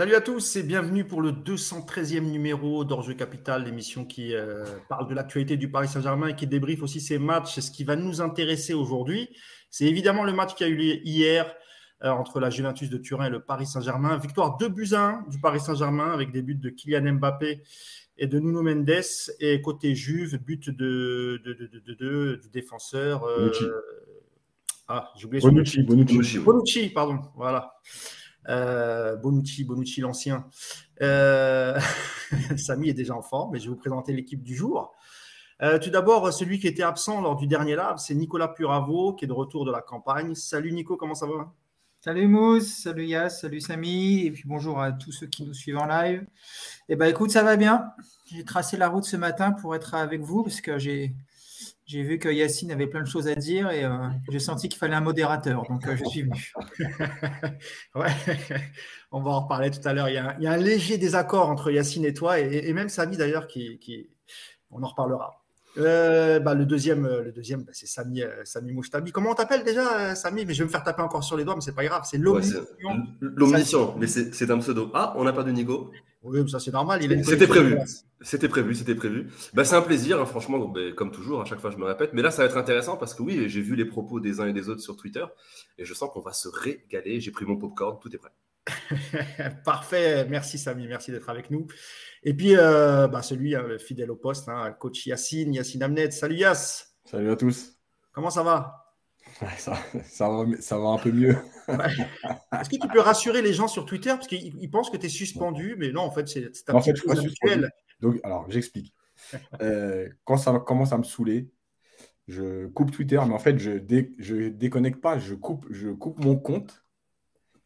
Salut à tous et bienvenue pour le 213e numéro d'Orge Capital, l'émission qui euh, parle de l'actualité du Paris Saint-Germain et qui débriefe aussi ses matchs. Ce qui va nous intéresser aujourd'hui, c'est évidemment le match qui a eu lieu hier euh, entre la Juventus de Turin et le Paris Saint-Germain. Victoire 2 buts 1 du Paris Saint-Germain avec des buts de Kylian Mbappé et de Nuno Mendes. Et côté Juve, but de, du défenseur. Euh, ah, j'ai oublié Bonucci, Bonucci. Bonucci, pardon. Voilà. Euh, Bonucci, Bonucci l'ancien. Euh, Samy est déjà en forme, mais je vais vous présenter l'équipe du jour. Euh, tout d'abord, celui qui était absent lors du dernier live, c'est Nicolas Puravo, qui est de retour de la campagne. Salut Nico, comment ça va? Salut Mousse, salut Yass, salut Samy, et puis bonjour à tous ceux qui nous suivent en live. Eh ben écoute, ça va bien. J'ai tracé la route ce matin pour être avec vous, parce que j'ai j'ai vu que Yacine avait plein de choses à dire et euh, j'ai senti qu'il fallait un modérateur, donc euh, je suis venu. ouais, on va en reparler tout à l'heure. Il, y a un léger désaccord entre Yacine et toi, et, même Samy d'ailleurs, qui, qui, on en reparlera. Euh, bah, le deuxième, le deuxième bah, c'est Sami, euh, Sami Mouchtabi. Comment on t'appelle déjà, Sami Mais je vais me faire taper encore sur les doigts, mais c'est pas grave. C'est l'omniscient. l'omniscient, mais c'est un pseudo. Ah, on n'a pas de Nico Oui, ça c'est normal. C'était prévu. C'était prévu, c'était prévu. Bah, c'est un plaisir, hein, franchement, bah, comme toujours, à chaque fois je me répète. Mais là, ça va être intéressant parce que oui, j'ai vu les propos des uns et des autres sur Twitter et je sens qu'on va se régaler. J'ai pris mon popcorn, tout est prêt. Parfait, merci Samy, merci d'être avec nous. Et puis, euh, bah, celui, hein, le fidèle au poste, hein, coach Yacine, Yacine Amnet. Salut Yass. Salut à tous. Comment ça va? Ça, ça, va ça va un peu mieux. Est-ce que tu peux rassurer les gens sur Twitter? Parce qu'ils pensent que tu es suspendu, mais non, en fait, c'est un en fait, habituel. Donc, alors, j'explique. Euh, quand ça commence à me saouler, je coupe Twitter, mais en fait, je, dé, je déconnecte pas, je coupe, je coupe mon compte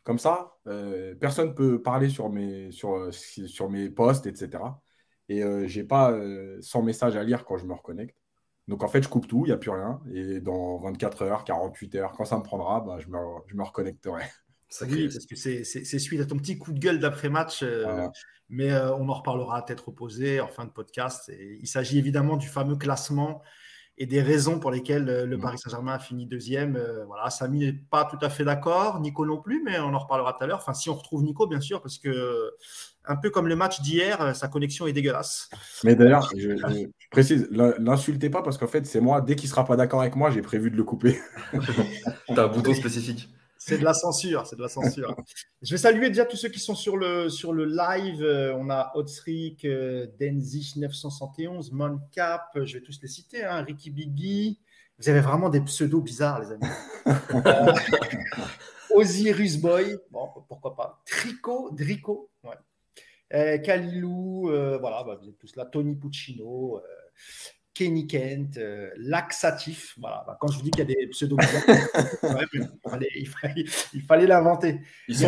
comme ça, euh, personne ne peut parler sur mes, sur, euh, sur mes posts, etc. Et euh, je n'ai pas 100 messages à lire quand je me reconnecte. Donc en fait, je coupe tout, il n'y a plus rien. Et dans 24 heures, 48 heures, quand ça me prendra, bah, je, me, je me reconnecterai. Oui, parce que c'est suite à ton petit coup de gueule d'après-match. Mais on en reparlera à tête reposée en fin de podcast. Et il s'agit évidemment du fameux classement et des raisons pour lesquelles euh, le mm. Paris Saint-Germain a fini deuxième. Euh, voilà, Samy n'est pas tout à fait d'accord, Nico non plus, mais on en reparlera tout à l'heure. Enfin, si on retrouve Nico, bien sûr, parce que un peu comme le match d'hier, euh, sa connexion est dégueulasse. Mais d'ailleurs, je, précise, l'insultez pas parce qu'en fait, c'est moi, dès qu'il sera pas d'accord avec moi, j'ai prévu de le couper. Tu as un bouton spécifique. C'est de la censure, c'est de la censure. Je vais saluer déjà tous ceux qui sont sur le, sur le live. Euh, on a Otsrik, euh, Denzich 971, Moncap, je vais tous les citer, hein, Ricky Biggie. Vous avez vraiment des pseudos bizarres, les amis. Osiris Boy, bon, pourquoi pas. Trico, Drico, ouais. Euh, Kalilou, voilà, bah, vous êtes tous là. Tony Puccino, Kenny Kent, euh, laxatif. Voilà. Bah, quand je vous dis qu'il y a des pseudos, il fallait, il fallait, l'inventer. Il,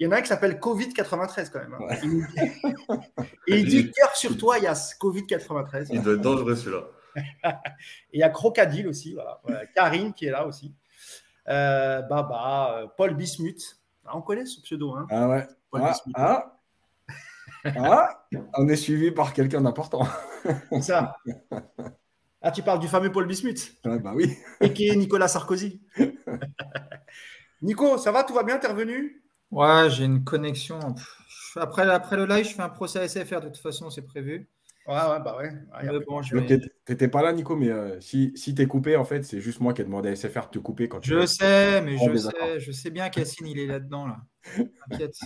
y en a qui s'appelle Covid-93 quand même. Hein. Et il dit cœur sur toi, Yass, Covid-93. Il doit être dangereux celui-là. Et il y a Crocodile aussi, voilà. Karine qui est là aussi. Euh, Baba, euh, Paul Bismuth. Ah, on connaît ce pseudo. Hein. Ah ouais. Paul ah, Bismuth. Ah. Ah, on est suivi par quelqu'un d'important. Ça. Ah, tu parles du fameux Paul Bismuth ah, Bah oui. Et qui est Nicolas Sarkozy. Nico, ça va Tout va bien T'es revenu? Ouais, j'ai une connexion. Après, après le live, je fais un procès à SFR. De toute façon, c'est prévu. Ouais, ouais, bah ouais. T'étais pas là, Nico, mais euh, si, si t'es coupé, en fait, c'est juste moi qui ai demandé à SFR de te couper quand tu. Je sais, mais je sais, je sais bien qu'Assine, il est là-dedans, là. T'inquiète.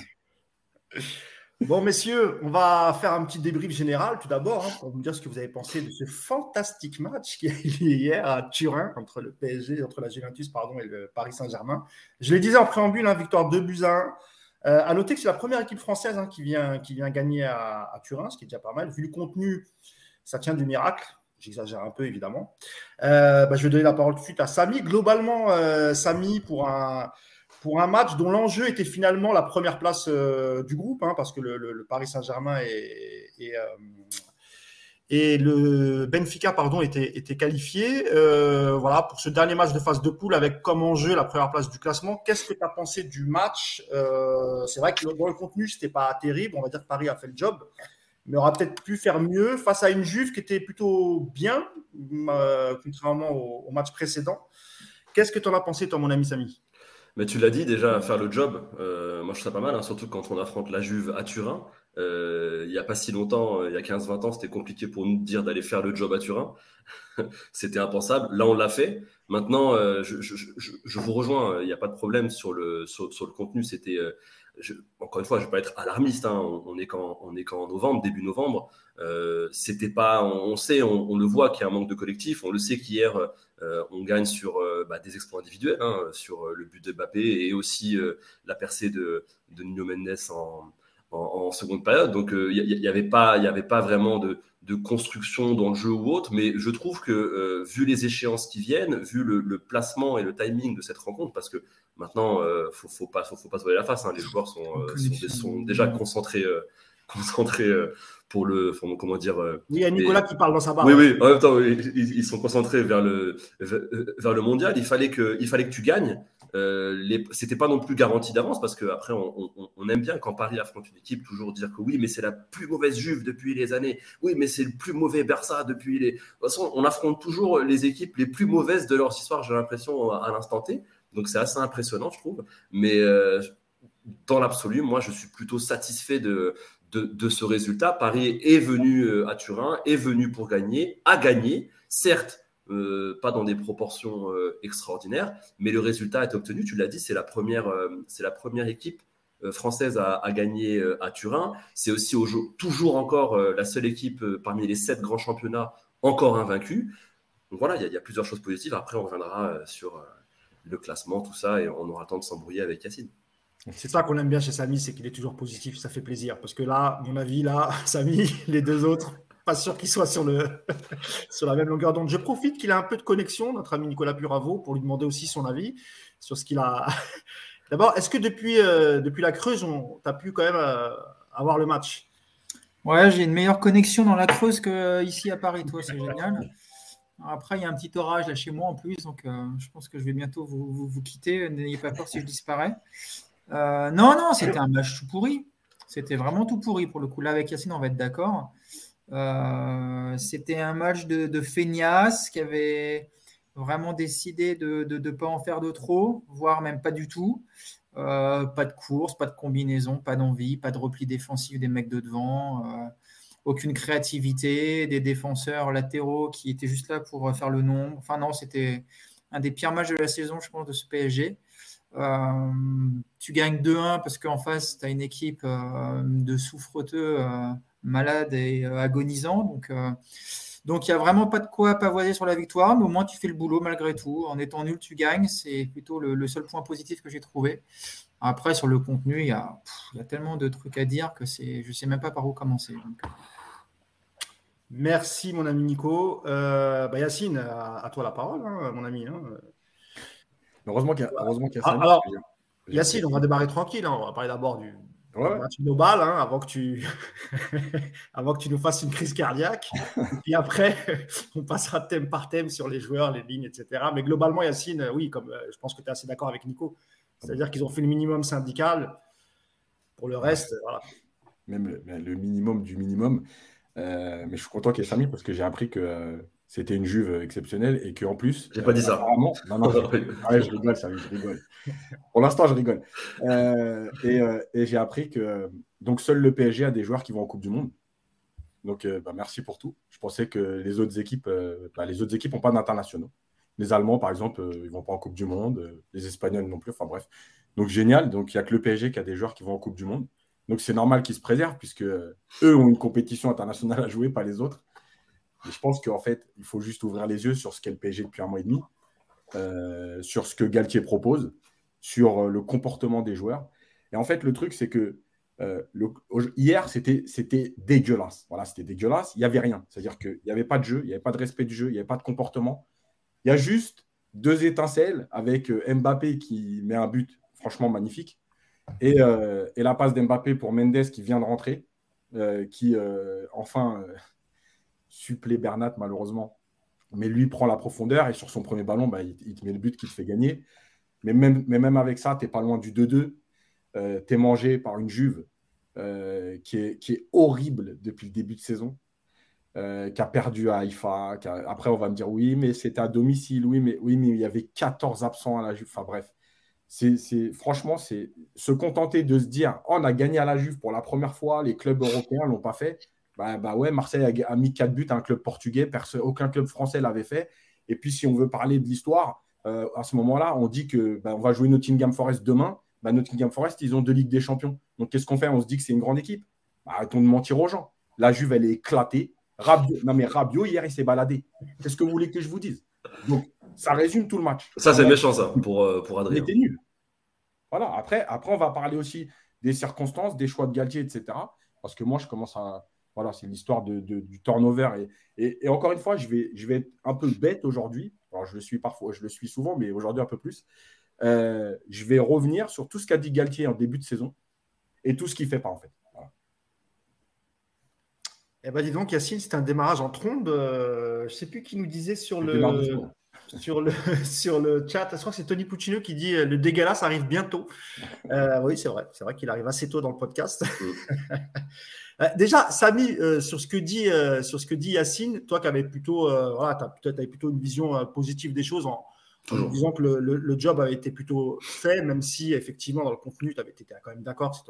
Bon, messieurs, on va faire un petit débrief général tout d'abord hein, pour vous dire ce que vous avez pensé de ce fantastique match qui a eu hier à Turin entre le PSG, entre la Juventus pardon, et le Paris Saint-Germain. Je le disais en préambule, hein, victoire 2 buts à 1. Euh, à noter que c'est la première équipe française hein, qui, vient, qui vient gagner à, Turin, ce qui est déjà pas mal. Vu le contenu, ça tient du miracle. J'exagère un peu, évidemment. Euh, bah, je vais donner la parole tout de suite à Samy. Globalement, euh, Samy, pour un, pour un match dont l'enjeu était finalement la première place euh, du groupe, hein, parce que le, Paris Saint-Germain et, euh, et, le Benfica pardon, étaient, qualifiés. Euh, voilà, pour ce dernier match de phase de poule avec comme enjeu la première place du classement. Qu'est-ce que tu as pensé du match C'est vrai que dans le contenu, ce n'était pas terrible. On va dire que Paris a fait le job, mais aurait peut-être pu faire mieux face à une Juve qui était plutôt bien, contrairement au, au match précédent. Qu'est-ce que tu en as pensé, toi, mon ami Samy? Mais tu l'as dit déjà, faire le job, euh, moi je trouve ça pas mal, hein, surtout quand on affronte la Juve à Turin. Euh, il n'y a pas si longtemps, il y a 15-20 ans, c'était compliqué pour nous de dire d'aller faire le job à Turin. c'était impensable. Là, on l'a fait. Maintenant, je, je, je, je, vous rejoins, il n'y a pas de problème sur le, sur, sur le contenu. C'était encore une fois, je ne vais pas être alarmiste, hein, on, est quand, on est qu'en novembre, début novembre. Euh, c'était pas, on, sait, on, le voit qu'il y a un manque de collectif. On le sait qu'hier, euh, on gagne sur euh, bah, des exploits individuels, hein, sur le but de Mbappé et aussi la percée de, de Nuno Mendes en, en, seconde période. Donc, il n'y avait, pas, avait pas vraiment de, de, construction dans le jeu ou autre. Mais je trouve que, vu les échéances qui viennent, vu le, placement et le timing de cette rencontre, parce que Maintenant, euh, faut, faut pas, faut, pas se voiler la face. Hein. Les joueurs sont, euh, sont, déjà concentrés, euh, concentrés pour le, comment dire. oui, il y a Nicolas qui parle dans sa barre. Oui, oui. En même temps, ils, sont concentrés vers le, vers le mondial. Il fallait que, il fallait que tu gagnes. Euh, c'était pas non plus garanti d'avance parce qu'après on, on, aime bien quand Paris affronte une équipe toujours dire que oui mais c'est la plus mauvaise Juve depuis les années oui mais c'est le plus mauvais Barça depuis les de toute façon on affronte toujours les équipes les plus mauvaises de leur histoire j'ai l'impression à l'instant T donc c'est assez impressionnant, je trouve. Mais euh, dans l'absolu, moi, je suis plutôt satisfait de, de, ce résultat. Paris est venu euh, à Turin, est venu pour gagner, a gagné. Certes, euh, pas dans des proportions extraordinaires, mais le résultat est obtenu. Tu l'as dit, c'est la première, la première équipe française à, gagner à Turin. C'est aussi au, toujours encore la seule équipe parmi les sept grands championnats encore invaincue. Donc voilà, il y, y, a plusieurs choses positives. Après, on reviendra sur le classement, tout ça, et on aura le temps de s'embrouiller avec Yacine. C'est ça qu'on aime bien chez Samy, c'est qu'il est toujours positif, ça fait plaisir. Parce que là, mon avis, là, Samy, les deux autres, pas sûr qu'ils soient sur, le, sur la même longueur d'onde. Je profite qu'il a un peu de connexion, notre ami Nicolas Puravo, pour lui demander aussi son avis sur ce qu'il a. D'abord, est-ce que depuis, euh, depuis la Creuse, tu as pu quand même euh, avoir le match? Ouais, j'ai une meilleure connexion dans la Creuse qu'ici à Paris, toi, c'est génial. Après, il y a un petit orage là chez moi en plus, donc euh, je pense que je vais bientôt vous, quitter. N'ayez pas peur si je disparais. Euh, non, non, c'était un match tout pourri. C'était vraiment tout pourri pour le coup. Là, avec Yacine, on va être d'accord. Euh, c'était un match de, de feignasse qui avait vraiment décidé de ne pas en faire de trop, voire même pas du tout. pas de course, pas de combinaison, pas d'envie, pas de repli défensif des mecs de devant aucune créativité, des défenseurs latéraux qui étaient juste là pour faire le nombre. Enfin non, c'était un des pires matchs de la saison, je pense, de ce PSG. Euh, tu gagnes 2-1 parce qu'en face, tu as une équipe euh, de souffreteux euh, malades et agonisants. Donc, il n'y a vraiment pas de quoi pavoiser sur la victoire, mais au moins tu fais le boulot malgré tout. En étant nul, tu gagnes. C'est plutôt le, seul point positif que j'ai trouvé. Après, sur le contenu, il y a tellement de trucs à dire que je ne sais même pas par où commencer. Merci, mon ami Nico. Euh, bah, Yacine, à, toi la parole, hein, mon ami. Hein. Heureusement qu'il y a, heureusement qu'il y a ah, alors, Yacine, on va démarrer tranquille. Hein. On va parler d'abord du, match global avant, que tu... avant que tu nous fasses une crise cardiaque. Puis après, on passera thème par thème sur les joueurs, les lignes, etc. Mais globalement, Yacine, oui, comme euh, je pense que tu es assez d'accord avec Nico. C'est-à-dire qu'ils ont fait le minimum syndical. Pour le reste, voilà. Même le minimum du minimum. Euh, mais je suis content qu'il y ait Samy parce que j'ai appris que euh, c'était une Juve exceptionnelle et qu'en plus. J'ai pas dit ça. Non, non, je, je rigole, Samy, je rigole. Pour l'instant, je rigole. Euh, et, et j'ai appris que donc seul le PSG a des joueurs qui vont en Coupe du Monde. Donc, bah, merci pour tout. Je pensais que les autres équipes, bah, les autres équipes n'ont pas d'internationaux. Les Allemands, par exemple, ils vont pas en Coupe du Monde. Les Espagnols non plus. Enfin bref. Donc génial. Donc il n'y a que le PSG qui a des joueurs qui vont en Coupe du Monde. Donc c'est normal qu'ils se préservent puisque eux ont une compétition internationale à jouer, pas les autres. Et je pense qu'en fait, il faut juste ouvrir les yeux sur ce qu'est le PSG depuis un mois et demi, euh, sur ce que Galtier propose, sur euh, le comportement des joueurs. Et en fait, le truc, c'est que euh, hier, c'était dégueulasse. Voilà, c'était dégueulasse. Il n'y avait rien. C'est-à-dire qu'il n'y avait pas de jeu, il n'y avait pas de respect du jeu, il n'y avait pas de comportement. Il y a juste deux étincelles avec Mbappé qui met un but franchement magnifique. Euh, et, la passe d'Mbappé pour Mendes qui vient de rentrer, euh, qui euh, enfin supplée Bernat malheureusement. Mais lui prend la profondeur et sur son premier ballon, bah, il, te met le but qui te fait gagner. Mais même, avec ça, tu n'es pas loin du 2-2. tu es mangé par une Juve qui, est, qui, est, horrible depuis le début de saison. qui a perdu à Haïfa. Après, on va me dire oui, mais c'était à domicile. Oui mais, oui, mais il y avait 14 absents à la Juve. Enfin bref, c'est franchement, c'est se contenter de se dire oh, on a gagné à la Juve pour la première fois, les clubs européens ne l'ont pas fait. Bah, bah, ouais, Marseille a, mis 4 buts à un club portugais, aucun club français l'avait fait. Et puis, si on veut parler de l'histoire, euh, à ce moment-là, on dit que bah, on va jouer Nottingham Forest demain. Bah, Nottingham Forest, ils ont deux Ligues des Champions. Donc, qu'est-ce qu'on fait? On se dit que c'est une grande équipe. Bah, arrêtons de mentir aux gens. La Juve, elle est éclatée. Rabio, non, mais Rabio, hier, il s'est baladé. Qu'est-ce que vous voulez que je vous dise? Ça résume tout le match. Ça, c'est méchant, ça, pour, euh, pour Adrien. Il était nul. Voilà. Après, après, on va parler aussi des circonstances, des choix de Galtier, etc. Parce que moi, je commence à. Voilà, c'est l'histoire de, du turnover. Et, et, encore une fois, je vais, je vais être un peu bête aujourd'hui. Alors, je le suis parfois, je le suis souvent, mais aujourd'hui un peu plus. Euh, je vais revenir sur tout ce qu'a dit Galtier en début de saison et tout ce qu'il ne fait pas, en fait. Eh ben dis donc, Yacine, c'était un démarrage en trombe. Euh, je ne sais plus qui nous disait sur le, sur le, sur le chat. Je crois que c'est Tony Puccino qui dit euh, le dégueulasse arrive bientôt. Euh, oui, c'est vrai. C'est vrai qu'il arrive assez tôt dans le podcast. Déjà, Samy, sur, ce que dit, sur ce que dit Yacine, toi qui avais plutôt, voilà, as, avais plutôt une vision positive des choses en, disant que le, job avait été plutôt fait, même si effectivement dans le contenu, tu avais été quand même d'accord,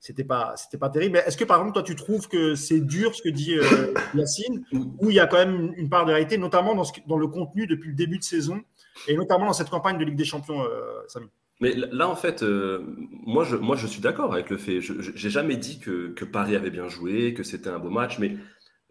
c'était pas, c'était pas terrible. Mais est-ce que par exemple, toi, tu trouves que c'est dur ce que dit euh, Yacine, ou il y a quand même une part de réalité, notamment dans, ce, dans le contenu depuis le début de saison, et notamment dans cette campagne de Ligue des Champions, euh, Samy? Mais là, en fait, euh, moi, je, moi, je suis d'accord avec le fait. Je n'ai jamais dit que, que, Paris avait bien joué, que c'était un beau match, mais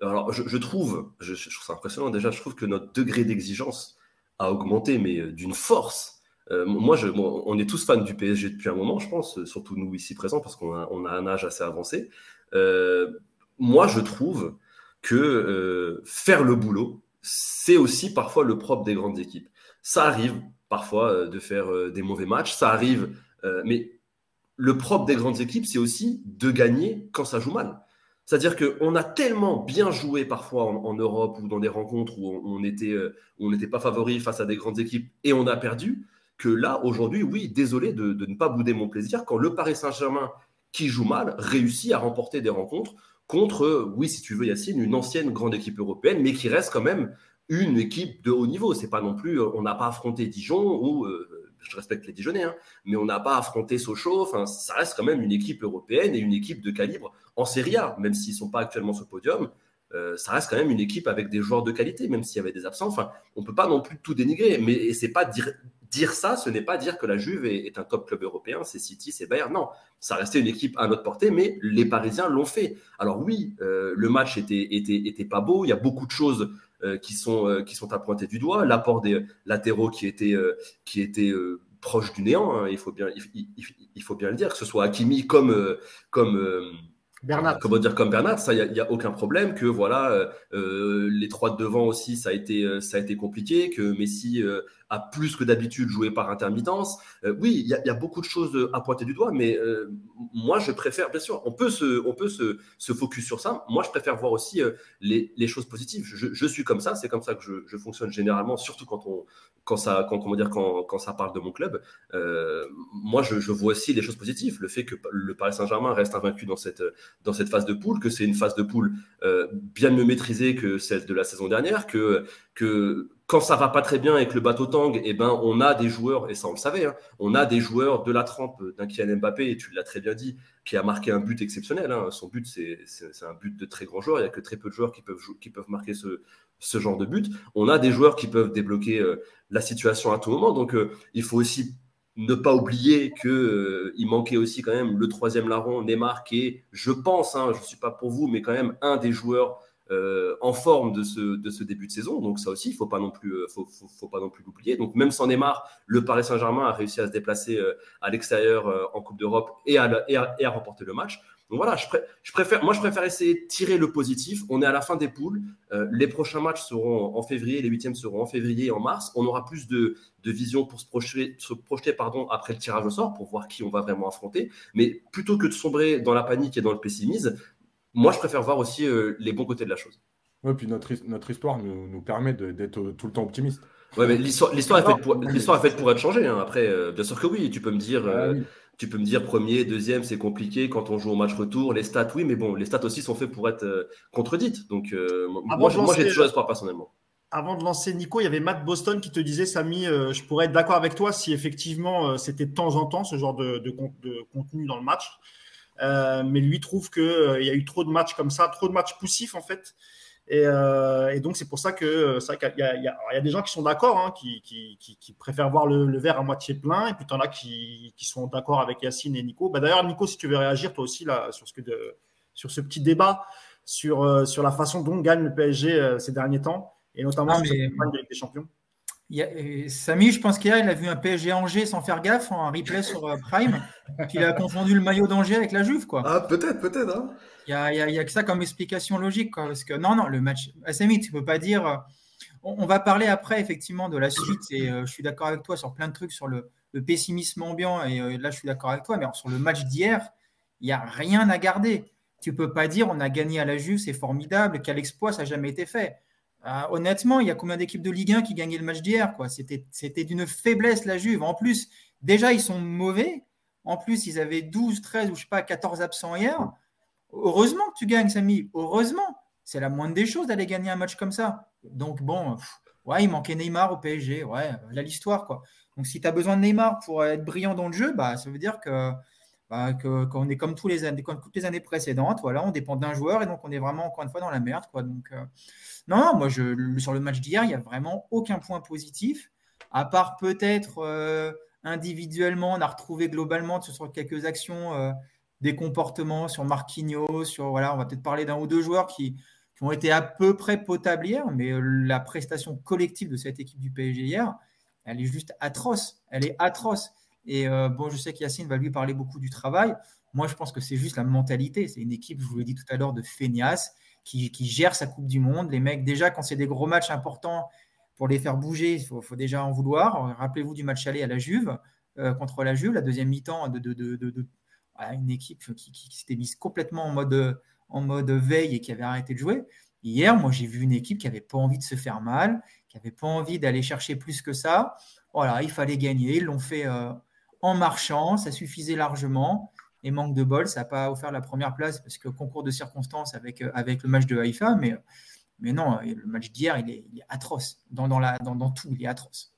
alors, je, trouve, je, je, trouve ça impressionnant déjà, je trouve que notre degré d'exigence a augmenté, mais euh, d'une force. Euh, moi, je, on est tous fans du PSG depuis un moment, je pense, surtout nous ici présents, parce qu'on a, un âge assez avancé. Euh, moi, je trouve que faire le boulot, c'est aussi parfois le propre des grandes équipes. Ça arrive parfois de faire des mauvais matchs, ça arrive, mais le propre des grandes équipes, c'est aussi de gagner quand ça joue mal. C'est-à-dire qu'on a tellement bien joué parfois en, Europe ou dans des rencontres où on euh, on n'était pas favori face à des grandes équipes et on a perdu, que là, aujourd'hui, oui, désolé de, ne pas bouder mon plaisir quand le Paris Saint-Germain, qui joue mal, réussit à remporter des rencontres contre, oui, si tu veux, Yacine, une ancienne grande équipe européenne, mais qui reste quand même une équipe de haut niveau. C'est pas non plus, on n'a pas affronté Dijon ou euh, je respecte les Dijonais, hein, mais on n'a pas affronté Sochaux. Enfin, ça reste quand même une équipe européenne et une équipe de calibre en Serie A, même s'ils ne sont pas actuellement sur le podium. Euh, ça reste quand même une équipe avec des joueurs de qualité, même s'il y avait des absents. Enfin, on ne peut pas non plus tout dénigrer. Mais c'est pas dire, ça, ce n'est pas dire que la Juve est, un top club européen, c'est City, c'est Bayern. Non, ça restait une équipe à notre portée, mais les Parisiens l'ont fait. Alors oui, euh, le match était, pas beau. Il y a beaucoup de choses qui, sont, euh, qui sont à pointer du doigt. L'apport des latéraux qui était, euh, qui était proche du néant, hein, il, faut bien, il, faut bien le dire, que ce soit Hakimi comme, comme Bernat. Comment dire comme Bernat, ça, il n'y a, aucun problème. Que voilà, les trois de devant aussi, ça a été, ça a été compliqué. Que Messi a plus que d'habitude joué par intermittence. oui, il y, a beaucoup de choses à pointer du doigt, mais moi, je préfère, bien sûr, on peut se, on peut se, se focus sur ça. Moi, je préfère voir aussi les, les, choses positives. Je, je, suis comme ça, c'est comme ça que je, je, fonctionne généralement, surtout quand on, quand ça, quand, dire, quand, quand ça parle de mon club. moi, je, vois aussi les choses positives. Le fait que le Paris Saint-Germain reste invaincu dans cette, dans cette phase de poule, que c'est une phase de poule bien mieux maîtrisée que celle de la saison dernière, que, que quand ça va pas très bien avec le bateau tangue, eh ben, on a des joueurs, et ça on le savait, hein, on a des joueurs de la trempe d'un Kylian Mbappé, et tu l'as très bien dit, qui a marqué un but exceptionnel. Hein. Son but, c'est un but de très grand joueur. Il n'y a que très peu de joueurs qui peuvent, qui peuvent marquer ce, ce, genre de but. On a des joueurs qui peuvent débloquer euh, la situation à tout moment. Donc, euh, il faut aussi ne pas oublier qu'il euh, il manquait aussi quand même le troisième larron, Neymar, qui est, je pense, hein, je ne suis pas pour vous, mais quand même un des joueurs euh, en forme de ce, début de saison. Donc ça aussi, il faut pas non plus, euh, faut, pas non plus l'oublier. Donc même sans Neymar, le Paris Saint-Germain a réussi à se déplacer euh, à l'extérieur en Coupe d'Europe et à, remporter le match. Donc voilà, je, préfère, moi je préfère essayer de tirer le positif. On est à la fin des poules. les prochains matchs seront en février, les huitièmes seront en février et en mars. On aura plus de, vision pour se projeter, se projeter pardon, après le tirage au sort pour voir qui on va vraiment affronter. Mais plutôt que de sombrer dans la panique et dans le pessimisme, moi, je préfère voir aussi euh, les bons côtés de la chose. Oui, puis notre, notre histoire nous, nous permet d'être tout le temps optimiste. Ouais, mais l'histoire est, faite pour, est faite pour être changée. Hein. Après, euh, bien sûr que oui, tu peux me dire. Euh, ah tu peux me dire premier, deuxième, c'est compliqué quand on joue au match retour. Les stats, oui, mais bon, les stats aussi sont faits pour être contredites. Donc, moi, moi j'ai toujours espoir personnellement. avant de lancer Nico, il y avait Matt Boston qui te disait, Samy, euh, je pourrais être d'accord avec toi si effectivement euh, c'était de temps en temps ce genre de, contenu dans le match. Euh, mais lui trouve qu'il il y a eu trop de matchs comme ça, trop de matchs poussifs en fait. Et, donc c'est pour ça que ça qu'il y, y, a des gens qui sont d'accord, hein, qui, qui, préfèrent voir le, verre à moitié plein, et puis tu en as qui, sont d'accord avec Yacine et Nico. Bah, D'ailleurs, Nico, si tu veux réagir toi aussi là, sur, ce que de, sur ce petit débat sur, sur la façon dont gagne le PSG ces derniers temps et notamment sur mais... des champions. Il Samy, je pense qu'hier, il a vu un PSG Angers sans faire gaffe en replay sur euh, Prime. qu'il a confondu le maillot d'Angers avec la Juve. Quoi. Ah, peut-être, peut-être. Hein. Il n'y a, a, que ça comme explication logique. Quoi, parce que non, non, le match. Samy, tu ne peux pas dire. Euh, on, va parler après, effectivement, de la suite. Et euh, je suis d'accord avec toi sur plein de trucs, sur le, pessimisme ambiant. Et là, je suis d'accord avec toi. Mais sur le match d'hier, il n'y a rien à garder. Tu ne peux pas dire on a gagné à la Juve, c'est formidable, quel exploit, ça n'a jamais été fait. Euh, honnêtement, il y a combien d'équipes de Ligue 1 qui gagnaient le match d'hier C'était d'une faiblesse la Juve. En plus, déjà, ils sont mauvais. En plus, ils avaient 12, 13 ou je sais pas, 14 absents hier. Heureusement que tu gagnes, Samy. Heureusement. C'est la moindre des choses d'aller gagner un match comme ça. Donc, bon, ouais, il manquait Neymar au PSG. Ouais, là, l'histoire. Donc, si tu as besoin de Neymar pour être brillant dans le jeu, bah, ça veut dire que bah, qu'on est comme, tous les années, comme toutes les années précédentes. Voilà, on dépend d'un joueur et donc on est vraiment, encore une fois, dans la merde. Quoi. Donc, euh, non, moi, je, sur le match d'hier, il n'y a vraiment aucun point positif, à part peut-être euh, individuellement, on a retrouvé globalement sur quelques actions euh, des comportements sur Marquinhos, sur voilà, on va peut-être parler d'un ou deux joueurs qui, ont été à peu près potables hier, mais la prestation collective de cette équipe du PSG hier, elle est juste atroce. Elle est atroce. Et bon, je sais qu'Yacine va lui parler beaucoup du travail. Moi, je pense que c'est juste la mentalité. C'est une équipe, je vous l'ai dit tout à l'heure, de feignasses qui, gère sa Coupe du Monde. Les mecs, déjà, quand c'est des gros matchs importants, pour les faire bouger, il faut, déjà en vouloir. Rappelez-vous du match aller à la Juve, euh, contre la Juve, la deuxième mi-temps de, de, une équipe qui, s'était mise complètement en mode, en mode veille et qui avait arrêté de jouer. Hier, moi, j'ai vu une équipe qui n'avait pas envie de se faire mal, qui n'avait pas envie d'aller chercher plus que ça. Voilà, il fallait gagner. Ils l'ont fait euh, en marchant, ça suffisait largement. Et manque de bol, ça n'a pas offert la première place parce que concours de circonstances avec, euh, avec le match de Haïfa, mais, mais non, le match d'hier, il est, atroce. Dans, dans, la, dans, dans, tout, il est atroce.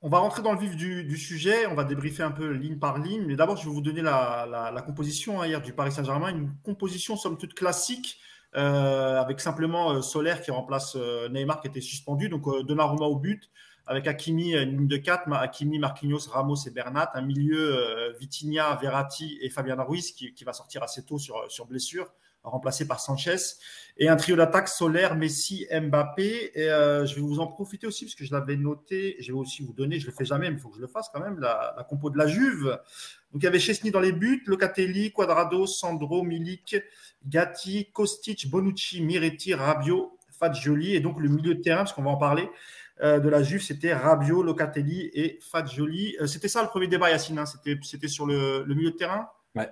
On va rentrer dans le vif du, sujet, on va débriefer un peu ligne par ligne, mais d'abord, je vais vous donner la, la, composition hein, hier du Paris Saint-Germain, une composition somme toute classique. Euh, avec simplement euh, Solaire qui remplace Neymar qui était suspendu, donc Donnarumma au but, avec Hakimi, une ligne de 4, Hakimi, Marquinhos, Ramos et Bernat, un milieu euh, Vitinha, Verratti et Fabian Ruiz qui, va sortir assez tôt sur, sur blessure, remplacé par Sanchez, et un trio d'attaque solaire, Messi, Mbappé. Et euh, je vais vous en profiter aussi parce que je l'avais noté, je vais aussi vous donner, je ne le fais jamais, mais il faut que je le fasse quand même, la, la compo de la Juve. Donc il y avait Chesney dans les buts, Locatelli, Quadrado, Sandro, Milik, Gatti, Kostic, Bonucci, Miretti, Rabiot, Fagioli, et donc le milieu de terrain, parce qu'on va en parler. Euh, de la Juve, c'était Rabiot, Locatelli et Fagioli. Euh, c'était ça le premier débat, Yacine. Hein. c'était, sur le, milieu de terrain. Ouais.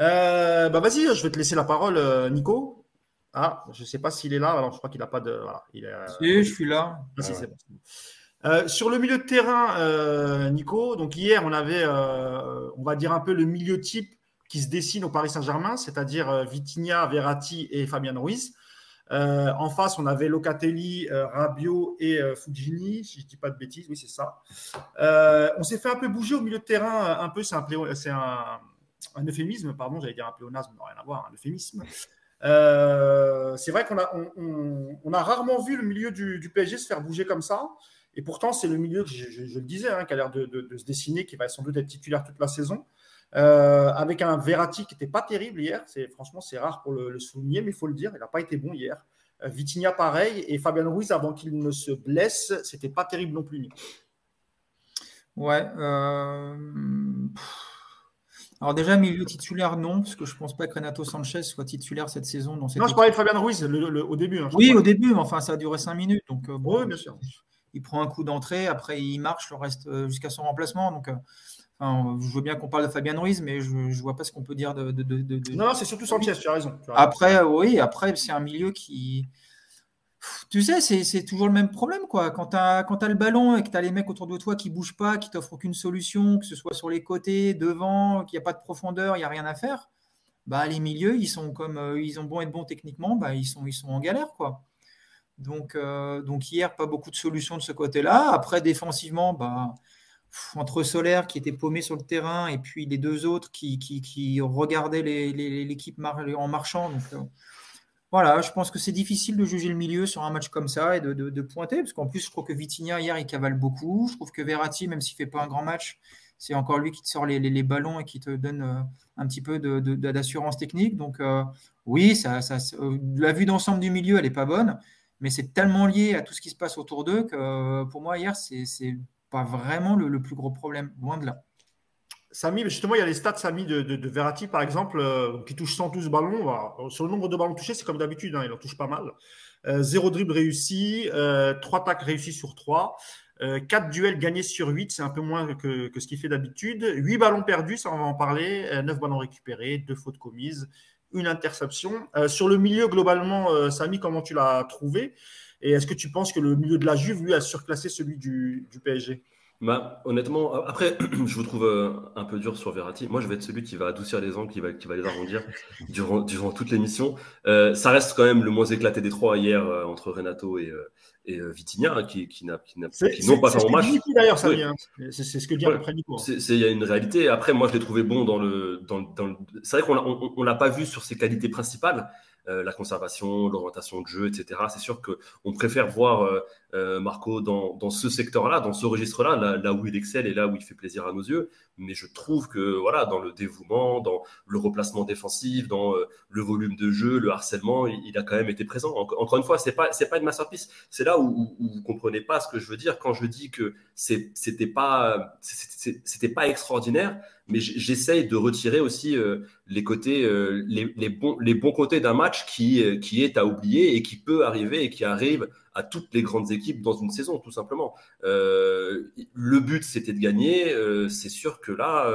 Euh, bah vas-y, je vais te laisser la parole, Nico. Ah, je ne sais pas s'il est là. Alors, je crois qu'il n'a pas de. il est, je suis là. Ah, sur le milieu de terrain, Nico, donc hier, on avait, on va dire un peu le milieu type qui se dessine au Paris Saint-Germain, c'est-à-dire Vitinha, Verratti et Fabien Ruiz. Euh, en face, on avait Locatelli, euh, Rabiot et euh, Fugini, si je ne dis pas de bêtises, oui, c'est ça. on s'est fait un peu bouger au milieu de terrain, un peu, c'est un, euphémisme, pardon, j'allais dire un pléonasme, non, rien à voir, un euphémisme. c'est vrai qu'on a, rarement vu le milieu du, PSG se faire bouger comme ça. Et pourtant, c'est le milieu, je, le disais, hein, qui a l'air de, se dessiner, qui va sans doute être titulaire toute la saison. Euh, avec un Verratti qui n'était pas terrible hier. C'est franchement c'est rare pour le, souligner, mais il faut le dire, il n'a pas été bon hier. Euh, Vitinha pareil et Fabien Ruiz avant qu'il ne se blesse, c'était pas terrible non plus. Ouais. Euh, alors déjà milieu titulaire non, parce que je pense pas que Renato Sanchez soit titulaire cette saison. non, je parlais de Fabien Ruiz au début. Hein, oui, au début, mais enfin ça a duré 5 minutes, donc oui, bien sûr. Il prend un coup d'entrée, après il marche le reste jusqu'à son remplacement, donc je veux bien qu'on parle de Fabien Ruiz, mais je ne vois pas ce qu'on peut dire de. Non, c'est surtout Sanchez, tu as raison. Après, oui, après, c'est un milieu qui. Tu sais, c'est toujours le même problème. quoi. Quand tu as, as, le ballon et que tu as les mecs autour de toi qui ne bougent pas, qui t'offrent aucune solution, que ce soit sur les côtés, devant, qu'il n'y a pas de profondeur, il n'y a rien à faire, bah, les milieux, ils sont comme euh, ils ont bon être bons techniquement, bah, ils, sont, ils sont en galère. quoi. Donc, donc hier, pas beaucoup de solutions de ce côté-là. Après, défensivement, bah, entre Solaire qui était paumé sur le terrain et puis les deux autres qui, qui, regardaient l'équipe en marchant. Donc, euh, voilà, je pense que c'est difficile de juger le milieu sur un match comme ça et de, pointer, parce qu'en plus, je trouve que Vitinha, hier, il cavale beaucoup. Je trouve que Verratti, même s'il ne fait pas un grand match, c'est encore lui qui te sort les, ballons et qui te donne euh, un petit peu d'assurance technique. Donc, euh, oui, ça, ça, la vue d'ensemble du milieu, elle n'est pas bonne, mais c'est tellement lié à tout ce qui se passe autour d'eux que pour moi, hier, c'est pas vraiment le, plus gros problème, loin de là. Samy, justement, il y a les stats, Samy, de, de, Verratti, par exemple, euh, qui touche 112 ballons. sur le nombre de ballons touchés, c'est comme d'habitude, hein, il en touche pas mal. Euh, zéro dribble réussi, euh, trois tacles réussis sur trois, quatre duels gagnés sur 8, c'est un peu moins que, ce qu'il fait d'habitude. Huit ballons perdus, ça on va en parler, neuf ballons récupérés, deux fautes commises, une interception. sur le milieu, globalement, Samy, comment tu l'as trouvé? Et est-ce que tu penses que le milieu de la Juve, lui, a surclassé celui du, PSG bah, honnêtement, après, je vous trouve euh, un peu dur sur Verratti. Moi, je vais être celui qui va adoucir les angles, qui va, qui va les arrondir durant, durant toute l'émission. Euh, ça reste quand même le moins éclaté des trois hier euh, entre Renato et, et Vitinha, hein, qui, qui, qui n'ont pas fait en match. d'ailleurs, ça hein. C'est ce que dit à peu près Nico. Hein. Il y a une réalité. Après, moi, je l'ai trouvé bon dans le. Dans, dans le... C'est vrai qu'on ne l'a pas vu sur ses qualités principales. Euh, la conservation, l'orientation de jeu, etc. C'est sûr qu'on préfère voir euh, euh, Marco dans, dans ce secteur-là, dans ce registre-là, là, là, où il excelle et là où il fait plaisir à nos yeux. Mais je trouve que voilà, dans le dévouement, dans le replacement défensif, dans le volume de jeu, le harcèlement, il, a quand même été présent. encore une fois, c'est pas c'est pas une masterpiece. C'est là où, où, vous comprenez pas ce que je veux dire quand je dis que c'était pas c'était pas extraordinaire mais j'essaye de retirer aussi euh, les côtés, euh, les, bons, les bons côtés d'un match qui, euh, qui est à oublier et qui peut arriver et qui arrive à toutes les grandes équipes dans une saison, tout simplement. le but, c'était de gagner. c'est sûr que là,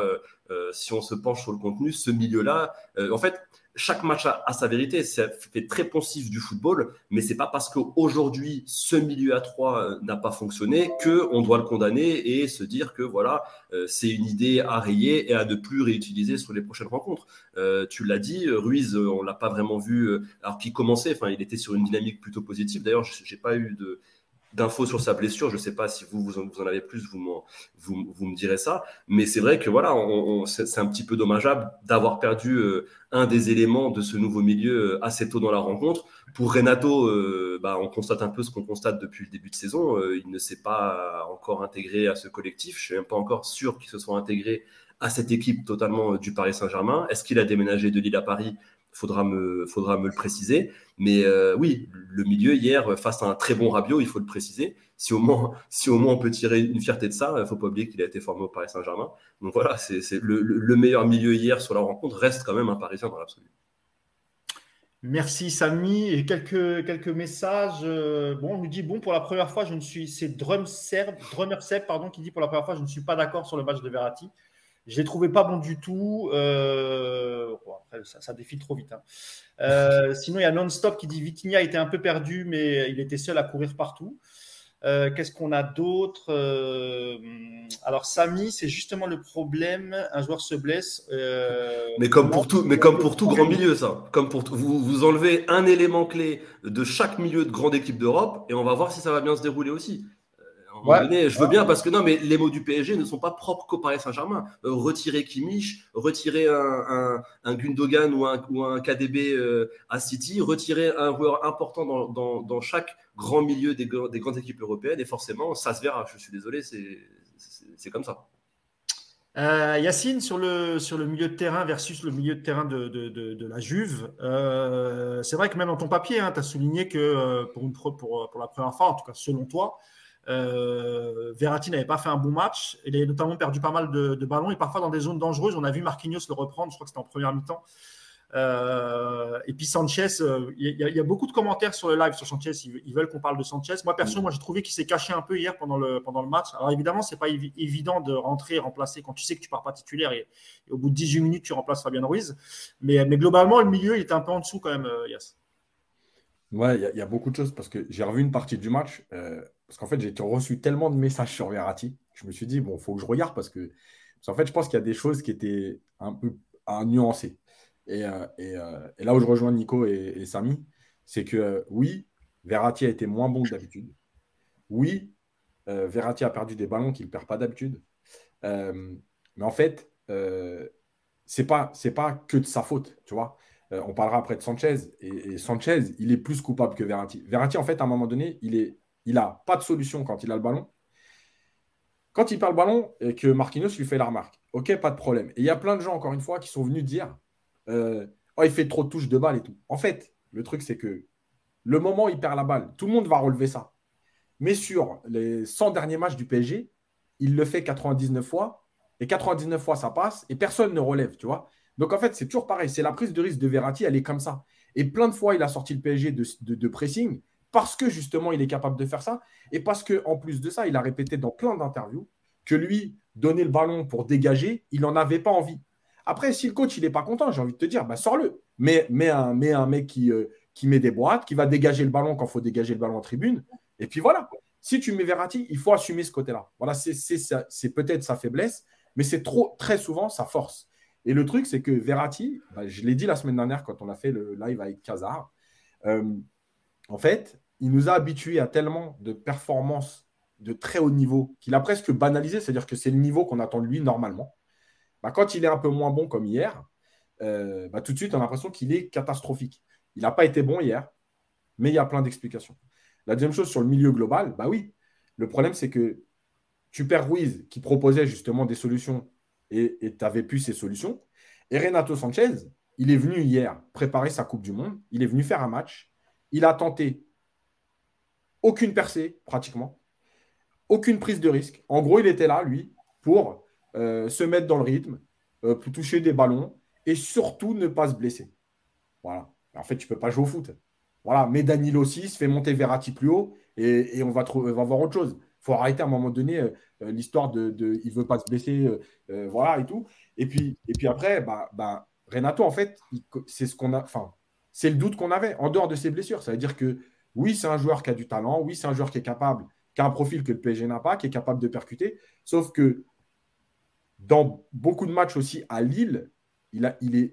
si on se penche sur le contenu, ce milieu-là, en fait, chaque match a, sa vérité. Ça fait très poncif du football, mais c'est pas parce qu'aujourd'hui ce milieu à trois euh, n'a pas fonctionné que on doit le condamner et se dire que voilà euh, c'est une idée à rayer et à ne plus réutiliser sur les prochaines rencontres. Euh, tu l'as dit, Ruiz, on l'a pas vraiment vu alors qu'il commençait. Enfin, il était sur une dynamique plutôt positive. D'ailleurs, j'ai pas eu de d'infos sur sa blessure. Je ne sais pas si vous, vous en, avez plus, vous, vous, vous, me direz ça. Mais c'est vrai que voilà, c'est un petit peu dommageable d'avoir perdu euh, un des éléments de ce nouveau milieu euh, assez tôt dans la rencontre. Pour Renato, euh, bah, on constate un peu ce qu'on constate depuis le début de saison. il ne s'est pas encore intégré à ce collectif. Je ne suis même pas encore sûr qu'il se soit intégré à cette équipe totalement du Paris Saint-Germain. Est-ce qu'il a déménagé de Lille à Paris faudra me, faudra me le préciser. Mais euh, oui, le milieu hier, face à un très bon Rabiot, il faut le préciser. Si au moins, si au moins on peut tirer une fierté de ça, il ne faut pas oublier qu'il a été formé au Paris Saint-Germain. Donc voilà, c'est le, le, meilleur milieu hier sur la rencontre reste quand même un Parisien dans l'absolu. Merci Samy. Et quelques, quelques messages. Euh, bon, on nous dit bon pour la première fois, je ne suis. C'est Drum Drummer Seb, pardon, qui dit pour la première fois, je ne suis pas d'accord sur le match de Verratti. Je l'ai trouvé pas bon du tout. Euh, après, ça, défile trop vite. Hein. Euh, sinon, il y a Non-Stop qui dit Vitinha était un peu perdu, mais il était seul à courir partout. Euh, qu'est-ce qu'on a d'autre Alors, Samy, c'est justement le problème. Un joueur se blesse. mais comme pour tout, mais comme pour tout grand milieu, ça. Comme pour vous, vous enlevez un élément clé de chaque milieu de grande équipe d'Europe, et on va voir si ça va bien se dérouler aussi je veux bien parce que non, mais les mots du PSG ne sont pas propres qu'au Paris Saint-Germain. Euh, retirer Kimmich, retirer un, un, Gundogan ou un, ou un KDB euh, à City, retirer un joueur important dans, dans, dans chaque grand milieu des, des, grandes équipes européennes, et forcément, ça se verra. Je suis désolé, c'est comme ça. Euh, Yacine, sur le, sur le milieu de terrain versus le milieu de terrain de, de, de, la Juve, c'est vrai que même dans ton papier, hein, tu as souligné que pour, une, pour, pour la première fois, en tout cas selon toi, euh, Verratti n'avait pas fait un bon match. Il a notamment perdu pas mal de, ballons et parfois dans des zones dangereuses. On a vu Marquinhos le reprendre, je crois que c'était en première mi-temps. Euh, et puis Sanchez, euh, il y, a beaucoup de commentaires sur le live sur Sanchez. Ils, veulent qu'on parle de Sanchez. Moi, perso, moi, j'ai trouvé qu'il s'est caché un peu hier pendant le, pendant le match. Alors, évidemment, c'est pas évident de rentrer et remplacer quand tu sais que tu pars pas titulaire et, au bout de 18 minutes, tu remplaces Fabien Ruiz. Mais, mais globalement, le milieu, il était un peu en dessous quand même, Yass. Ouais, il y, a beaucoup de choses parce que j'ai revu une partie du match. Parce qu'en fait, j'ai reçu tellement de messages sur Verratti. Je me suis dit, bon, il faut que je regarde parce que. en fait, je pense qu'il y a des choses qui étaient un peu à nuancer. Et, euh, euh, là où je rejoins Nico et, Samy, c'est que oui, Verratti a été moins bon que d'habitude. Oui, euh, Verratti a perdu des ballons qu'il ne perd pas d'habitude. Euh, mais en fait, euh, c'est pas c'est pas que de sa faute, tu vois. Euh, on parlera après de Sanchez et, Sanchez, il est plus coupable que Verratti. Verratti, en fait, à un moment donné, il est il a pas de solution quand il a le ballon. Quand il perd le ballon et que Marquinhos lui fait la remarque, ok, pas de problème. Et il y a plein de gens, encore une fois, qui sont venus dire euh, oh, il fait trop de touches de balle et tout. En fait, le truc, c'est que le moment où il perd la balle, tout le monde va relever ça. Mais sur les 100 derniers matchs du PSG, il le fait 99 fois. Et 99 fois, ça passe. Et personne ne relève, tu vois. Donc, en fait, c'est toujours pareil. C'est la prise de risque de Verratti, elle est comme ça. Et plein de fois, il a sorti le PSG de, pressing parce que justement, il est capable de faire ça. Et parce qu'en plus de ça, il a répété dans plein d'interviews que lui, donner le ballon pour dégager, il n'en avait pas envie. Après, si le coach, il n'est pas content, j'ai envie de te dire, bah, sors-le. Mais, mais, un, un mec qui, euh, qui met des boîtes, qui va dégager le ballon quand il faut dégager le ballon en tribune. Et puis voilà. Si tu mets Verratti, il faut assumer ce côté-là. Voilà, c'est peut-être sa faiblesse, mais c'est trop très souvent sa force. Et le truc, c'est que Verratti, bah, je l'ai dit la semaine dernière quand on a fait le live avec Kazar, euh, en fait, il nous a habitués à tellement de performances de très haut niveau qu'il a presque banalisé, c'est-à-dire que c'est le niveau qu'on attend de lui normalement. Bah, quand il est un peu moins bon comme hier, euh, bah, tout de suite, on a l'impression qu'il est catastrophique. Il n'a pas été bon hier, mais il y a plein d'explications. La deuxième chose sur le milieu global, bah oui. Le problème, c'est que tu perds Ruiz qui proposait justement des solutions et tu n'avais plus ces solutions. Et Renato Sanchez, il est venu hier préparer sa Coupe du Monde. Il est venu faire un match. Il a tenté aucune percée, pratiquement. Aucune prise de risque. En gros, il était là, lui, pour euh, se mettre dans le rythme, euh, pour toucher des ballons et surtout ne pas se blesser. Voilà. En fait, tu ne peux pas jouer au foot. Voilà, mais Danilo 6 fait monter Verratti plus haut et, on va, va voir autre chose. Il faut arrêter à un moment donné euh, l'histoire de, il ne veut pas se blesser, voilà et tout. Et puis, et puis après, bah, bah, Renato, en fait, c'est ce qu'on a, enfin, c'est le doute qu'on avait en dehors de ses blessures. Ça veut dire que oui, c'est un joueur qui a du talent, oui, c'est un joueur qui est capable, qui a un profil que le PSG n'a pas, qui est capable de percuter. Sauf que dans beaucoup de matchs aussi à Lille, il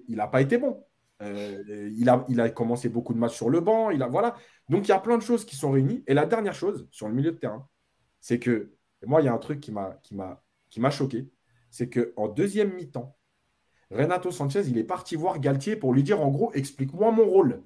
n'a pas été bon. Euh, il, a, il a commencé beaucoup de matchs sur le banc. Il a, voilà. Donc, il y a plein de choses qui sont réunies. Et la dernière chose, sur le milieu de terrain, c'est que, moi, il y a un truc qui m'a choqué. C'est qu'en deuxième mi-temps, Renato Sanchez, il est parti voir Galtier pour lui dire, en gros, explique-moi mon rôle.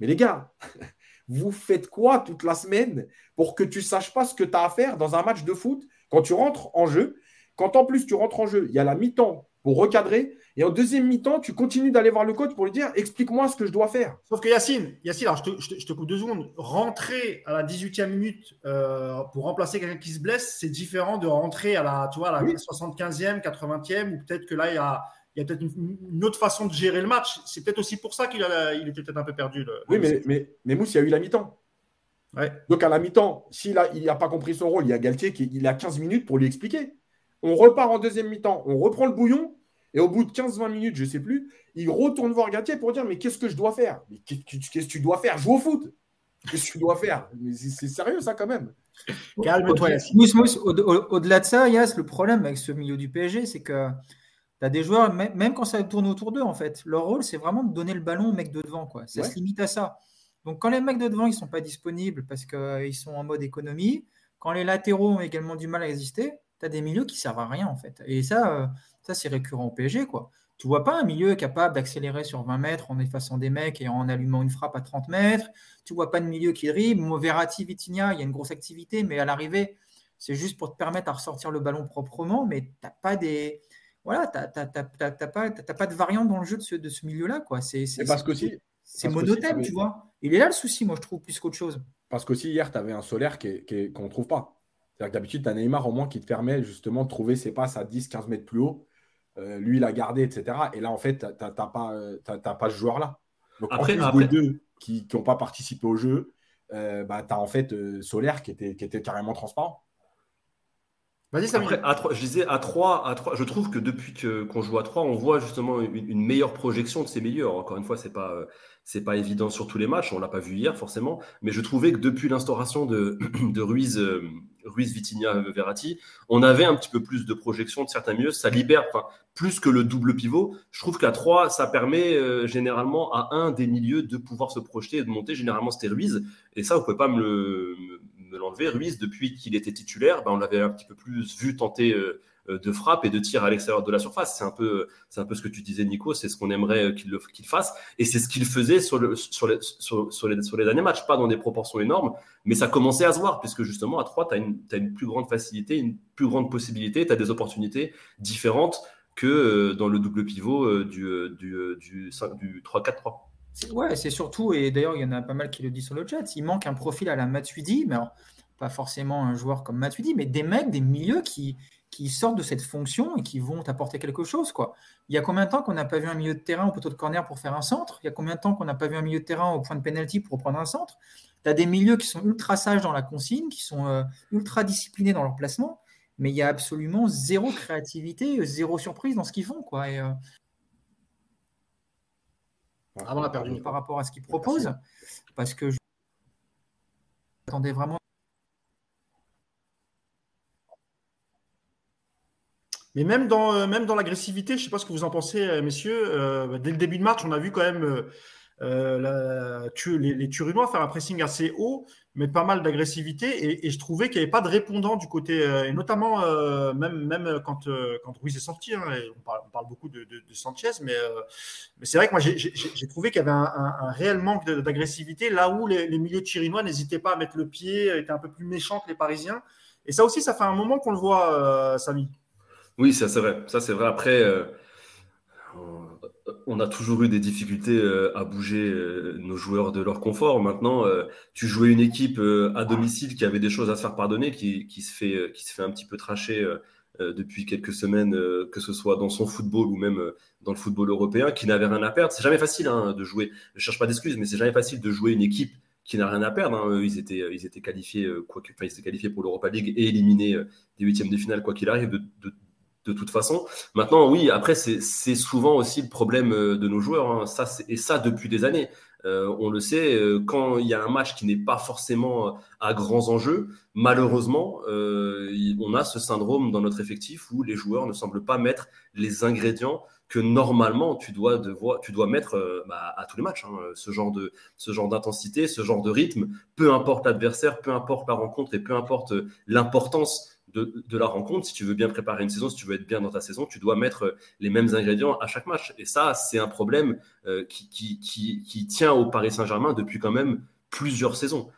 Mais les gars, vous faites quoi toute la semaine pour que tu saches pas ce que tu as à faire dans un match de foot quand tu rentres en jeu? Quand en plus tu rentres en jeu, il y a la mi-temps pour recadrer. Et en deuxième mi-temps, tu continues d'aller voir le coach pour lui dire explique-moi ce que je dois faire. Sauf que Yacine, Yacine alors je te, je, te, coupe deux secondes. Rentrer à la 18e minute euh, pour remplacer quelqu'un qui se blesse, c'est différent de rentrer à la, tu vois, la 75e, 80e, ou peut-être que là, il y a, il y a peut-être une, autre façon de gérer le match. C'est peut-être aussi pour ça qu'il il était peut-être un peu perdu. oui, mais, mais, mais Mousse, il y a eu la mi-temps. Ouais. Donc à la mi-temps, s'il n'a il a pas compris son rôle, il y a Galtier qui il a 15 minutes pour lui expliquer. On repart en deuxième mi-temps, on reprend le bouillon, et au bout de 15-20 minutes, je ne sais plus, il retourne voir Galtier pour dire Mais qu'est-ce que je dois faire? Mais qu'est-ce que tu dois faire? Jouer au foot Qu'est-ce que tu dois faire? Mais c'est sérieux, ça, quand même. Calme-toi, Mousse, Mousse, au-delà de ça, Yas, le problème avec ce milieu du PSG, c'est que tu as des joueurs, même quand ça tourne autour d'eux, en fait, leur rôle, c'est vraiment de donner le ballon aux mecs de devant. Quoi. Ça se limite à ça. Donc, quand les mecs de devant, ils ne sont pas disponibles parce qu'ils sont en mode économie, quand les latéraux ont également du mal à exister, tu as des milieux qui servent à rien, en fait. Et ça, euh, ça, c'est récurrent au PSG, quoi. Tu vois pas un milieu capable d'accélérer sur 20 mètres en effaçant des mecs et en allumant une frappe à 30 mètres. Tu vois pas de milieu qui dribble. Verratti, Vitinha, il y a une grosse activité, mais à l'arrivée, c'est juste pour te permettre à ressortir le ballon proprement, mais tu n'as pas des. Voilà, tu n'as pas, de variante dans le jeu de ce, de ce milieu-là. quoi. C'est parce que si, c'est monotème, tu vois. Il est là le souci, moi, je trouve, plus qu'autre chose. Parce qu'aussi, hier, tu avais un solaire qu'on ne trouve pas. C'est-à-dire que d'habitude, tu as Neymar au moins qui te permet justement de trouver ses passes à 10-15 mètres plus haut euh, lui, il a gardé, etc. Et là, en fait, tu n'as pas, euh, pas ce joueur-là. Donc, après, en plus, les deux qui n'ont pas participé au jeu, euh, bah, tu as en fait Solaire qui était, qui était carrément transparent. Vas-y, Après, je disais à 3, à 3, je trouve que depuis qu'on joue à 3, on voit justement une, meilleure projection de ses milieux. Encore une fois, ce n'est pas, c'est pas évident sur tous les matchs, on l'a pas vu hier forcément, mais je trouvais que depuis l'instauration de, de Ruiz, Ruiz, Vitinha, Verratti, on avait un petit peu plus de projection de certains milieux. Ça libère, enfin, plus que le double pivot. Je trouve qu'à 3, ça permet euh, généralement à un des milieux de pouvoir se projeter et de monter. Généralement, c'était Ruiz. Et ça, vous pouvez pas me l'enlever. Ruiz, depuis qu'il était titulaire, ben, on l'avait un petit peu plus vu tenter euh, euh, de frappe et de tir à l'extérieur de la surface. C'est un peu, ce que tu disais, Nico. C'est ce qu'on aimerait euh, qu'il qu'il fasse, et c'est ce qu'il faisait sur, le, sur, les, sur, les, sur les derniers matchs, pas dans des proportions énormes, mais ça commençait à se voir, puisque justement à 3, tu as une, plus grande facilité, une plus grande possibilité, tu as des opportunités différentes que dans le double pivot du, du, du, du 3-4-3. Ouais, c'est surtout, et d'ailleurs, il y en a pas mal qui le disent sur le chat, il manque un profil à la Matuidi, mais pas forcément un joueur comme Matuidi, mais des mecs, des milieux qui, sortent de cette fonction et qui vont apporter quelque chose. Quoi. Il y a combien de temps qu'on n'a pas vu un milieu de terrain au poteau de corner pour faire un centre? Il y a combien de temps qu'on n'a pas vu un milieu de terrain au point de pénalty pour prendre un centre? Tu as des milieux qui sont ultra sages dans la consigne, qui sont euh, ultra disciplinés dans leur placement, mais il y a absolument zéro créativité, zéro surprise dans ce qu'ils font. Quoi. Euh, a perdu par rapport à ce qu'ils proposent, parce que je attendais vraiment Mais même dans, euh, même dans l'agressivité, je ne sais pas ce que vous en pensez, euh, messieurs. Euh, dès le début de match, on a vu quand même les, les, Turinois faire un pressing assez haut, mais pas mal d'agressivité. Et, je trouvais qu'il n'y avait pas de répondant du côté, et notamment même, même quand, quand Ruiz est sorti. Hein, on, parle, beaucoup de, Sanchez, mais, c'est vrai que moi j'ai trouvé qu'il y avait un, réel manque d'agressivité là où les, les milieux turinois n'hésitaient pas à mettre le pied, étaient un peu plus méchants que les Parisiens. Et ça aussi, ça fait un moment qu'on le voit, Samy. Oui, ça c'est vrai. Ça c'est vrai. Après, euh, on a toujours eu des difficultés euh, à bouger euh, nos joueurs de leur confort. Maintenant, tu jouais une équipe à domicile qui avait des choses à se faire pardonner, qui, se, fait, un petit peu tracher depuis quelques semaines, que ce soit dans son football ou même dans le football européen, qui n'avait rien à perdre. C'est jamais facile hein, de jouer. Je cherche pas d'excuses, mais c'est jamais facile de jouer une équipe qui n'a rien à perdre. Hein. Ils, étaient, qualifiés, ils étaient qualifiés pour l'Europa League et éliminés des huitièmes de finale, quoi qu'il arrive, de toute façon. Maintenant, oui, après, c'est souvent aussi le problème euh, de nos joueurs. Hein. Ça, et ça depuis des années. Euh, on le sait, euh, quand il y a un match qui n'est pas forcément à grands enjeux, malheureusement, on a ce syndrome dans notre effectif où les joueurs ne semblent pas mettre les ingrédients que normalement tu dois, devoir, mettre bah, à tous les matchs. Hein. Ce genre de ce genre d'intensité, ce genre de rythme, peu importe l'adversaire, peu importe la rencontre et peu importe l'importance de, la rencontre, si tu veux bien préparer une saison, si tu veux être bien dans ta saison, tu dois mettre les mêmes ingrédients à chaque match. Et ça, c'est un problème euh, qui, qui, tient au Paris Saint-Germain depuis quand même plusieurs saisons.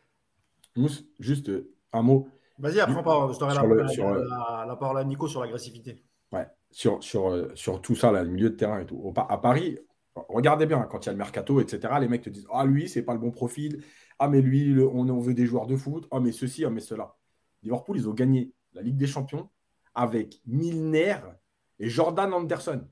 Mousse, juste euh, un mot. Vas-y, après, je t'aurai la, la, parole à Nico sur l'agressivité. Ouais, sur, sur, euh, sur tout ça, là, le milieu de terrain et tout. À Paris, regardez bien, quand il y a le mercato, etc., les mecs te disent Ah, lui, c'est pas le bon profil. Ah, mais lui, on, on, veut des joueurs de foot. Ah, mais ceci, ah, mais cela. Liverpool, ils ont gagné la Ligue des Champions avec Milner et Jordan Anderson.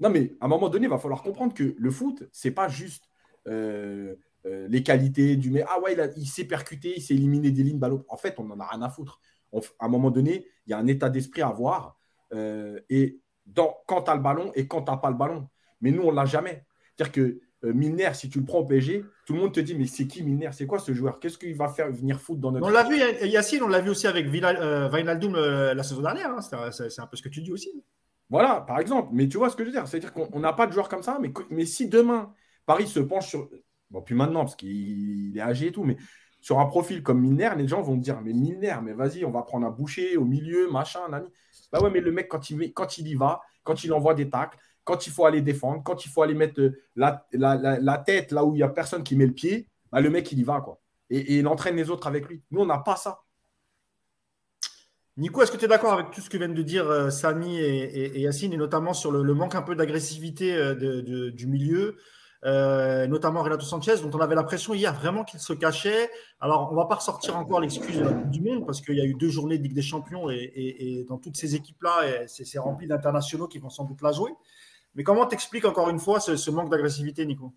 Non, mais à un moment donné, il va falloir comprendre que le foot, c'est pas juste euh, euh, les qualités du mais ah ouais, il, s'est percuté, il s'est éliminé des lignes ballot. En fait, on n'en a rien à foutre. à un moment donné, il y a un état d'esprit à avoir. Euh, et quand tu as le ballon et quand tu n'as pas le ballon. Mais nous, on l'a jamais. C'est-à-dire que Milner, si tu le prends au PSG, tout le monde te dit mais c'est qui Milner? C'est quoi ce joueur? Qu'est-ce qu'il va faire venir foutre dans notre On l'a vu Yacine, on l'a vu aussi avec euh, Vinaldoom euh, la saison dernière. Hein. C'est un peu ce que tu dis aussi. Voilà, par exemple. Mais tu vois ce que je veux dire? C'est-à-dire qu'on n'a pas de joueur comme ça. Mais, mais si demain Paris se penche sur bon puis maintenant parce qu'il est âgé et tout, mais sur un profil comme Milner, les gens vont dire mais Milner, mais vas-y, on va prendre un boucher au milieu, machin, nani. Bah ouais, mais le mec quand il quand il y va, quand il envoie des tacles, quand il faut aller défendre, quand il faut aller mettre euh, la, tête là où il n'y a personne qui met le pied, bah, le mec, il y va. quoi. Et, il entraîne les autres avec lui. Nous, on n'a pas ça. Nico, est-ce que tu es d'accord avec tout ce que viennent de dire euh, Samy et, Yacine, et notamment sur le, manque un peu d'agressivité euh, du milieu, notamment Renato Sanchez, dont on avait l'impression hier vraiment qu'il se cachait. Alors, on ne va pas ressortir encore l'excuse de la Coupe du Monde, parce qu'il y a eu deux journées de Ligue des Champions, et, et dans toutes ces équipes-là, c'est rempli d'internationaux qui vont sans doute la jouer. Mais comment t'expliques encore une fois ce, manque d'agressivité, Nico?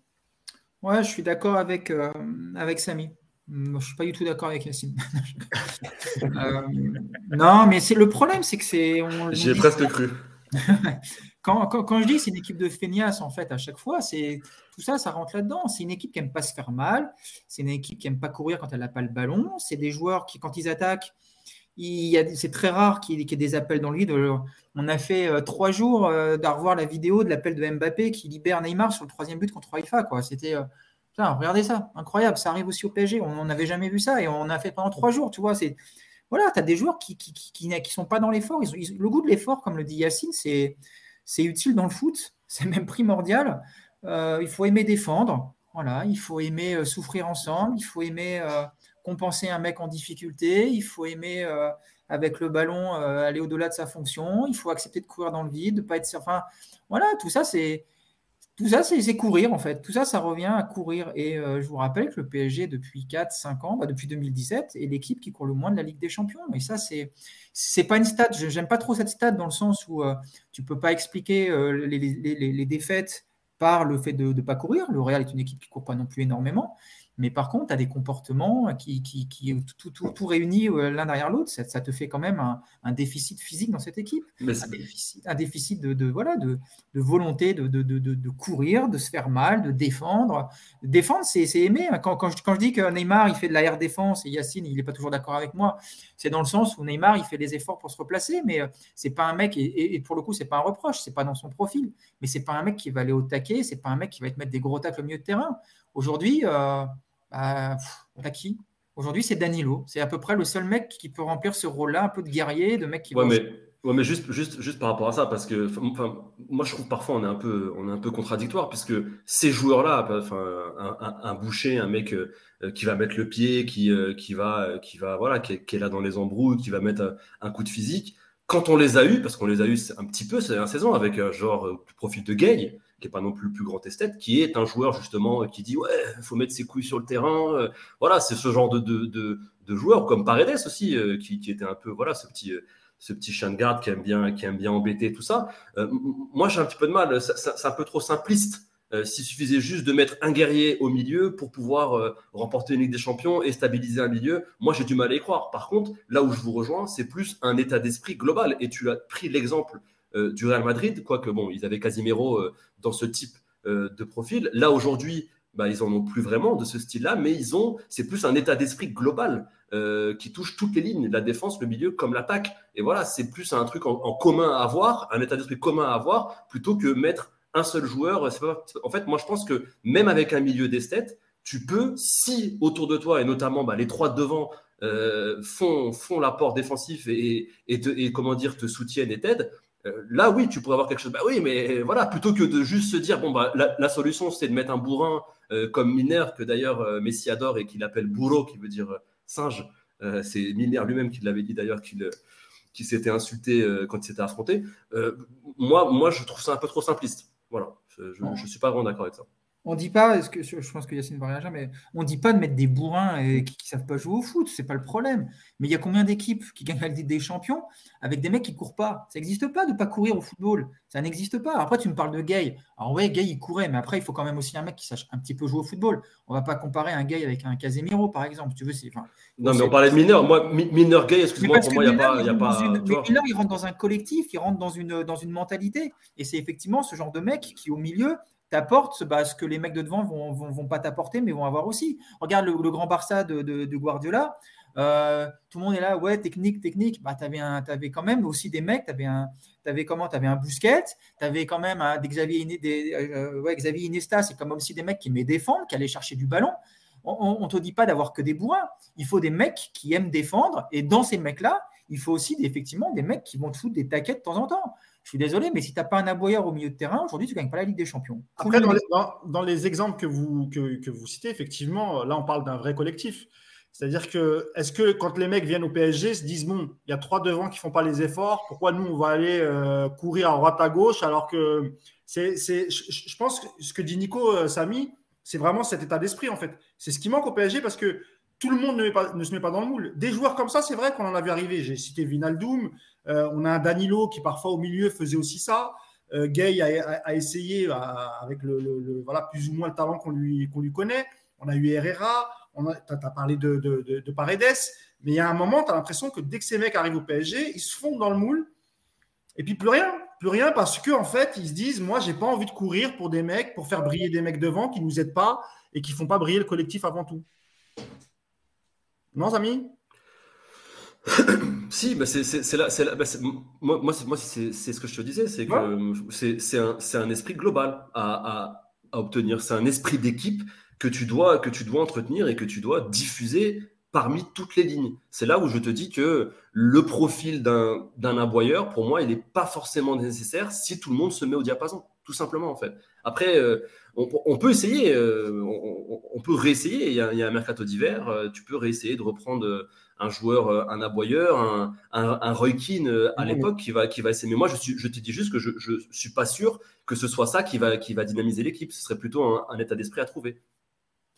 Ouais, je suis d'accord avec, euh, avec Samy. Je ne suis pas du tout d'accord avec Yacine. Euh, non, mais c'est le problème, c'est que c'est. J'ai presque cru. quand, quand, je dis c'est une équipe de feignasses, en fait, à chaque fois, c'est tout ça, ça rentre là-dedans. C'est une équipe qui n'aime pas se faire mal. C'est une équipe qui n'aime pas courir quand elle n'a pas le ballon. C'est des joueurs qui, quand ils attaquent, c'est très rare qu'il y, ait des appels dans le vide. On a fait euh, trois jours euh, revoir la vidéo de l'appel de Mbappé qui libère Neymar sur le troisième but contre Haïfa. C'était, euh, regardez ça, incroyable. Ça arrive aussi au PSG. On n'avait jamais vu ça et on a fait pendant trois jours. Tu vois, voilà, tu as des joueurs qui qui, sont pas dans l'effort. le goût de l'effort, comme le dit Yacine, c'est utile dans le foot. C'est même primordial. il faut aimer défendre. Voilà, il faut aimer souffrir ensemble. Il faut aimer compenser un mec en difficulté, il faut aimer euh, avec le ballon euh, aller au-delà de sa fonction, il faut accepter de courir dans le vide, de pas être enfin voilà, tout ça c'est tout ça c'est courir en fait. Tout ça ça revient à courir et euh, je vous rappelle que le PSG depuis 4 5 ans, bah, depuis 2017 est l'équipe qui court le moins de la Ligue des Champions et ça c'est c'est pas une stat, j'aime pas trop cette stat dans le sens où tu peux pas expliquer les, les, défaites par le fait de ne pas courir. Le Real est une équipe qui court pas non plus énormément. Mais par contre, tu as des comportements qui, qui, qui tout, tout, tout, réunis euh, l'un derrière l'autre. Ça, ça, te fait quand même un, un, déficit physique dans cette équipe. un déficit, un déficit, de, de voilà, de, de volonté de, de, courir, de se faire mal, de défendre. Défendre, c'est aimer. Quand, quand, je, quand, je, dis que Neymar, il fait de la air défense et Yacine, il n'est pas toujours d'accord avec moi, c'est dans le sens où Neymar, il fait des efforts pour se replacer, mais euh, c'est pas un mec, et, et, pour le coup, c'est pas un reproche, c'est pas dans son profil, mais c'est pas un mec qui va aller au taquet, c'est pas un mec qui va te mettre des gros tacles au milieu de terrain. Aujourd'hui, euh, bah, qui? Aujourd'hui, c'est Danilo. C'est à peu près le seul mec qui peut remplir ce rôle-là, un peu de guerrier, de mec qui ouais, mais, ouais, mais juste, juste, juste par rapport à ça, parce que enfin, moi, je trouve parfois on est un peu, on est un peu contradictoire, puisque ces joueurs-là, enfin, un, un, boucher, un mec euh, qui va mettre le pied, qui, euh, qui va, qui va, voilà, qui est, là dans les embrouilles, qui va mettre un, coup de physique. Quand on les a eus, parce qu'on les a eus un petit peu cette saison avec genre le profil de Gay, qui n'est pas non plus le plus grand esthète, qui est un joueur justement qui dit ouais, faut mettre ses couilles sur le terrain. Euh, voilà, c'est ce genre de, de, de, joueur, comme Paredes aussi, euh, qui, était un peu voilà ce petit euh, ce petit chien de garde qui aime bien qui aime bien embêter tout ça. moi, j'ai un petit peu de mal. C'est un peu trop simpliste. S'il suffisait juste de mettre un guerrier au milieu pour pouvoir remporter une Ligue des Champions et stabiliser un milieu, moi j'ai du mal à y croire. Par contre, là où je vous rejoins, c'est plus un état d'esprit global. Et tu as pris l'exemple du Real Madrid, quoique bon, ils avaient Casimiro euh, dans ce type euh, de profil. Là aujourd'hui, bah, ils en ont plus vraiment de ce style-là, mais ils ont, c'est plus un état d'esprit global qui touche toutes les lignes, la défense, le milieu, comme l'attaque. Et voilà, c'est plus un truc en, commun à avoir, un état d'esprit commun à avoir, plutôt que mettre un seul joueur. en fait, moi, je pense que même avec un milieu d'esthète, tu peux, si autour de toi, et notamment bah, les trois devant, font, font l'apport défensif et, comment dire, te soutiennent et t'aident, euh, là, oui, tu pourrais avoir quelque chose. Bah oui, mais voilà, plutôt que de juste se dire, bon, bah, la, solution, c'est de mettre un bourrin euh, comme Miner, que d'ailleurs euh, Messi adore et qu'il appelle bourreau, qui veut dire singe. c'est Miner lui-même qui l'avait dit d'ailleurs, qu'il qui s'était insulté quand il s'était affronté. moi, moi, je trouve ça un peu trop simpliste. Voilà, je ne suis pas vraiment d'accord avec ça. On dit pas, que je pense que Yacine va réagir, mais on dit pas de mettre des bourrins et qui, ne savent pas jouer au foot, c'est pas le problème. Mais il y a combien d'équipes qui gagnent la Ligue des Champions avec des mecs qui courent pas? Ça n'existe pas de pas courir au football, ça n'existe pas. Après tu me parles de Gay. Alors ouais, Gay il courait, mais après il faut quand même aussi un mec qui sache un petit peu jouer au football. On va pas comparer un Gay avec un Casemiro par exemple. Tu veux, non mais on parlait de mineur. Moi, mineur Gay, excuse-moi, pour moi il n'y a pas, y a pas. mineur il rentre dans un collectif, il rentre dans une dans une mentalité, et c'est effectivement ce genre de mec qui au milieu t'apporte bah, ce que les mecs de devant vont, vont, pas t'apporter, mais vont avoir aussi. Regarde le, grand Barça de, Guardiola. Euh, tout le monde est là, ouais, technique, technique. Bah, tu avais, quand même aussi des mecs, tu avais un, avais comment, avais un Bousquet, tu avais quand même des Xavier, des, euh, ouais, Xavier Iniesta, c'est comme aussi des mecs qui aimaient défendre, qui allaient chercher du ballon. On ne te dit pas d'avoir que des bourrins. Il faut des mecs qui aiment défendre. Et dans ces mecs-là, il faut aussi effectivement des mecs qui vont te foutre des taquettes de temps en temps. Je suis désolé, mais si tu n'as pas un aboyeur au milieu de terrain, aujourd'hui, tu ne gagnes pas la Ligue des Champions. Après, dans les, exemples que vous, que, vous citez, effectivement, là, on parle d'un vrai collectif. C'est-à-dire que, est-ce que quand les mecs viennent au PSG, se disent, bon, il y a trois devant qui ne font pas les efforts, pourquoi nous, on va aller euh, courir à droite, à gauche, alors que c'est, je pense que ce que dit Nico euh, Samy, c'est vraiment cet état d'esprit, en fait. C'est ce qui manque au PSG parce que tout le monde ne, ne, se met pas dans le moule. Des joueurs comme ça, c'est vrai qu'on en a vu arriver. J'ai cité Vinaldoom, on a un Danilo qui parfois au milieu faisait aussi ça. Euh, Gay a, essayé euh, avec le, voilà, plus ou moins le talent qu'on lui, qu'on lui connaît. On a eu Herrera, tu as, parlé de, de, Paredes, mais il y a un moment, tu as l'impression que dès que ces mecs arrivent au PSG, ils se fondent dans le moule, et puis plus rien, Plus rien parce qu'en en fait, ils se disent Moi, j'ai pas envie de courir pour des mecs, pour faire briller des mecs devant qui nous aident pas et qui font pas briller le collectif avant tout. Non, Samy? si, bah c'est là. Bah moi, moi c'est ce que je te disais, c'est que c'est un, un, esprit global à, à, obtenir. C'est un esprit d'équipe que tu dois que tu dois entretenir et que tu dois diffuser parmi toutes les lignes. C'est là où je te dis que le profil d'un aboyeur, pour moi, il n'est pas forcément nécessaire si tout le monde se met au diapason, tout simplement en fait. Après, euh, on, peut essayer, euh, on, peut réessayer. Il y, a, il y a un mercato d'hiver, euh, tu peux réessayer de reprendre un joueur, euh, un aboyeur, un, un, un Roy Keane euh, à l'époque qui va, qui va essayer. Mais moi, je, suis, je te dis juste que je ne suis pas sûr que ce soit ça qui va, qui va dynamiser l'équipe. Ce serait plutôt un, état d'esprit à trouver.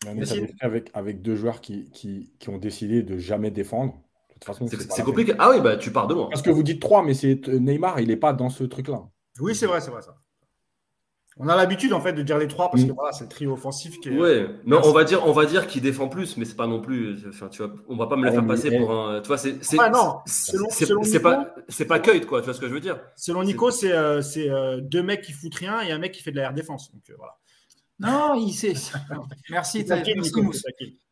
Un état d'esprit avec, avec deux joueurs qui, qui, qui, ont décidé de jamais défendre. De toute façon, c'est compliqué. Ah oui, bah, tu pars de loin. Parce que vous dites trois, mais c'est Neymar, il n'est pas dans ce truc-là. Oui, c'est vrai, c'est vrai ça. On a l'habitude en fait de dire les trois parce que mm. voilà, c'est le trio offensif qui est. Ouais, non, on va dire, on va dire qu'il défend plus, mais c'est pas non plus. Enfin, tu vois, on va pas me le ah, faire passer pour un. Tu vois, c'est. Ah non, c'est pas, c'est pas Keut, quoi. Tu vois ce que je veux dire Selon Nico, c'est euh, euh, deux mecs qui foutent rien et un mec qui fait de la air défense. Donc euh, voilà. Non, il sait. Merci.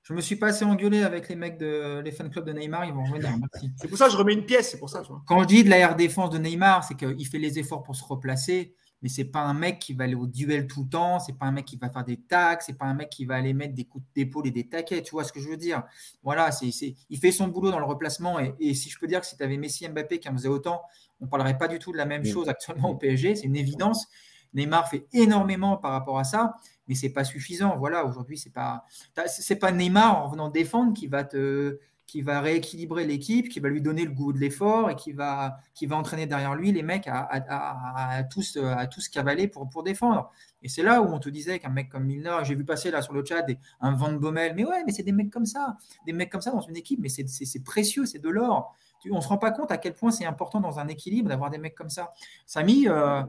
Je me suis pas assez engueulé avec les mecs de les fan clubs de Neymar, ils vont revenir. C'est pour ça que je remets une pièce, c'est pour ça. Quand je dis de la air défense de Neymar, c'est qu'il fait les efforts pour se replacer mais c'est pas un mec qui va aller au duel tout le temps, c'est pas un mec qui va faire des tacs, c'est pas un mec qui va aller mettre des coups d'épaule et des taquets, tu vois ce que je veux dire? Voilà, c'est, il fait son boulot dans le replacement et, si je peux dire que si tu avais Messi Mbappé qui en faisait autant, on parlerait pas du tout de la même chose actuellement au PSG, c'est une évidence. Neymar fait énormément par rapport à ça, mais c'est pas suffisant. Voilà, aujourd'hui c'est pas c'est pas Neymar en venant défendre qui va te qui va rééquilibrer l'équipe, qui va lui donner le goût de l'effort et qui va, qui va entraîner derrière lui les mecs à, tous, à tous cavaler pour, pour défendre. Et c'est là où on te disait qu'un mec comme Milner, j'ai vu passer là sur le chat un Van Bommel, mais ouais, mais c'est des mecs comme ça, des mecs comme ça dans une équipe, mais c'est précieux, c'est de l'or. On ne se rend pas compte à quel point c'est important dans un équilibre d'avoir des mecs comme ça. Samy, euh,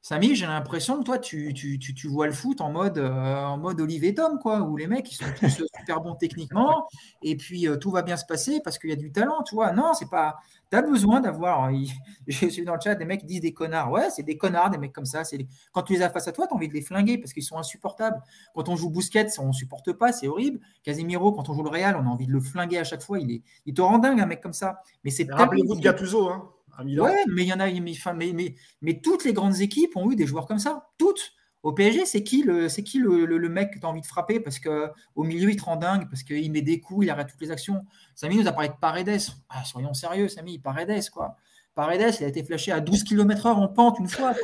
Samy, j'ai l'impression que toi, tu, tu, tu, vois le foot en mode, euh, en mode Olivier Tom, quoi, où les mecs, ils sont tous super bons techniquement, et puis euh, tout va bien se passer parce qu'il y a du talent, tu vois. Non, c'est pas. Tu as besoin d'avoir. J'ai suis dans le chat, des mecs qui disent des connards. Ouais, c'est des connards, des mecs comme ça. Quand tu les as face à toi, tu as envie de les flinguer parce qu'ils sont insupportables. Quand on joue Bousquet, on ne supporte pas, c'est horrible. Casemiro, quand on joue le Real, on a envie de le flinguer à chaque fois. Il, est... il te rend dingue, un mec comme ça. Mais c'est Rappelez-vous de Gattuso, hein. Ouais, mais il y en a, mais, mais, mais, toutes les grandes équipes ont eu des joueurs comme ça. Toutes. Au PSG, c'est qui le, c'est qui le, le, mec que tu as envie de frapper? Parce qu'au milieu, il te rend dingue, parce qu'il met des coups, il arrête toutes les actions. Samy nous a parlé de Paredes. Ah, soyons sérieux, Samy, Paredes, quoi. Paredes, il a été flashé à 12 km/h en pente une fois.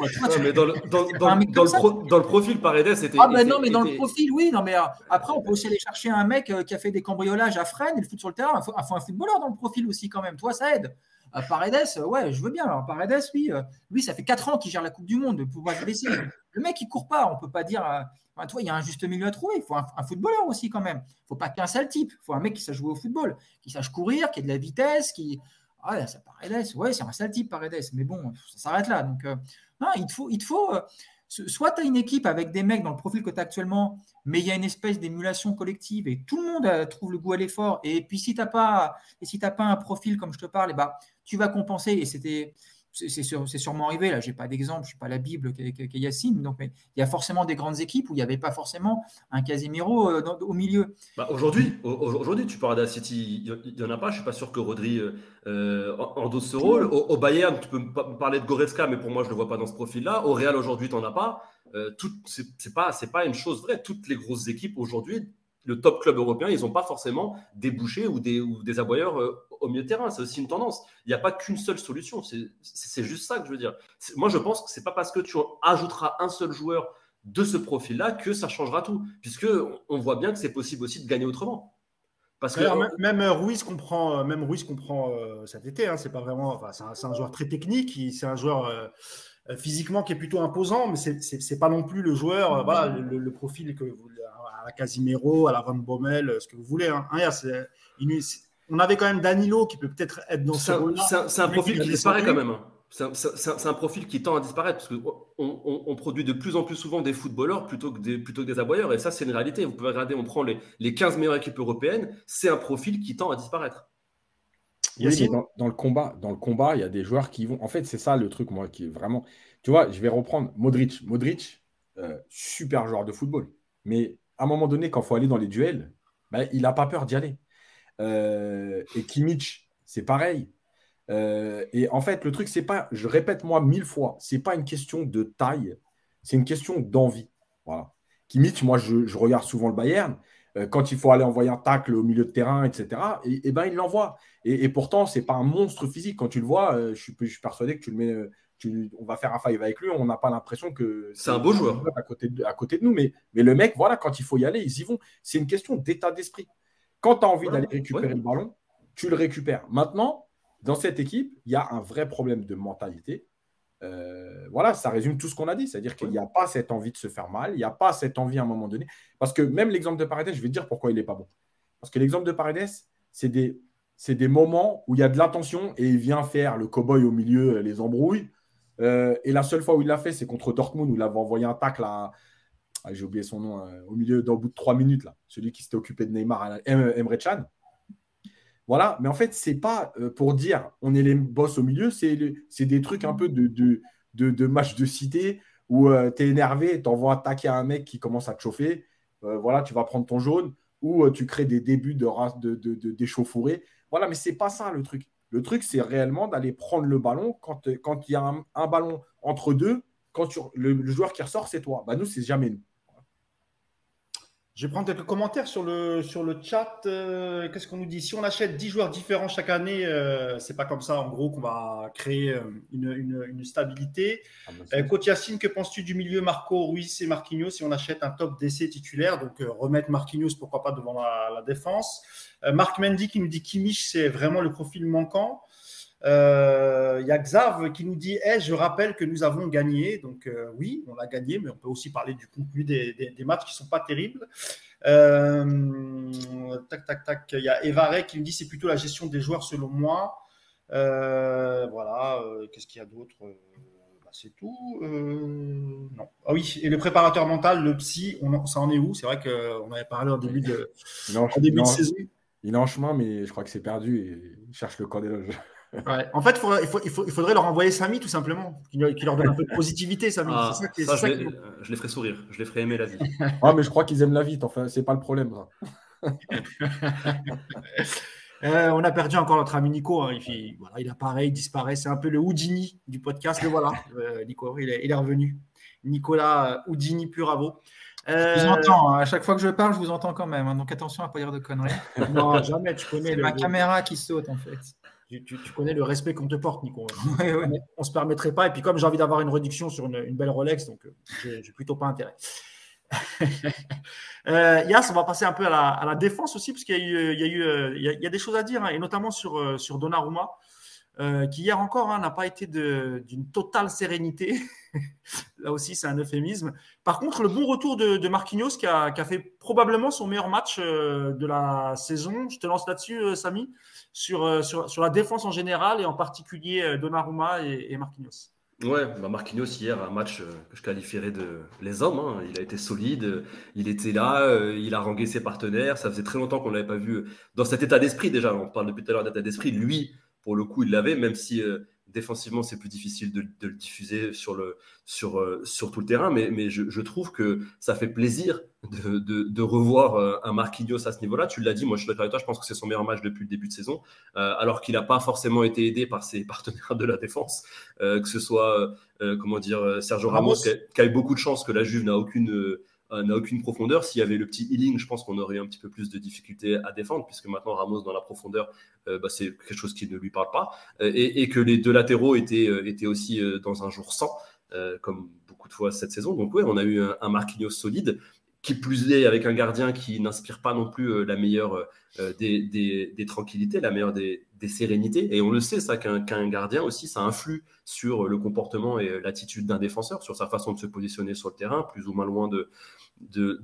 mais dans, le, dans, dans, le dans, le profil, Paredes, c'était. Ah, ben non, mais dans le profil, oui. Non, mais euh, après, on peut aussi aller chercher un mec euh, qui a fait des cambriolages à Fresnes et le foot sur le terrain. Il faut, un footballeur dans le profil aussi, quand même. Toi, ça aide. Paredes, euh, ouais, je veux bien. Alors, Paredes, lui, euh, lui, ça fait 4 ans qu'il gère la Coupe du Monde, se blesser. Le mec, il court pas. On peut pas dire. Euh, toi, il y a un juste milieu à trouver. Il faut un, footballeur aussi, quand même. Il faut pas qu'un sale type. Il faut un mec qui sache jouer au football, qui sache courir, qui ait de la vitesse, qui. Ah, ça Paredes, ouais, c'est un sale type, Paredes. Mais bon, ça s'arrête là. Donc, non, il faut. Il te faut soit tu as une équipe avec des mecs dans le profil que tu as actuellement, mais il y a une espèce d'émulation collective et tout le monde euh, trouve le goût à l'effort. Et puis si tu n'as pas, si pas un profil comme je te parle, bah, tu vas compenser. Et c'était c'est sûrement arrivé. Là, j'ai pas d'exemple, je suis pas la Bible qu'est Yacine. Donc, mais il y a forcément des grandes équipes où il n'y avait pas forcément un Casemiro euh, au milieu. Bah, aujourd'hui, aujourd'hui, tu parles d'Acity, il n'y en a pas. Je suis pas sûr que Rodri euh, endosse ce rôle. Au, Bayern, tu peux me parler de Goretzka, mais pour moi, je le vois pas dans ce profil-là. Au Real, aujourd'hui, tu n'en as pas. Euh, c'est pas, c'est pas une chose vraie. Toutes les grosses équipes aujourd'hui le top club européen, ils n'ont pas forcément des bouchers ou des, ou des aboyeurs euh, au milieu de terrain. C'est aussi une tendance. Il n'y a pas qu'une seule solution. C'est juste ça que je veux dire. Moi, je pense que ce n'est pas parce que tu ajouteras un seul joueur de ce profil-là que ça changera tout. Puisque on voit bien que c'est possible aussi de gagner autrement. Parce que même, Ruiz comprend, euh, même Ruiz comprend euh, cet été. Hein, c'est pas vraiment. Enfin, c'est un, joueur très technique. C'est un joueur physiquement qui est plutôt imposant, mais c'est pas non plus le joueur. voilà, le, profil que vous, à la Casimiro, à la Van Bommel, ce que vous voulez. Hein. on avait quand même Danilo qui peut peut-être être dans ce rôle-là. C'est un, profil qui disparaît quand même. Hein. C'est un, profil qui tend à disparaître parce qu'on on, produit de plus en plus souvent des footballeurs plutôt que des, plutôt que des aboyeurs. Et ça, c'est une réalité. Vous pouvez regarder, on prend les, les 15 meilleures équipes européennes, c'est un profil qui tend à disparaître. Oui, dans, le combat, dans le combat, il y a des joueurs qui vont. En fait, c'est ça le truc, moi, qui est vraiment. Tu vois, je vais reprendre Modric. Modric, euh, super joueur de football. Mais à un moment donné, quand il faut aller dans les duels, bah, il n'a pas peur d'y aller. Euh, et Kimmich, c'est pareil. Euh, et en fait, le truc, c'est pas, je répète moi mille fois, c'est pas une question de taille, c'est une question d'envie. Voilà. Kimmich, moi, je, regarde souvent le Bayern. Euh, quand il faut aller envoyer un tacle au milieu de terrain, etc., et, ben, il l'envoie. Et, pourtant, ce n'est pas un monstre physique. Quand tu le vois, je, suis, persuadé que tu le mets, tu, on va faire un five avec lui, on n'a pas l'impression que c'est un beau joueur à côté, de, à côté de nous. Mais, mais le mec, voilà, quand il faut y aller, ils y vont. C'est une question d'état d'esprit. Quand tu as envie d'aller récupérer le ballon, tu le récupères. Maintenant, dans cette équipe, il y a un vrai problème de mentalité. Euh, voilà, ça résume tout ce qu'on a dit. C'est-à-dire qu'il n'y a pas cette envie de se faire mal, il n'y a pas cette envie à un moment donné. Parce que même l'exemple de Paredes, je vais te dire pourquoi il n'est pas bon. Parce que l'exemple de Paredes, c'est des, des moments où il y a de l'attention et il vient faire le cow-boy au milieu, les embrouilles. Euh, et la seule fois où il l'a fait, c'est contre Dortmund, où il avait envoyé un tacle à. Ah, j'ai oublié son nom, au milieu, dans bout de trois minutes, là. Celui qui s'était occupé de Neymar, Emre Can. Voilà, mais en fait, c'est pas euh, pour dire on est les boss au milieu, c'est des trucs un peu de, de, de, match de cité où euh, tu es énervé, tu envoies attaquer un mec qui commence à te chauffer. Euh, voilà, tu vas prendre ton jaune ou tu crées des débuts de, de, d'échauffourée. Voilà, mais c'est pas ça le truc. Le truc, c'est réellement d'aller prendre le ballon quand il y a un, ballon entre deux, quand le, le, joueur qui ressort, c'est toi. Bah, nous, c'est jamais nous. Je vais prendre quelques commentaires sur le, sur le chat. Euh, qu'est-ce qu'on nous dit? Si on achète 10 joueurs différents chaque année, euh, c'est pas comme ça, en gros, qu'on va créer euh, une, une, une stabilité. Ah, bah, Coach Yacine, que penses-tu du milieu Marco, Ruiz et Marquinhos si on achète un top d'essai titulaire? Donc, remettre Marquinhos, pourquoi pas, devant la, la défense. Marc Mendy qui nous dit Kimmich, c'est vraiment le profil manquant. Il euh, y a Xav qui nous dit eh, Je rappelle que nous avons gagné. Donc, euh, oui, on a gagné, mais on peut aussi parler du contenu des, matchs qui ne sont pas terribles. Euh, tac, tac, tac. Il y a Ray qui nous dit C'est plutôt la gestion des joueurs, selon moi. voilà. Qu'est-ce qu'il y a d'autre? Bah, C'est tout. non. Ah oui, et le préparateur mental, le psy, on ça en est où? C'est vrai qu'on avait parlé en début de, début de saison. Il est en chemin, mais je crois que c'est perdu et il cherche le corps des loges. En fait, il, faut, il, faut, il, faudrait leur envoyer Samy tout simplement, qui, leur donne un peu de positivité, Samy. Ah, ça, ça, je, les, je, les ferai sourire, je les ferai aimer la vie. ah, mais je crois qu'ils aiment la vie, enfin, c'est pas le problème. euh, on a perdu encore notre ami Nico. Hein. Il, voilà, il apparaît, il disparaît. C'est un peu le Houdini du podcast. Le voilà, euh, Nico, il est, il est, revenu. Nicolas euh, Houdini Puravo. Euh... Je vous entends. Hein. À chaque fois que je parle, je vous entends quand même. Hein. Donc attention à ne pas dire de conneries. non, jamais. Tu connais le... ma caméra qui saute en fait. Tu, connais le respect qu'on te porte, Nico. On ne se permettrait pas. Et puis, comme j'ai envie d'avoir une réduction sur une, belle Rolex, donc euh, j'ai plutôt pas intérêt. euh, Yas, on va passer un peu à la, défense aussi, parce qu'il y, a eu, il y, il y a des choses à dire, hein, et notamment sur, euh, sur Donnarumma. Euh, qui hier encore hein, n'a pas été d'une totale sérénité. Là aussi, c'est un euphémisme. Par contre, le bon retour de, Marquinhos qui a, fait probablement son meilleur match euh, de la saison. Je te lance là-dessus, euh, Samy, sur, la défense en général et en particulier Donnarumma et, et Marquinhos. Ouais, bah Marquinhos hier, un match que je qualifierais de les hommes. Hein. Il a été solide, il était là, il a rangé ses partenaires. Ça faisait très longtemps qu'on ne l'avait pas vu dans cet état d'esprit déjà. On parle depuis tout à l'heure d'état d'esprit. Lui, pour le coup, il l'avait, même si euh, défensivement, c'est plus difficile de, le diffuser sur, le, sur, euh, sur tout le terrain. Mais, mais je, trouve que ça fait plaisir de, de, revoir euh, un Marquinhos à ce niveau-là. Tu l'as dit, moi je suis d'accord avec toi, je pense que c'est son meilleur match depuis le début de saison, alors qu'il n'a pas forcément été aidé par ses partenaires de la défense, que ce soit, comment dire, Sergio Ramos, qui, a, qui, a, eu beaucoup de chance que la Juve n'a aucune n'a aucune profondeur. S'il y avait le petit healing, je pense qu'on aurait un petit peu plus de difficultés à défendre, puisque maintenant Ramos dans la profondeur, euh, bah, c'est quelque chose qui ne lui parle pas, euh, et, que les deux latéraux étaient, aussi dans un jour sans, comme beaucoup de fois cette saison. Donc oui, on a eu un Marquinhos solide, qui plus est avec un gardien qui n'inspire pas non plus la meilleure des, des, tranquillités, la meilleure des, sérénités. Et on le sait, ça, qu'un gardien aussi, ça influe sur le comportement et l'attitude d'un défenseur, sur sa façon de se positionner sur le terrain, plus ou moins loin de, de,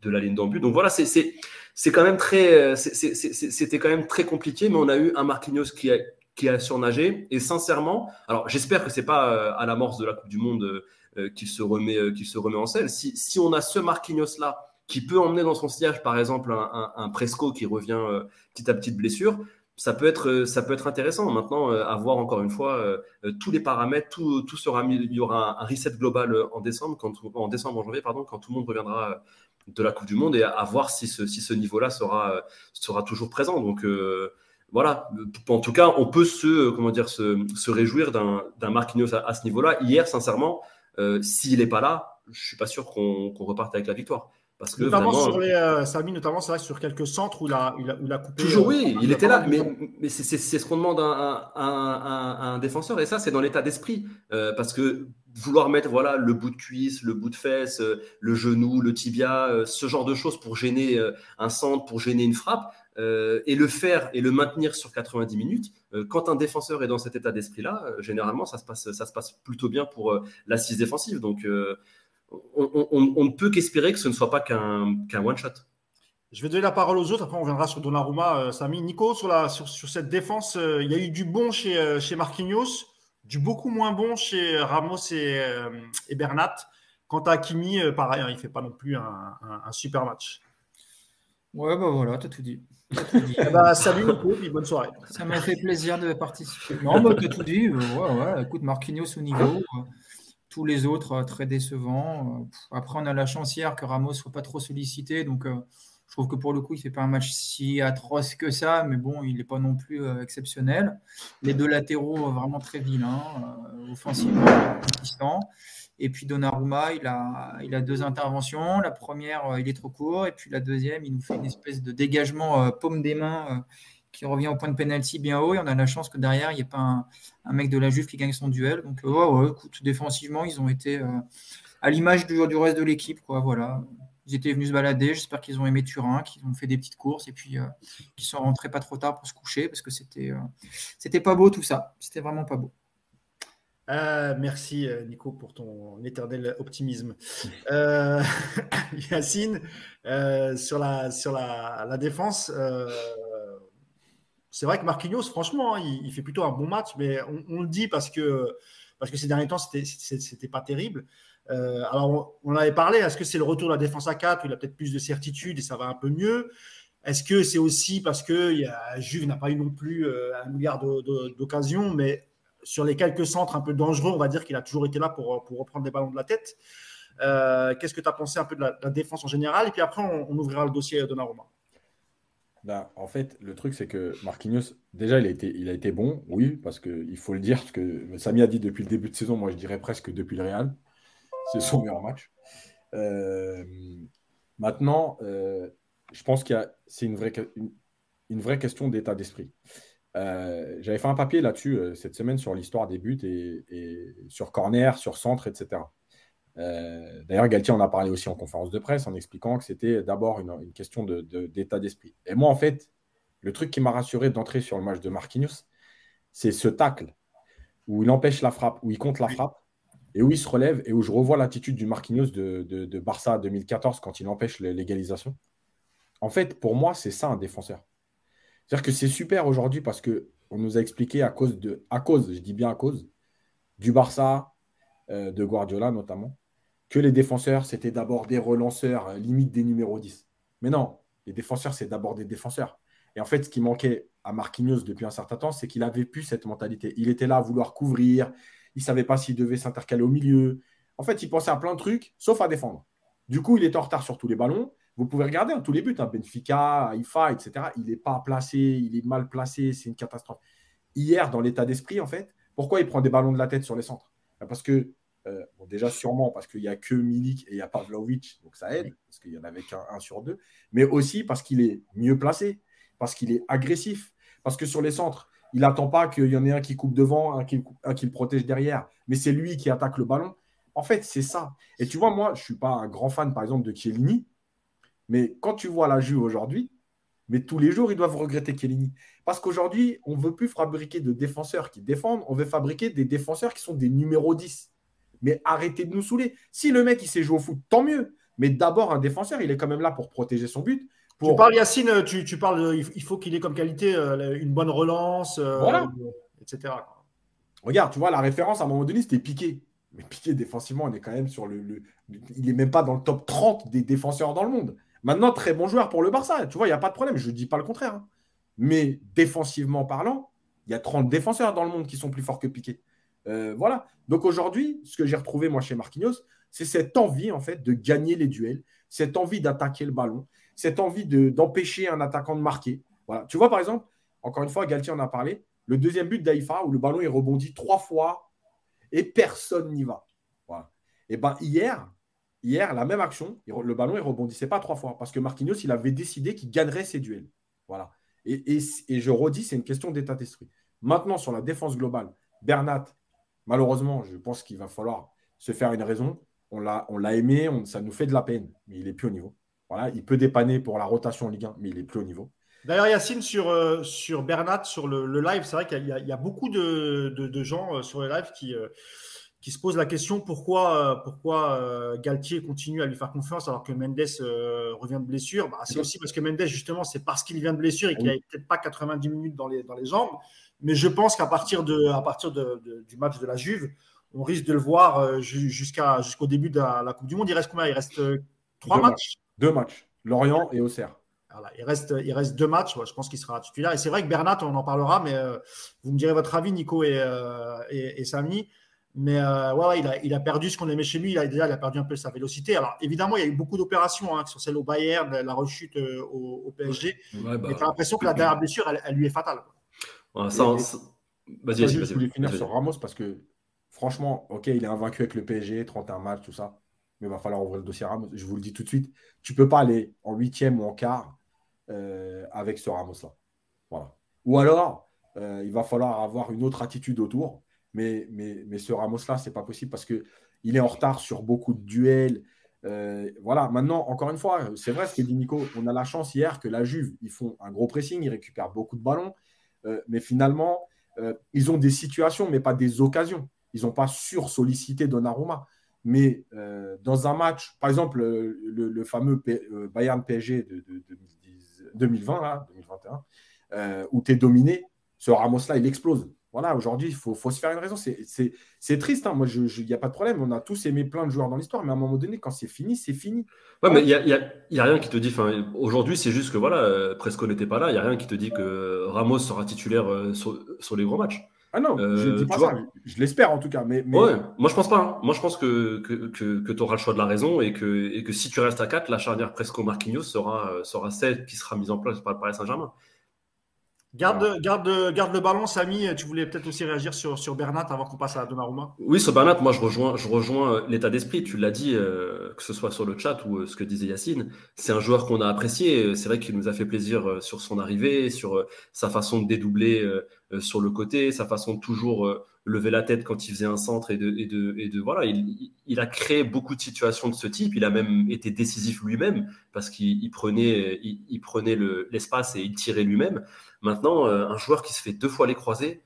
de, la ligne d'embut. Donc voilà, c'est quand même très, c'était quand même très compliqué, mais on a eu un Marquinhos qui a, qui a surnagé. Et sincèrement, alors j'espère que c'est pas euh, à l'amorce de la Coupe du Monde euh, euh, qu'il se remet, qu'il se remet en selle. Si, si on a ce Marquinhos là qui peut emmener dans son sillage, par exemple, un, un, Presco qui revient petit à petit de blessure, ça peut être, ça peut être intéressant. Maintenant, à voir encore une fois tous les paramètres, tout, tout sera mis, il y aura un, reset global en décembre, quand, en décembre, en janvier, pardon, quand tout le monde reviendra de la Coupe du Monde et à, voir si ce, si ce niveau-là sera, sera toujours présent. Donc voilà, en tout cas, on peut se, comment dire, se, se réjouir d'un Marquinhos à ce niveau-là. Hier, sincèrement, s'il n'est pas là, je suis pas sûr qu'on reparte avec la victoire. Parce que notamment sur les, euh, Samy, notamment, c'est vrai sur quelques centres où la, où la, coupé. Toujours, oui, il était là, mais, mais c'est ce qu'on demande à un, un, défenseur, et ça, c'est dans l'état d'esprit. Euh, parce que vouloir mettre voilà, le bout de cuisse, le bout de fesse, euh, le genou, le tibia, ce genre de choses pour gêner un centre, pour gêner une frappe, et le faire et le maintenir sur 90 minutes, quand un défenseur est dans cet état d'esprit-là, généralement, ça se, passe, ça se passe plutôt bien pour l'assise défensive. Donc, on, ne peut qu'espérer que ce ne soit pas qu'un one-shot. Je vais donner la parole aux autres, après on viendra sur Donnarumma, euh, Samy. Nico, sur, la, sur, cette défense, euh, il y a eu du bon chez, euh, chez Marquinhos, du beaucoup moins bon chez Ramos et, et Bernat. Quant à Hakimi, pareil, hein, il ne fait pas non plus un, super match. Ouais, bah voilà, tu as tout dit. Eh bah, salut Nico, et bonne soirée. Ça m'a fait plaisir de participer. Non, bah, tu as tout dit. Ouais, ouais, écoute, Marquinhos au niveau tous les autres euh, très décevants. Euh, après, on a la chance hier que Ramos soit pas trop sollicité, donc euh, je trouve que pour le coup, il fait pas un match si atroce que ça, mais bon, il n'est pas non plus exceptionnel. Les deux latéraux vraiment très vilains, offensivement consistants. Et puis Donnarumma, il a, il a deux interventions. La première, il est trop court, et puis la deuxième, il nous fait une espèce de dégagement paume des mains qui revient au point de pénalty bien haut. Et on a la chance que derrière, il n'y ait pas un, mec de la Juve qui gagne son duel. Donc, euh, ouais, écoute, défensivement, ils ont été euh, à l'image du, du, reste de l'équipe. Quoi, voilà. Ils étaient venus se balader. J'espère qu'ils ont aimé Turin, qu'ils ont fait des petites courses et puis euh, qu'ils sont rentrés pas trop tard pour se coucher parce que c'était c'était pas beau tout ça. C'était vraiment pas beau. Merci Nico pour ton éternel optimisme. Yacine, sur la, sur la, la défense, c'est vrai que Marquinhos, franchement, hein, il, fait plutôt un bon match, mais on, le dit parce que, parce que ces derniers temps, c'était, pas terrible. Euh, alors, on, avait parlé, est-ce que c'est le retour de la défense à 4 où il a peut-être plus de certitude et ça va un peu mieux Est-ce que c'est aussi parce que y a, Juve n'a pas eu non plus euh, un milliard d'occasions, mais sur les quelques centres un peu dangereux, on va dire qu'il a toujours été là pour, pour reprendre des ballons de la tête. Euh, qu'est-ce que tu as pensé un peu de la, défense en général? Et puis après, on, ouvrira le dossier Donnarumma. Bah, en fait, le truc, c'est que Marquinhos, déjà, il a été, bon, oui, parce qu'il faut le dire, parce que Samy a dit depuis le début de saison, moi je dirais presque depuis le Real. C'est son meilleur match. Euh, maintenant, euh, je pense que c'est une vraie, une, vraie question d'état d'esprit. Euh, j'avais fait un papier là-dessus cette semaine sur l'histoire des buts et, et, sur corner, sur centre, etc. Euh, d'ailleurs, Galtier en a parlé aussi en conférence de presse en expliquant que c'était d'abord une, question d'état d'esprit. Et moi, en fait, le truc qui m'a rassuré d'entrer sur le match de Marquinhos, c'est ce tacle où il empêche la frappe, où il compte la frappe, et où il se relève, et où je revois l'attitude du Marquinhos de, de, Barça 2014 quand il empêche l'égalisation. En fait, pour moi, c'est ça un défenseur. C'est-à-dire que c'est super aujourd'hui parce qu'on nous a expliqué à cause de, à cause, je dis bien à cause, du Barça, euh, de Guardiola notamment, que les défenseurs, c'était d'abord des relanceurs, euh, limite des numéros 10. Mais non, les défenseurs, c'est d'abord des défenseurs. Et en fait, ce qui manquait à Marquinhos depuis un certain temps, c'est qu'il avait plus cette mentalité. Il était là à vouloir couvrir, il ne savait pas s'il devait s'intercaler au milieu. En fait, il pensait à plein de trucs, sauf à défendre. Du coup, il est en retard sur tous les ballons. Vous pouvez regarder hein, tous les buts, hein, Benfica, Ifa, etc. Il n'est pas placé, il est mal placé, c'est une catastrophe. Hier, dans l'état d'esprit, en fait, pourquoi il prend des ballons de la tête sur les centres? Parce que euh, déjà, sûrement parce qu'il n'y a que Milik et il n'y a pas Vlaovic, donc ça aide, parce qu'il n'y en avait qu'un 1 sur 2, mais aussi parce qu'il est mieux placé, parce qu'il est agressif, parce que sur les centres, il n'attend pas qu'il y en ait un qui coupe devant, un qui, un qui le protège derrière, mais c'est lui qui attaque le ballon. En fait, c'est ça. Et tu vois, moi, je ne suis pas un grand fan, par exemple, de Chiellini, mais quand tu vois la Juve aujourd'hui, mais tous les jours, ils doivent regretter Chiellini. Parce qu'aujourd'hui, on ne veut plus fabriquer de défenseurs qui défendent, on veut fabriquer des défenseurs qui sont des numéros 10. Mais arrêtez de nous saouler. Si le mec, il sait jouer au foot, tant mieux. Mais d'abord, un défenseur, il est quand même là pour protéger son but. Tu parles, Yacine, tu, parles, il faut qu'il ait comme qualité euh, une bonne relance, euh, etc. Regarde, tu vois, la référence à un moment donné, c'était Piqué. Mais Piqué, défensivement, on est quand même sur le. il n'est même pas dans le top 30 des défenseurs dans le monde. Maintenant, très bon joueur pour le Barça. Tu vois, il n'y a pas de problème. Je ne dis pas le contraire. Hein. Mais défensivement parlant, il y a 30 défenseurs dans le monde qui sont plus forts que Piqué. Euh, voilà. Donc aujourd'hui, ce que j'ai retrouvé moi chez Marquinhos, c'est cette envie en fait de gagner les duels, cette envie d'attaquer le ballon, cette envie d'empêcher un attaquant de marquer. Voilà. Tu vois par exemple, encore une fois, Galtier en a parlé, le deuxième but d'Aïfa où le ballon il rebondit trois fois et personne n'y va. Et ben hier, hier la même action, le ballon il rebondissait pas trois fois parce que Marquinhos il avait décidé qu'il gagnerait ses duels. Voilà. Et, je redis, c'est une question d'état d'esprit. Maintenant sur la défense globale, Bernat, malheureusement, je pense qu'il va falloir se faire une raison. On l'a aimé, ça nous fait de la peine, mais il n'est plus au niveau. Voilà, il peut dépanner pour la rotation en Ligue 1, mais il n'est plus au niveau. D'ailleurs, Yacine, sur, euh, sur Bernat, sur le, live, c'est vrai qu'il y, a beaucoup de, gens euh, sur le live qui, euh, qui se posent la question pourquoi, pourquoi Galtier continue à lui faire confiance alors que Mendes revient de blessure? Bah, c'est aussi parce que Mendes, justement, c'est parce qu'il vient de blessure et qu'il n'a peut-être pas 90 minutes dans les, dans les jambes. Mais je pense qu'à partir, de, à partir de, du match de la Juve, on risque de le voir jusqu'à, jusqu'au début de la, Coupe du Monde. Il reste combien? Il reste trois matchs? Deux matchs. Lorient et Auxerre il, reste, il reste deux matchs. je pense qu'il sera titulaire. Et c'est vrai que Bernat, on en parlera, mais euh, vous me direz votre avis, Nico et, euh, et, Samy. Mais euh, ouais, il, a, il, a, perdu ce qu'on aimait chez lui. Il a, déjà, il a perdu un peu sa vélocité. Alors, évidemment, il y a eu beaucoup d'opérations, hein, sur celle au Bayern, la rechute au, PSG. Ouais, bah, tu as l'impression que la dernière blessure, elle, lui est fatale. vas-y, vas-y. Je voulais finir sur Ramos parce que, franchement, OK, il est invaincu avec le PSG, 31 matchs, tout ça. Mais il va falloir ouvrir le dossier Ramos. Je vous le dis tout de suite. Tu ne peux pas aller en huitième ou en quart euh, avec ce Ramos-là. Voilà. Ou alors, euh, il va falloir avoir une autre attitude autour. Mais, mais, mais ce Ramos-là, ce n'est pas possible parce qu'il est en retard sur beaucoup de duels. Euh, voilà, maintenant, encore une fois, c'est vrai ce que dit Nico. On a la chance hier que la Juve, ils font un gros pressing, ils récupèrent beaucoup de ballons. mais finalement, ils ont des situations, mais pas des occasions. Ils n'ont pas sur-sollicité Donnarumma. Mais dans un match, par exemple, le, fameux Bayern PSG de, de, de, 2020, là, 2021, euh, où tu es dominé, ce Ramos-là, il explose. Voilà, aujourd'hui, il faut, faut, se faire une raison. C'est triste, hein. moi, il n'y a pas de problème. On a tous aimé plein de joueurs dans l'histoire, mais à un moment donné, quand c'est fini, c'est fini. Ouais, mais il n'y a, y a, y a, rien qui te dit. Aujourd'hui, c'est juste que voilà, euh, Presco n'était pas là. Il n'y a rien qui te dit que Ramos sera titulaire euh, sur, sur les gros matchs. Ah non, je ne dis pas ça. Je l'espère en tout cas. Mais, Ouais, moi je pense pas. Hein. Moi je pense que, que, que, tu auras le choix de la raison et que, et que si tu restes à 4, la charnière presque Marquinhos sera, sera celle qui sera mise en place par le Paris Saint-Germain. Garde, garde, garde le ballon, Samy. Tu voulais peut-être aussi réagir sur, sur Bernat avant qu'on passe à Donnarumma Oui, sur Bernat, moi je rejoins, je rejoins euh, l'état d'esprit. Tu l'as dit, euh, que ce soit sur le chat ou euh, ce que disait Yacine. C'est un joueur qu'on a apprécié. C'est vrai qu'il nous a fait plaisir sur son arrivée, sur sa façon de dédoubler sur le côté, sa façon de toujours lever la tête quand il faisait un centre et de, et de, et de voilà, il, il, a créé beaucoup de situations de ce type. Il a même été décisif lui-même parce qu'il prenait, il, prenait l'espace et il tirait lui-même. Maintenant, euh, un joueur qui se fait deux fois les croisés,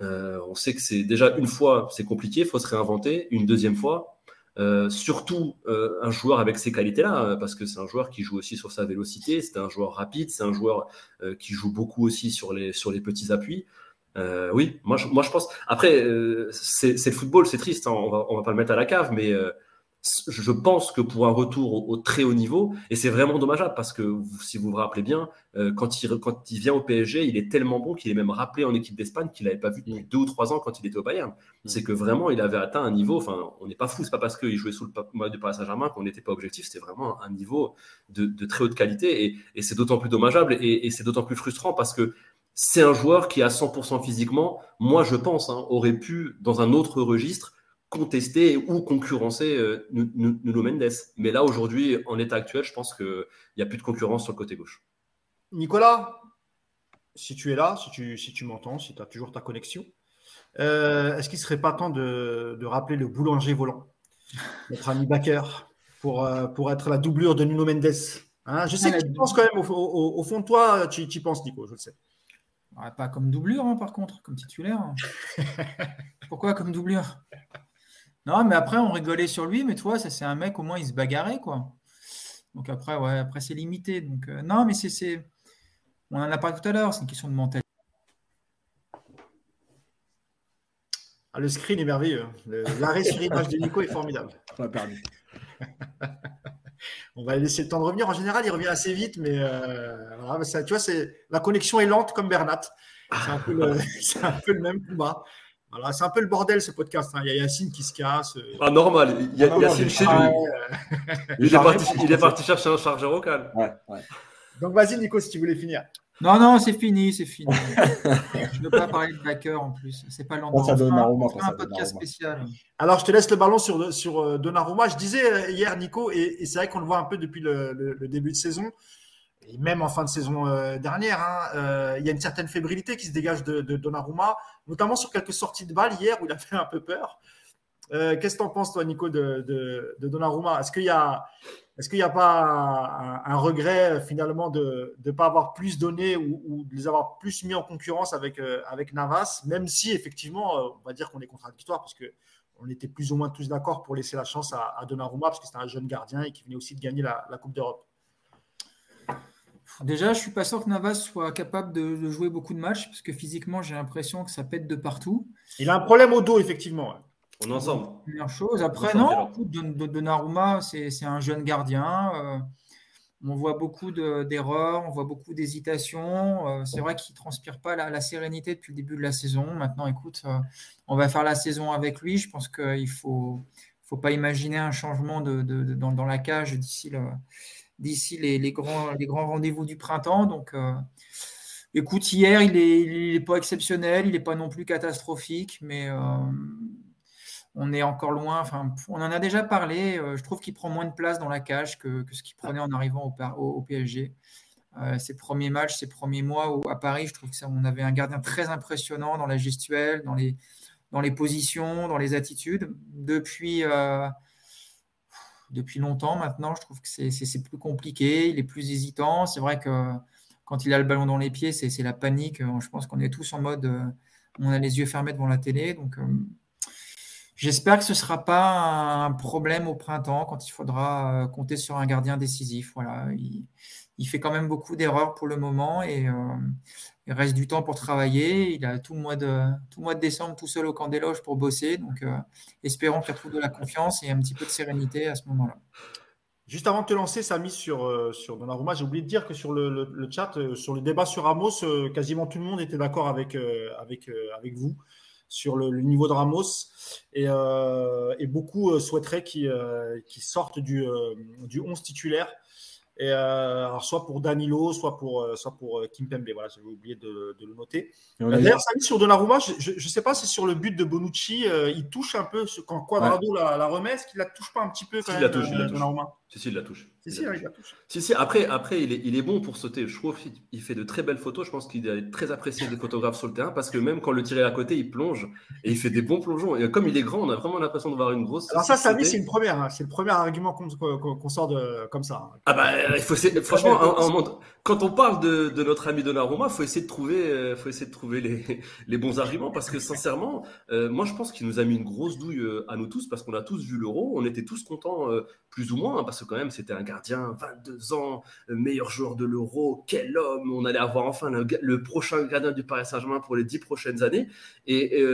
euh, on sait que c'est déjà une fois, c'est compliqué, il faut se réinventer. Une deuxième fois, euh, surtout un joueur avec ces qualités-là, parce que c'est un joueur qui joue aussi sur sa vélocité, c'est un joueur rapide, c'est un joueur qui joue beaucoup aussi sur les, sur les petits appuis. oui, moi je, moi je pense. Après, c'est le football, c'est triste, hein, on, va, on va pas le mettre à la cave, mais je pense que pour un retour au, très haut niveau, et c'est vraiment dommageable parce que si vous vous rappelez bien, euh, quand, il, quand il vient au PSG, il est tellement bon qu'il est même rappelé en équipe d'Espagne qu'il n'avait pas vu depuis deux ou trois ans quand il était au Bayern. Mm. C'est que vraiment, il avait atteint un niveau, enfin, on n'est pas fou, c'est pas parce qu'il jouait sous le mode du Paris Saint-Germain qu'on n'était pas objectif, c'était vraiment un niveau de, très haute qualité, et, c'est d'autant plus dommageable, et, c'est d'autant plus frustrant parce que c'est un joueur qui, à 100% physiquement, moi je pense, hein, aurait pu, dans un autre registre, contester ou concurrencer euh, Nuno Mendes. Mais là, aujourd'hui, en l'état actuel, je pense qu'il n'y a plus de concurrence sur le côté gauche. Nicolas, si tu es là, si tu, si tu m'entends, si tu as toujours ta connexion, euh, est-ce qu'il ne serait pas temps de, rappeler le boulanger volant, notre ami Baker, pour, euh, pour être la doublure de Nuno Mendes hein? Je sais que tu penses quand même, au, fond de toi, tu y penses, Nico, je le sais. pas comme doublure, hein, par contre, comme titulaire. Pourquoi comme doublure? Non, mais après, on rigolait sur lui, mais toi, ça c'est un mec, au moins, il se bagarrait, quoi. Donc après, ouais, après c'est limité. Donc, euh, non, mais c'est. On en a parlé tout à l'heure, c'est une question de mentalité. Ah, le screen est merveilleux. L'arrêt sur l'image de Nico est formidable. On a perdu. On va laisser le temps de revenir. En général, il revient assez vite, mais, voilà, ça, tu vois, c'est la connexion est lente comme Bernat. C'est un peu le même combat. Voilà, c'est un peu le bordel ce podcast. Hein. Il y a Yacine qui se casse. Ah, normal. Il y a Yacine chez lui. il, est parti, il, est parti, chercher un chargeur au calme. Ouais, ouais. Donc vas-y, Nico, si tu voulais finir. Non, non, c'est fini, c'est fini. je ne veux pas parler de backer en plus. C'est pas l'endroit. Ça donne un podcast spécial. Alors, je te laisse le ballon sur, sur euh, Donnarumma. Je disais euh, hier, Nico, et, c'est vrai qu'on le voit un peu depuis le, début de saison, et même en fin de saison euh, dernière, hein, il y a une certaine fébrilité qui se dégage de, de, Donnarumma, notamment sur quelques sorties de balles hier où il a fait un peu peur. Qu'est-ce que tu en penses, toi, Nico, de, de Donnarumma? Est-ce qu'il y a qu'il n'y a pas un, regret finalement de ne pas avoir plus donné ou, de les avoir plus mis en concurrence avec, euh, avec Navas, même si effectivement, euh, on va dire qu'on est contradictoire parce que on était plus ou moins tous d'accord pour laisser la chance à, Donnarumma parce que c'était un jeune gardien et qui venait aussi de gagner la, Coupe d'Europe? Déjà, je ne suis pas sûr que Navas soit capable de, jouer beaucoup de matchs parce que physiquement, j'ai l'impression que ça pète de partout. Il a un problème au dos, effectivement. On est ensemble. Première chose. Après, non, de, de, Naruma, c'est un jeune gardien. Euh, on voit beaucoup d'erreurs, on voit beaucoup d'hésitations. Euh, c'est vrai qu'il ne transpire pas la, sérénité depuis le début de la saison. Maintenant, écoute, euh, on va faire la saison avec lui. Je pense qu'il ne faut, faut pas imaginer un changement de, dans, dans, la cage d'ici d'ici les, grands, rendez-vous du printemps. Donc, écoute, hier, il n'est est pas exceptionnel, il n'est pas non plus catastrophique, mais on est encore loin. On en a déjà parlé. Euh, je trouve qu'il prend moins de place dans la cage que, ce qu'il prenait en arrivant au, PSG. Euh, ses premiers matchs, ses premiers mois à Paris, je trouve qu'on avait un gardien très impressionnant dans la gestuelle, dans les, dans les positions, dans les attitudes. Depuis, euh, depuis longtemps maintenant, je trouve que c'est plus compliqué, il est plus hésitant. C'est vrai que quand il a le ballon dans les pieds, c'est la panique. Je pense qu'on est tous en mode, on a les yeux fermés devant la télé. Donc, J'espère que ce ne sera pas un problème au printemps quand il faudra euh, compter sur un gardien décisif. Voilà, il, fait quand même beaucoup d'erreurs pour le moment et euh, il reste du temps pour travailler. Il a tout le mois de, tout mois de décembre tout seul au camp des loges pour bosser. Donc, euh, espérons qu'il retrouve de la confiance et un petit peu de sérénité à ce moment-là. Juste avant de te lancer, Samy, sur, sur Donnarumma, j'ai oublié de dire que sur le, chat, sur le débat sur Ramos, quasiment tout le monde était d'accord avec, avec, avec vous sur le, niveau de Ramos et, euh, beaucoup euh, souhaiteraient qu'il euh, sorte du, du 11 titulaire et, euh, alors soit pour Danilo, soit pour, euh, soit pour euh, Kimpembe. Voilà, j'avais oublié de, de, le noter. D'ailleurs, sur Donnarumma, je ne sais pas si sur le but de Bonucci, il touche un peu quand Quadrado la, la, remet. Est-ce qu'il la touche pas un petit peu quand si, même, la touche, il la touche. Si, si, il la touche. Si, si, il la touche. Si, si, après, après il, est, il est bon pour sauter. Je trouve qu'il fait de très belles photos. Je pense qu'il est très apprécié des photographes sur le terrain parce que même quand le tirer à côté, il plonge et il fait des bons plongeons. Et comme il est grand, on a vraiment l'impression de voir une grosse. Alors, ça, Samy, c'est une première. Hein. C'est le premier argument qu'on sort de, comme ça. Hein. Ah, bah, il faut, franchement, quand on parle de, notre ami Donnarumma, faut essayer de trouver, euh, faut essayer de trouver les, bons arguments parce que sincèrement, euh, moi je pense qu'il nous a mis une grosse douille euh, à nous tous parce qu'on a tous vu l'Euro, on était tous contents plus ou moins hein, parce que quand même c'était un gardien, 22 ans, meilleur joueur de l'Euro, quel homme, on allait avoir enfin le, prochain gardien du Paris Saint-Germain pour les dix prochaines années et,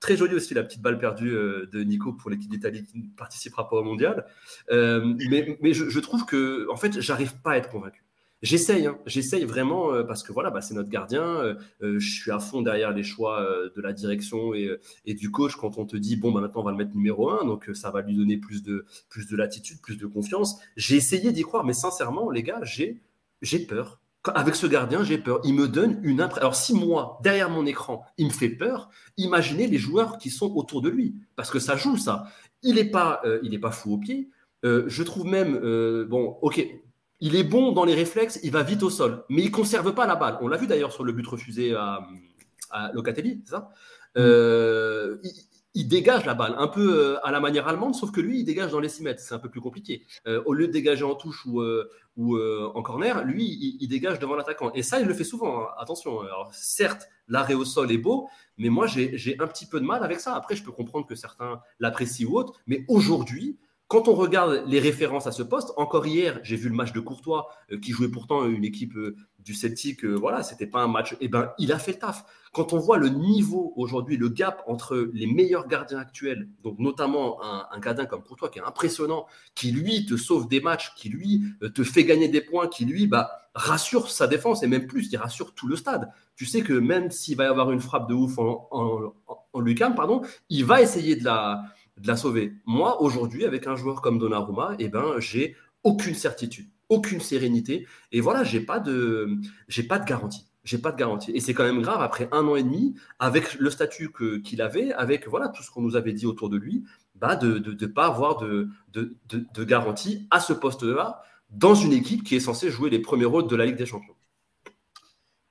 très joli aussi la petite balle perdue de Nico pour l'équipe d'Italie qui ne participera pas au mondial. mais, je, je, trouve que en fait j'arrive pas à être convaincu. J'essaye, hein. j'essaye vraiment euh, parce que voilà, bah, c'est notre gardien. Euh, euh, je suis à fond derrière les choix de la direction et, du coach quand on te dit bon, bah, maintenant on va le mettre numéro un, donc ça va lui donner plus de, plus de latitude, plus de confiance. J'ai essayé d'y croire, mais sincèrement, les gars, j'ai, peur. Avec ce gardien, j'ai peur. Il me donne une impression. Alors, si moi, derrière mon écran, il me fait peur, imaginez les joueurs qui sont autour de lui. Parce que ça joue, ça. Il n'est pas, pas fou au pied. je trouve même, bon, ok, il est bon dans les réflexes, il va vite au sol, mais il conserve pas la balle. On l'a vu d'ailleurs sur le but refusé à, Locatelli, c'est ça? Euh, il, dégage la balle, un peu euh, à la manière allemande, sauf que lui, il dégage dans les 6 mètres. C'est un peu plus compliqué. Euh, au lieu de dégager en touche ou, en corner, lui, il, dégage devant l'attaquant. Et ça, il le fait souvent. Hein. Attention, alors, certes, l'arrêt au sol est beau, mais moi, j'ai un petit peu de mal avec ça. Après, je peux comprendre que certains l'apprécient ou autre, mais aujourd'hui, quand on regarde les références à ce poste, encore hier, j'ai vu le match de Courtois, euh, qui jouait pourtant une équipe euh, du Celtic. Euh, voilà, c'était pas un match. Eh ben, il a fait le taf. Quand on voit le niveau aujourd'hui, le gap entre les meilleurs gardiens actuels, donc notamment un, gardien comme Courtois qui est impressionnant, qui lui te sauve des matchs, qui lui te fait gagner des points, qui lui bah, rassure sa défense et même plus, il rassure tout le stade. Tu sais que même s'il va y avoir une frappe de ouf en, en, pardon, il va essayer de la de la sauver. Moi, aujourd'hui, avec un joueur comme Donnarumma, eh ben, j'ai aucune certitude, aucune sérénité. Et voilà, j'ai pas de, j'ai pas de garantie. J'ai pas de garantie. Et c'est quand même grave après un an et demi, avec le statut qu'il avait, avec voilà tout ce qu'on nous avait dit autour de lui, bah de ne pas avoir de, de, de garantie à ce poste-là dans une équipe qui est censée jouer les premiers rôles de la Ligue des Champions.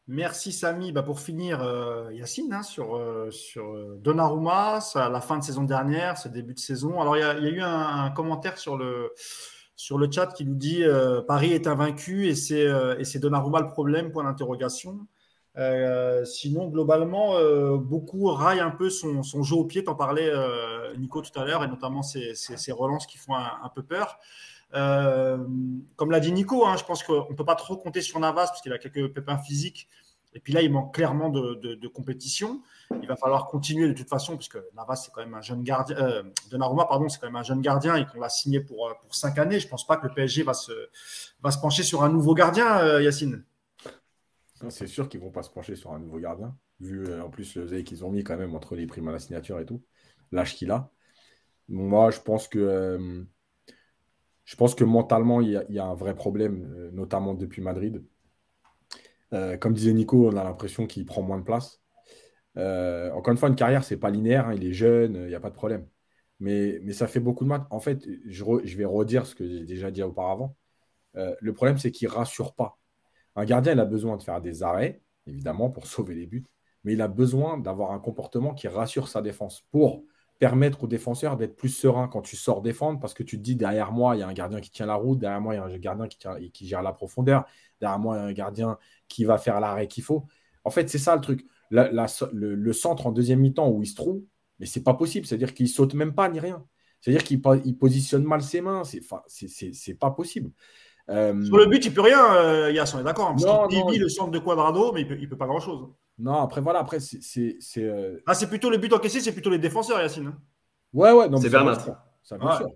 Merci Samy. Bah, pour finir, euh, Yacine, hein, sur, euh, sur euh, Donnarumma, à la fin de saison dernière, ce début de saison. Alors, il y, a eu un, commentaire sur le, sur le chat qui nous dit Paris est invaincu et c'est, et c'est Donnarumma le problème, point d'interrogation. sinon, globalement, beaucoup raillent un peu son, son jeu au pied. T'en parlais, Nico, tout à l'heure, et notamment ses, relances qui font un peu peur. Euh, comme l'a dit Nico, hein, je pense qu'on ne peut pas trop compter sur Navas parce qu'il a quelques pépins physiques. Et puis là, il manque clairement de, compétition. Il va falloir continuer de toute façon, puisque Navas, c'est quand même un jeune gardien. Euh, Donnarumma, pardon, c'est quand même un jeune gardien et qu'on l'a signé pour, euh, pour cinq années. Je ne pense pas que le PSG va se, pencher sur un nouveau gardien, euh, Yacine. C'est sûr qu'ils ne vont pas se pencher sur un nouveau gardien, vu en plus le zé qu'ils ont mis quand même entre les primes à la signature et tout, l'âge qu'il a. Moi, je pense que je pense que mentalement, il y a, un vrai problème, euh, notamment depuis Madrid. Euh, comme disait Nico, on a l'impression qu'il prend moins de place. Euh, encore une fois, une carrière, c'est pas linéaire. Hein, il est jeune, il n'y a pas de problème. Mais, ça fait beaucoup de matchs. En fait, je, vais redire ce que j'ai déjà dit auparavant. le problème, c'est qu'il ne rassure pas. Un gardien, il a besoin de faire des arrêts, évidemment, pour sauver les buts. Mais il a besoin d'avoir un comportement qui rassure sa défense pour permettre aux défenseurs d'être plus serein quand tu sors défendre parce que tu te dis derrière moi, il y a un gardien qui tient la route, derrière moi, il y a un gardien qui, tient, qui gère la profondeur, derrière moi, il y a un gardien qui va faire l'arrêt qu'il faut. En fait, c'est ça le truc. le, centre en deuxième mi-temps où il se trouve, mais c'est pas possible. C'est-à-dire qu'il saute même pas ni rien. C'est-à-dire qu'il positionne mal ses mains. C'est c'est pas possible. Euh, Sur le but, il peut rien, euh, Yass, on est d'accord. Hein, il vit le centre de Quadrado, mais il peut, peut pas grand-chose. Non, après, voilà, après, c'est. Euh, ah, c'est plutôt le but encaissé, c'est plutôt les défenseurs, Yacine. Hein. Ouais, ouais, c'est Bernard. Ça, bien sûr.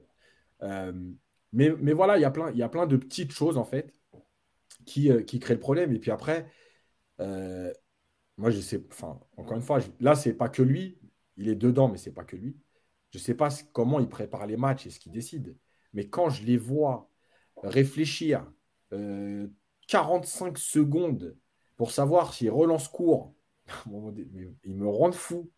mais, mais voilà, il y, a plein, y a plein de petites choses, en fait, qui, qui créent le problème. Et puis après, moi, je sais, enfin, encore une fois, là, c'est pas que lui. Il est dedans, mais c'est pas que lui. Je sais pas comment il prépare les matchs et ce qu'il décide. Mais quand je les vois réfléchir 45 euh, secondes pour savoir s'il relance court, il me rend fou.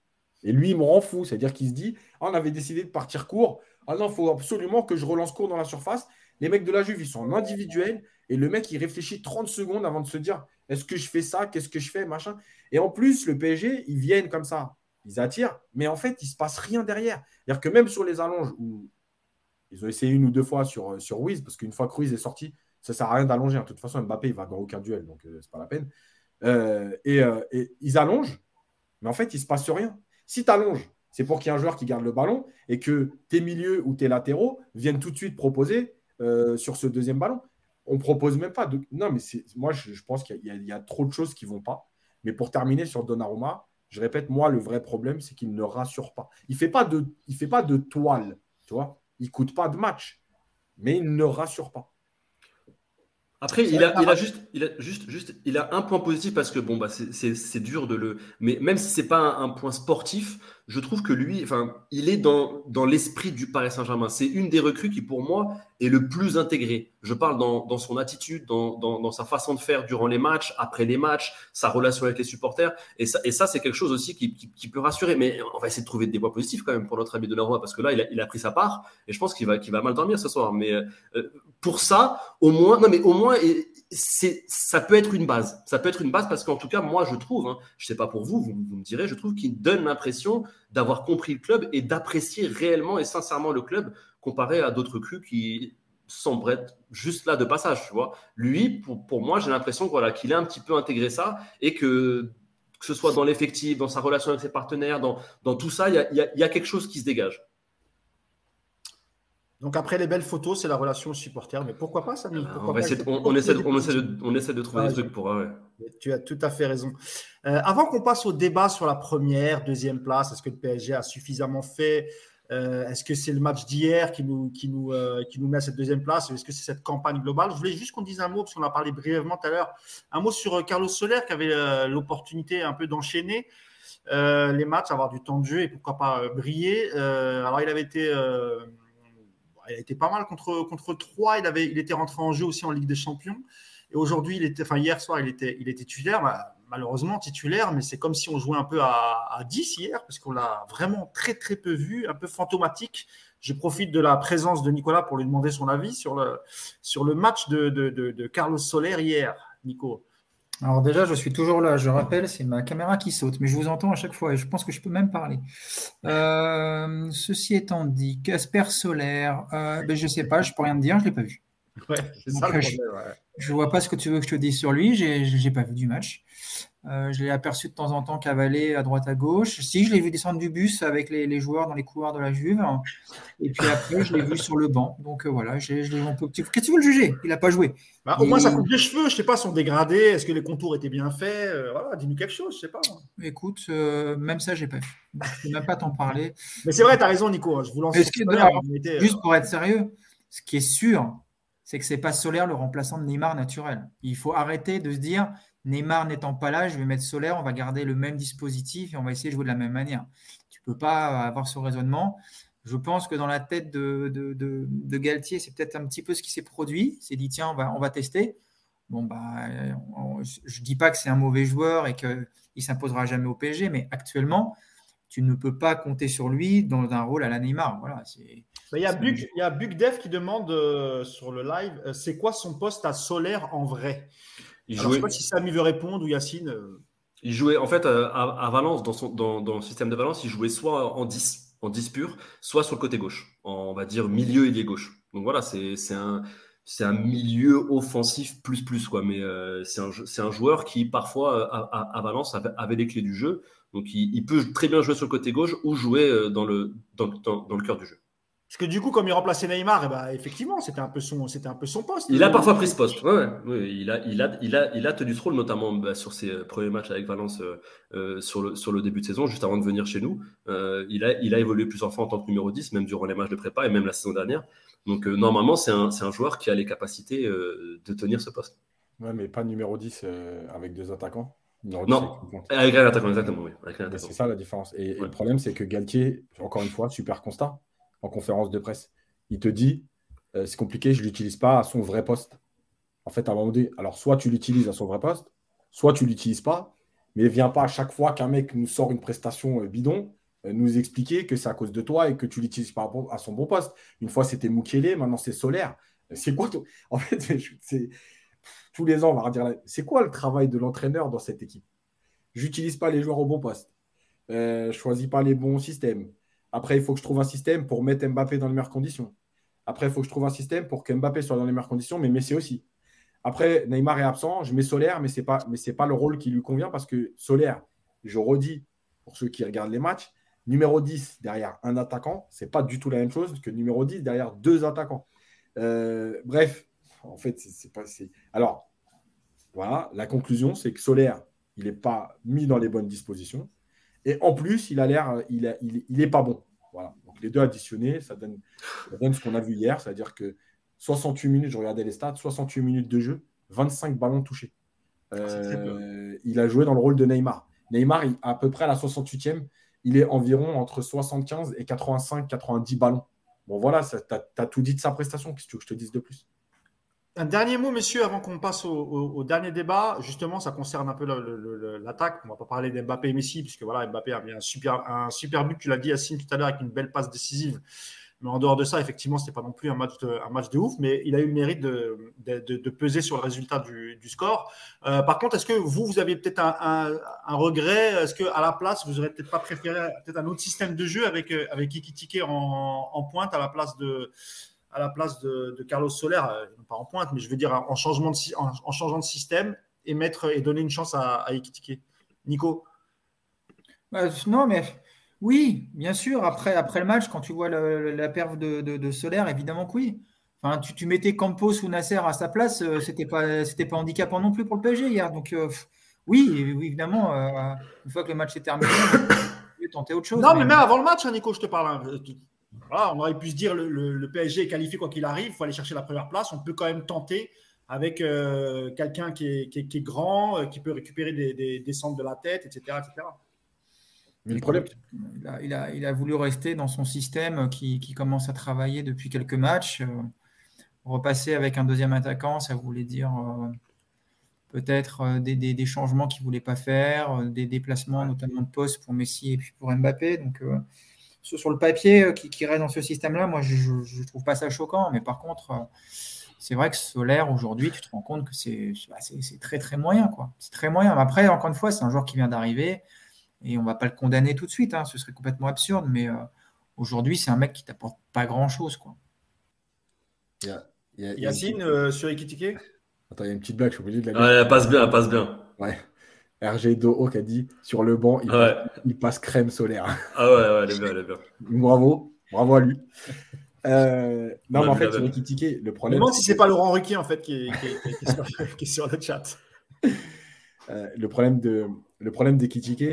Et lui, il me rend fou. C'est-à-dire qu'il se dit ah, on avait décidé de partir court. Ah non, il faut absolument que je relance court dans la surface. Les mecs de la Juve, ils sont en individuel. Et le mec, il réfléchit 30 secondes avant de se dire est-ce que je fais ça? Qu'est-ce que je fais? Machin. Et en plus, le PSG, ils viennent comme ça. Ils attirent. Mais en fait, il ne se passe rien derrière. C'est-à-dire que même sur les allonges où ils ont essayé une ou deux fois sur, sur Wiz, parce qu'une fois que Ruiz est sorti, ça ne sert à rien d'allonger. De toute façon, Mbappé, il va dans aucun duel, donc euh, c'est pas la peine. Euh, et, ils allongent, mais en fait, il ne se passe rien. Si tu allonges, c'est pour qu'il y ait un joueur qui garde le ballon et que tes milieux ou tes latéraux viennent tout de suite proposer sur ce deuxième ballon. On propose même pas. Non, mais moi, je, pense qu'il y, a trop de choses qui vont pas. Mais pour terminer sur Donnarumma, je répète, moi, le vrai problème, c'est qu'il ne rassure pas. Il ne fait, pas de, fait toile, tu vois il coûte pas de match, mais il ne rassure pas. Après, il a, il a, juste, il a juste, juste, il a un point positif parce que bon, bah, c'est dur de le. Mais même si c'est pas un, point sportif, je trouve que lui, enfin, il est dans, dans l'esprit du Paris Saint-Germain. C'est une des recrues qui, pour moi, est le plus intégré. Je parle dans, dans son attitude, dans, dans, dans, sa façon de faire durant les matchs, après les matchs, sa relation avec les supporters. Et ça, et ça c'est quelque chose aussi qui, qui, peut rassurer. Mais on va essayer de trouver des points positifs quand même pour notre ami de Leroy parce que là, il a, il a pris sa part et je pense qu'il va, qu'il va mal dormir ce soir. Mais euh, pour ça, au moins, non, mais au moins, c'est, ça peut être une base. Ça peut être une base parce qu'en tout cas, moi, je trouve, hein, je sais pas pour vous, vous me direz, je trouve qu'il donne l'impression d'avoir compris le club et d'apprécier réellement et sincèrement le club comparé à d'autres crus qui semblent être juste là de passage, tu vois. Lui, pour, moi, j'ai l'impression qu'il a un petit peu intégré ça et que que ce soit dans l'effectif, dans sa relation avec ses partenaires, dans, tout ça, il y a, quelque chose qui se dégage. Donc après les belles photos, c'est la relation supporter. Mais pourquoi pas, ça ah, on, essaie, on, essaie, de, trouver des trucs pour. Tu as tout à fait raison. Euh, avant qu'on passe au débat sur la première, deuxième place, est-ce que le PSG a suffisamment fait? Euh, Est-ce que c'est le match d'hier qui nous, qui, nous, euh, qui nous met à cette deuxième place? Est-ce que c'est cette campagne globale? Je voulais juste qu'on dise un mot, parce qu'on a parlé brièvement tout à l'heure, un mot sur Carlos Soler qui avait l'opportunité un peu d'enchaîner. les matchs, avoir du temps de jeu et pourquoi pas briller. alors, il avait été il a été pas mal contre, contre 3. Il, était rentré en jeu aussi en Ligue des Champions. Et aujourd'hui, il était, enfin hier soir, il était, titulaire, bah, malheureusement titulaire, mais c'est comme si on jouait un peu à, 10 hier, parce qu'on l'a vraiment très très peu vu, un peu fantomatique. Je profite de la présence de Nicolas pour lui demander son avis sur le, match de, de, de Carlos Soler hier, Nico. Alors déjà, je suis toujours là. Je rappelle, c'est ma caméra qui saute, mais je vous entends à chaque fois et je pense que je peux même parler. Euh, ceci étant dit, Casper Solaire, euh, ben, je ne sais pas, je ne peux rien te dire, je ne l'ai pas vu. c'est ça le problème. Je ne vois pas ce que tu veux que je te dise sur lui, je n'ai pas vu du match. Euh, je l'ai aperçu de temps en temps cavaler à droite à gauche. Si, je l'ai vu descendre du bus avec les, joueurs dans les couloirs de la Juve. Et puis après, je l'ai vu sur le banc. Donc euh, voilà, je, je un peu. Qu'est-ce que tu veux le juger Il n'a pas joué. Bah, au moins, ça coupe les cheveux. Je ne sais pas, sont dégradés. Est-ce que les contours étaient bien faits? Euh, Voilà, dis-nous quelque chose. Je sais pas. Écoute, même ça, j'ai pas fait. Je ne peux même pas t'en parler. Mais c'est vrai, tu as raison, Nico. Hein, je vous lance. juste pour être sérieux, ce qui est sûr, c'est que c'est pas Solaire le remplaçant de Neymar naturel. Il faut arrêter de se dire Neymar n'étant pas là, je vais mettre Solaire, on va garder le même dispositif et on va essayer de jouer de la même manière. Tu ne peux pas avoir ce raisonnement. Je pense que dans la tête de, de, Galtier, c'est peut-être un petit peu ce qui s'est produit. Il s'est dit, tiens, on va, on va tester. Bon, bah, je ne dis pas que c'est un mauvais joueur et qu'il ne s'imposera jamais au PSG, mais actuellement, tu ne peux pas compter sur lui dans un rôle à la Neymar. Voilà, il y a Bug, il qui demande euh, sur le live, euh, c'est quoi son poste à Solaire en vrai? Il jouait... Je ne sais pas si Samy veut répondre ou Yacine. Euh. Il jouait, en fait, euh, à, Valence, dans, son, dans, dans, le système de Valence, il jouait soit en 10, en 10 pur, soit sur le côté gauche, en, on va dire milieu ailier gauche. Donc voilà, c'est un, c'est un milieu offensif plus plus quoi mais euh, c'est un, un, joueur qui parfois à, à, Valence avait, avait, les clés du jeu donc il, il, peut très bien jouer sur le côté gauche ou jouer dans le dans, dans, dans le cœur du jeu parce que du coup, comme il remplaçait Neymar, eh ben, effectivement, c'était un, peu son, c'était un peu son poste. Il a parfois pris ce poste. Ouais, ouais. il, a, il, a, il, a, il a tenu ce rôle, notamment bah, sur ses euh, premiers matchs avec Valence euh, euh, sur, le, sur le début de saison, juste avant de venir chez nous. il, a, il a évolué plusieurs fois en tant que numéro 10, même durant les matchs de prépa et même la saison dernière. Donc, normalement, c'est un, un, joueur qui a les capacités de tenir ce poste. Ouais, mais pas numéro 10 avec deux attaquants. non, avec un attaquant, exactement. Oui, c'est ça la différence. Et, et le problème, c'est que Galtier, encore une fois, super constat en conférence de presse. Il te dit euh, c'est compliqué, je ne l'utilise pas à son vrai poste. En fait, à un moment donné, alors soit tu l'utilises à son vrai poste, soit tu ne l'utilises pas, mais viens pas à chaque fois qu'un mec nous sort une prestation euh, bidon, euh, nous expliquer que c'est à cause de toi et que tu l'utilises pas à son bon poste. Une fois, c'était Mukele, maintenant c'est Solaire. C'est quoi En fait, tous les ans, on va redire c'est quoi le travail de l'entraîneur dans cette équipe? J'utilise pas les joueurs au bon poste. Euh, je choisis pas les bons systèmes. Après, il faut que je trouve un système pour mettre Mbappé dans les meilleures conditions. Après, il faut que je trouve un système pour que Mbappé soit dans les meilleures conditions, mais Messi aussi. Après, Neymar est absent, je mets Solaire, mais ce n'est pas, pas le rôle qui lui convient parce que Solaire, je redis pour ceux qui regardent les matchs, numéro 10 derrière un attaquant, ce n'est pas du tout la même chose que numéro 10 derrière deux attaquants. Euh, bref, en fait, c'est pas. Alors, voilà, la conclusion, c'est que Solaire, il n'est pas mis dans les bonnes dispositions. Et en plus, il a l'air, il, il, est pas bon. Voilà. Donc les deux additionnés, ça donne, ce qu'on a vu hier, c'est-à-dire que 68 minutes, je regardais les stats, 68 minutes de jeu, 25 ballons touchés. Ah, euh, il a joué dans le rôle de Neymar. Neymar, à peu près à la 68e, il est environ entre 75 et 85, 90 ballons. Bon, voilà, tu as, tout dit de sa prestation. Qu'est-ce que je te dise de plus? Un dernier mot, messieurs, avant qu'on passe au, dernier débat. Justement, ça concerne un peu l'attaque. On ne va pas parler d'Mbappé et Messi, puisque voilà, Mbappé a mis un super, un super but, tu l'as dit, Yacine, tout à l'heure, avec une belle passe décisive. Mais en dehors de ça, effectivement, ce n'était pas non plus un match, de, ouf, mais il a eu le mérite de, peser sur le résultat du, score. Euh, par contre, est-ce que vous, vous aviez peut-être un, regret? Est-ce qu'à la place, vous n'auriez peut-être pas préféré peut-être un autre système de jeu avec, euh, avec Ikitike en, en pointe à la place de, à la place de, Carlos Soler, euh, pas en pointe, mais je veux dire en, changement de, en, changeant de système et, mettre, et donner une chance à, à Nico bah, Non, mais Oui, bien sûr. Après, après le match, quand tu vois la perf de, de, Solaire, évidemment que oui. Enfin, tu, tu, mettais Campos ou Nasser à sa place, euh, c'était pas, c'était pas handicapant non plus pour le PSG hier. Donc, euh, oui, évidemment, euh, une fois que le match est terminé, peut tenter autre chose. Non, mais, même avant le match, hein, Nico, je te parle. Hein. On aurait pu se dire le, le, PSG est qualifié quoi qu'il arrive, il faut aller chercher la première place. On peut quand même tenter avec quelqu'un qui est, qui, est, grand, qui peut récupérer des, des, des centres de la tête, etc. etc. Mais le problème, il a, il, a, voulu rester dans son système qui, qui, commence à travailler depuis quelques matchs. Euh, repasser avec un deuxième attaquant, ça voulait dire euh, peut-être euh, des, des, des, changements qu'il ne voulait pas faire, des déplacements notamment de poste pour Messi et puis pour Mbappé. Donc, sur le papier, qui, qui, reste dans ce système-là, moi, je ne trouve pas ça choquant. Mais par contre, c'est vrai que Solaire, aujourd'hui, tu te rends compte que c'est bah, très, très moyen. C'est très moyen. Mais après, encore une fois, c'est un joueur qui vient d'arriver et on va pas le condamner tout de suite, hein, ce serait complètement absurde, mais euh, aujourd'hui, c'est un mec qui t'apporte pas grand-chose. quoi. Yacine, euh, sur Ekitike? Attends, il y a une petite blague, je suis obligé de la Ouais, elle passe bien, elle passe bien. Ouais. RG Doho qui a dit sur le banc, il, passe, crème solaire. Ah ouais, ouais, elle est bien, elle est bien. Bravo, bravo à lui. Euh, non, mais en fait, sur Ekitike, le problème. Je me demande si c'est pas Laurent Ruquier en fait qui est, sur, le chat. le problème de, le problème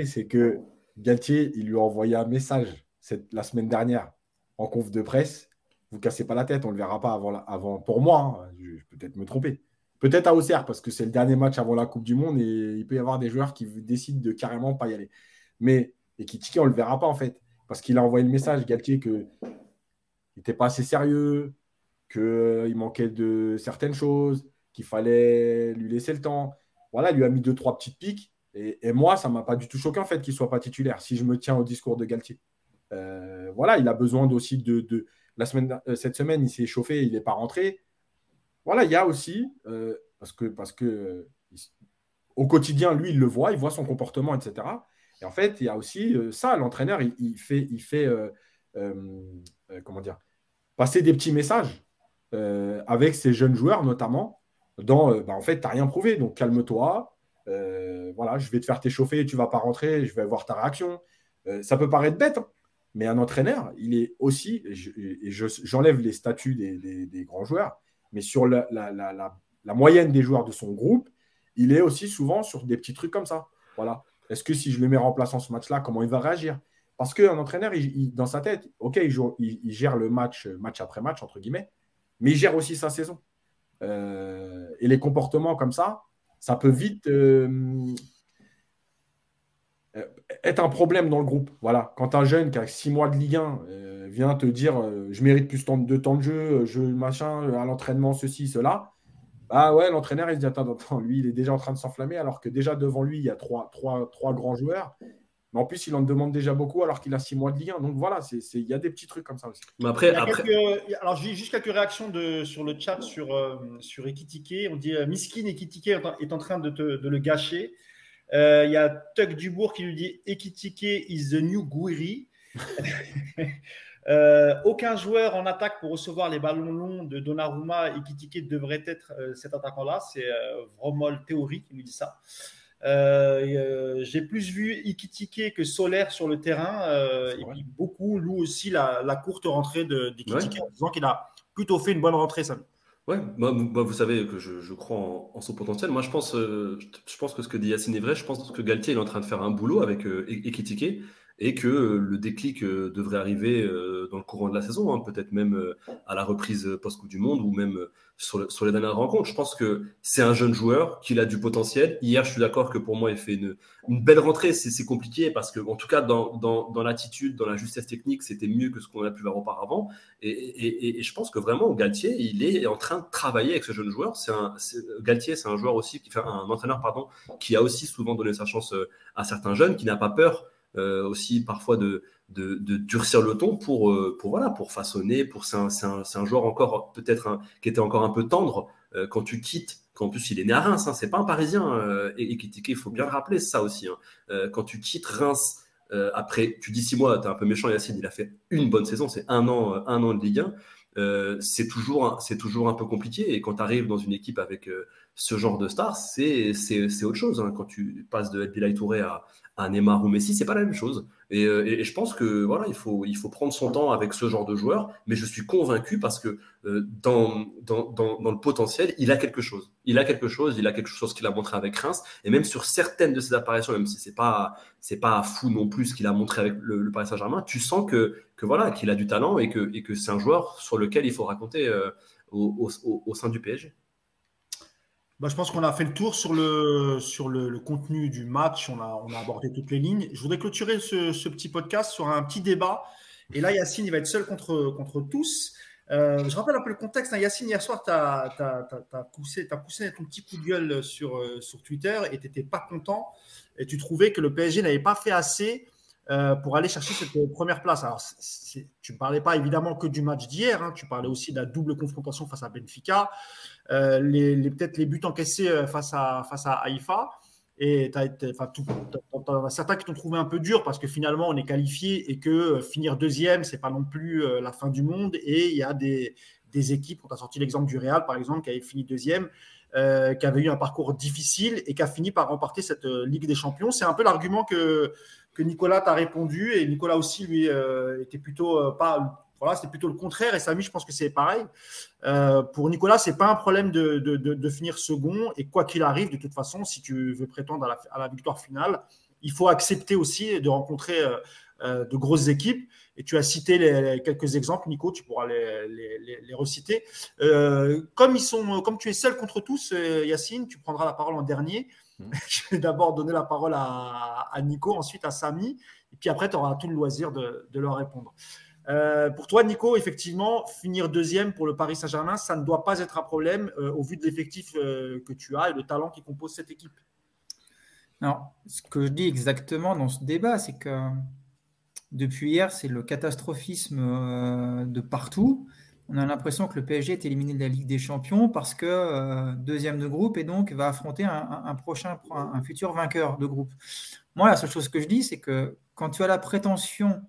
c'est que Galtier, il lui a envoyé un message cette, la semaine dernière en conf de presse. Vous cassez pas la tête, on ne le verra pas avant. avant pour moi, hein, je, vais peut-être me tromper. Peut-être à Auxerre, parce que c'est le dernier match avant la Coupe du Monde et il peut y avoir des joueurs qui décident de carrément pas y aller. Mais Ekitike, on ne le verra pas en fait. Parce qu'il a envoyé le message, Galtier, qu'il n'était pas assez sérieux, qu'il manquait de certaines choses, qu'il fallait lui laisser le temps. Voilà, il lui a mis deux, trois petites piques. Et, moi, ça ne m'a pas du tout choqué en fait qu'il ne soit pas titulaire, si je me tiens au discours de Galtier. Euh, voilà, il a besoin aussi de. la semaine, euh, cette semaine, il s'est chauffé, il n'est pas rentré. Voilà, il y a aussi, euh, parce que, parce que au quotidien, lui, il le voit, il voit son comportement, etc. Et en fait, il y a aussi ça, l'entraîneur, il, fait, il fait comment dire, passer des petits messages avec ses jeunes joueurs, notamment, dans, bah, en fait, tu n'as rien prouvé, donc calme-toi, euh, voilà, je vais te faire t'échauffer, tu vas pas rentrer, je vais voir ta réaction. Euh, ça peut paraître bête, hein, mais un entraîneur, il est aussi, et j'enlève les statuts des, grands joueurs, mais sur la, moyenne des joueurs de son groupe, il est aussi souvent sur des petits trucs comme ça. Voilà. Est-ce que si je le mets remplaçant ce match-là, comment il va réagir? Parce qu'un entraîneur, dans sa tête, ok, il, gère le match, match après match, entre guillemets, mais il gère aussi sa saison. Euh, et les comportements comme ça, ça peut vite euh, être un problème dans le groupe. Voilà. Quand un jeune qui a six mois de Ligue 1 euh, vient te dire je mérite plus de temps de jeu, je machin, à l'entraînement, ceci, cela, bah ouais, l'entraîneur il se dit attends, attends, lui il est déjà en train de s'enflammer alors que déjà devant lui il y a trois, trois, trois grands joueurs. Mais en plus, il en demande déjà beaucoup alors qu'il a six mois de Ligue 1. Donc voilà, il y a des petits trucs comme ça aussi. Mais après, alors j'ai juste quelques réactions de, sur le chat sur, euh, sur Ekitike. On dit euh, Miskin Ekitike est en train de, de le gâcher. Euh, il y a Tuck Dubourg qui lui dit Ekitike is the new Gouiri. aucun joueur en attaque pour recevoir les ballons longs de Donnarumma. Ekitike devrait être cet attaquant-là. C'est Vromol Théorie qui nous dit ça. Euh, euh, j'ai plus vu Ikitike que Solaire sur le terrain. Euh, et puis beaucoup louent aussi la, courte rentrée d'Ikitike en disant qu'il a plutôt fait une bonne rentrée, ça. Ouais, moi, vous savez que je, crois en, son potentiel. Moi, je pense, je pense que ce que dit Yacine est vrai. Je pense que Galtier est en train de faire un boulot avec Ikitike et que le déclic devrait arriver dans le courant de la saison, hein, peut-être même à la reprise post-Coupe du Monde ou même sur, les dernières rencontres. Je pense que c'est un jeune joueur, qu'il a du potentiel. Hier, je suis d'accord que pour moi, il fait une, belle rentrée. C'est compliqué parce que, en tout cas, dans, l'attitude, dans la justesse technique, c'était mieux que ce qu'on a pu voir auparavant. Et, je pense que vraiment, Galtier, il est en train de travailler avec ce jeune joueur. Galtier, c'est un joueur aussi, fait un entraîneur, pardon, qui a aussi souvent donné sa chance euh, à certains jeunes, qui n'a pas peur euh, aussi parfois de, de, durcir le ton pour, euh, pour, voilà, pour façonner. Pour, c'est, un, un, joueur encore peut-être qui était encore un peu tendre euh, quand tu quittes. Qu'en plus, il est né à Reims, hein, c'est pas un Parisien. et, et il faut bien le rappeler, ça aussi. Hein. quand tu quittes Reims après, tu dis six mois, tu es un peu méchant, Yacine, il a fait une bonne saison, c'est un an, un an de Ligue 1. c'est toujours, c'est toujours un peu compliqué. Et quand tu arrives dans une équipe avec ce genre de star, c'est autre chose. Hein. Quand tu passes de El Touré à, à Neymar ou Messi, c'est pas la même chose. Euh, et, je pense que voilà, il faut, il faut prendre son temps avec ce genre de joueur, mais je suis convaincu parce que euh, dans, dans, dans, le potentiel, il a quelque chose. Il a quelque chose, il a quelque chose qu'il a montré avec Reims, et même sur certaines de ses apparitions, même si c'est pas c'est pas fou non plus ce qu'il a montré avec le, Paris Saint-Germain, tu sens que, que voilà qu'il a du talent et que, et que c'est un joueur sur lequel il faut raconter euh, au, au, au sein du PSG. Bah, je pense qu'on a fait le tour sur le, sur le, contenu du match. On a, on a abordé toutes les lignes. Je voudrais clôturer ce, petit podcast sur un petit débat. Et là, Yacine, il va être seul contre, contre tous. Euh, je rappelle un peu le contexte. Hein. Yacine, hier soir, tu as, poussé, poussé ton petit coup de gueule sur, euh, sur Twitter et tu n'étais pas content. Et tu trouvais que le PSG n'avait pas fait assez euh, pour aller chercher cette première place. Alors, tu ne parlais pas évidemment que du match d'hier. Hein. Tu parlais aussi de la double confrontation face à Benfica. Euh, peut-être les buts encaissés euh, face à, face à Haïfa. Et tu certains qui t'ont trouvé un peu dur parce que finalement on est qualifié et que euh, finir deuxième, c'est pas non plus la fin du monde. Et il y a des, des équipes, on t'a sorti l'exemple du Real par exemple, qui avait fini deuxième, euh, qui avait eu un parcours difficile et qui a fini par remporter cette Ligue des Champions. C'est un peu l'argument que, que Nicolas t'a répondu et Nicolas aussi lui était plutôt pas voilà, c'était plutôt le contraire. Et Samy, je pense que c'est pareil. Euh, pour Nicolas, c'est pas un problème de, de, finir second. Et quoi qu'il arrive, de toute façon, si tu veux prétendre à la, victoire finale, il faut accepter aussi de rencontrer euh, euh, de grosses équipes. Et tu as cité les, quelques exemples, Nico, tu pourras les, les, les reciter. comme, ils sont, comme tu es seul contre tous, Yacine, tu prendras la parole en dernier. Mmh. Je vais d'abord donner la parole à, à, Nico, ensuite à Samy, et puis après, tu auras tout le loisir de, de leur répondre. Euh, pour toi, Nico, effectivement, finir deuxième pour le Paris Saint-Germain, ça ne doit pas être un problème euh, au vu de l'effectif euh, que tu as et le talent qui compose cette équipe. Non, ce que je dis exactement dans ce débat, c'est que depuis hier, c'est le catastrophisme de partout. On a l'impression que le PSG est éliminé de la Ligue des Champions parce que deuxième de groupe et donc va affronter un, prochain, un futur vainqueur de groupe. Moi, la seule chose que je dis, c'est que quand tu as la prétention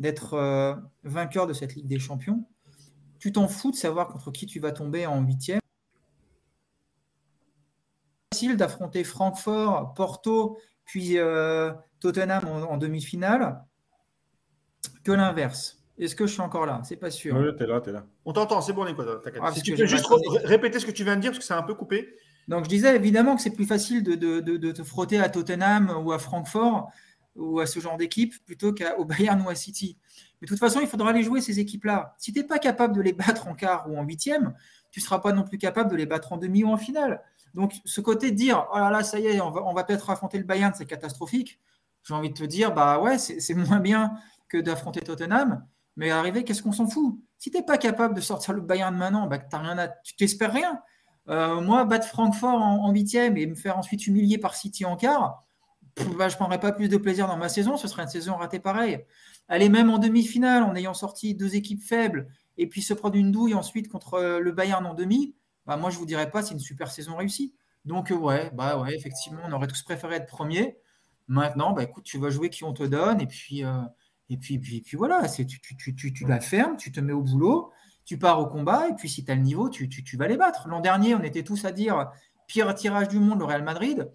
d'être euh, vainqueur de cette Ligue des Champions. Tu t'en fous de savoir contre qui tu vas tomber en huitième. Facile d'affronter Francfort, Porto, puis euh, Tottenham en, demi-finale que l'inverse. Est-ce que je suis encore là? C'est pas sûr. Oui, es là, es là. On t'entend, c'est bon, Nicolas. Ah, si tu peux juste répéter ce que tu viens de dire, parce que c'est un peu coupé. Donc, je disais évidemment que c'est plus facile de, de, te frotter à Tottenham ou à Francfort ou à ce genre d'équipe plutôt qu'au Bayern ou à City. Mais de toute façon, il faudra aller jouer ces équipes-là. Si tu n'es pas capable de les battre en quart ou en huitième, tu ne seras pas non plus capable de les battre en demi ou en finale. Donc, ce côté de dire, oh là là, ça y est, on va, on va peut-être affronter le Bayern, c'est catastrophique. J'ai envie de te dire, bah ouais, c'est moins bien que d'affronter Tottenham. Mais arriver, qu'est-ce qu'on s'en fout? Si tu n'es pas capable de sortir le Bayern maintenant, bah, tu t'espères rien. Euh, moi, battre Francfort en huitième et me faire ensuite humilier par City en quart, bah, je ne prendrais pas plus de plaisir dans ma saison, ce serait une saison ratée pareille. Aller même en demi-finale en ayant sorti deux équipes faibles et puis se prendre une douille ensuite contre euh, le Bayern en demi, bah, moi je ne vous dirais pas c'est une super saison réussie. Donc euh, ouais, bah ouais, effectivement, on aurait tous préféré être premier. Maintenant, bah, écoute, tu vas jouer qui on te donne et puis, et puis, puis, puis voilà, tu, tu, tu, tu, la fermes, tu te mets au boulot, tu pars au combat et puis si tu as le niveau, tu, tu vas les battre. L'an dernier, on était tous à dire pire tirage du monde, le Real Madrid.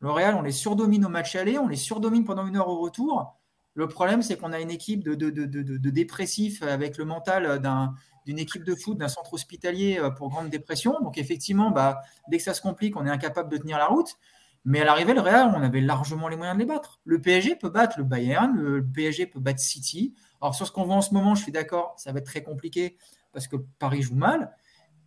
Le Real, on les surdomine au match aller, on les surdomine pendant une heure au retour. Le problème, c'est qu'on a une équipe de, de, dépressifs avec le mental d'une équipe de foot, d'un centre hospitalier euh, pour grande dépression. Donc, effectivement, bah, dès que ça se complique, on est incapable de tenir la route. Mais à l'arrivée, le Real, on avait largement les moyens de les battre. Le PSG peut battre le Bayern, le PSG peut battre City. Alors, sur ce qu'on voit en ce moment, je suis d'accord, ça va être très compliqué parce que Paris joue mal.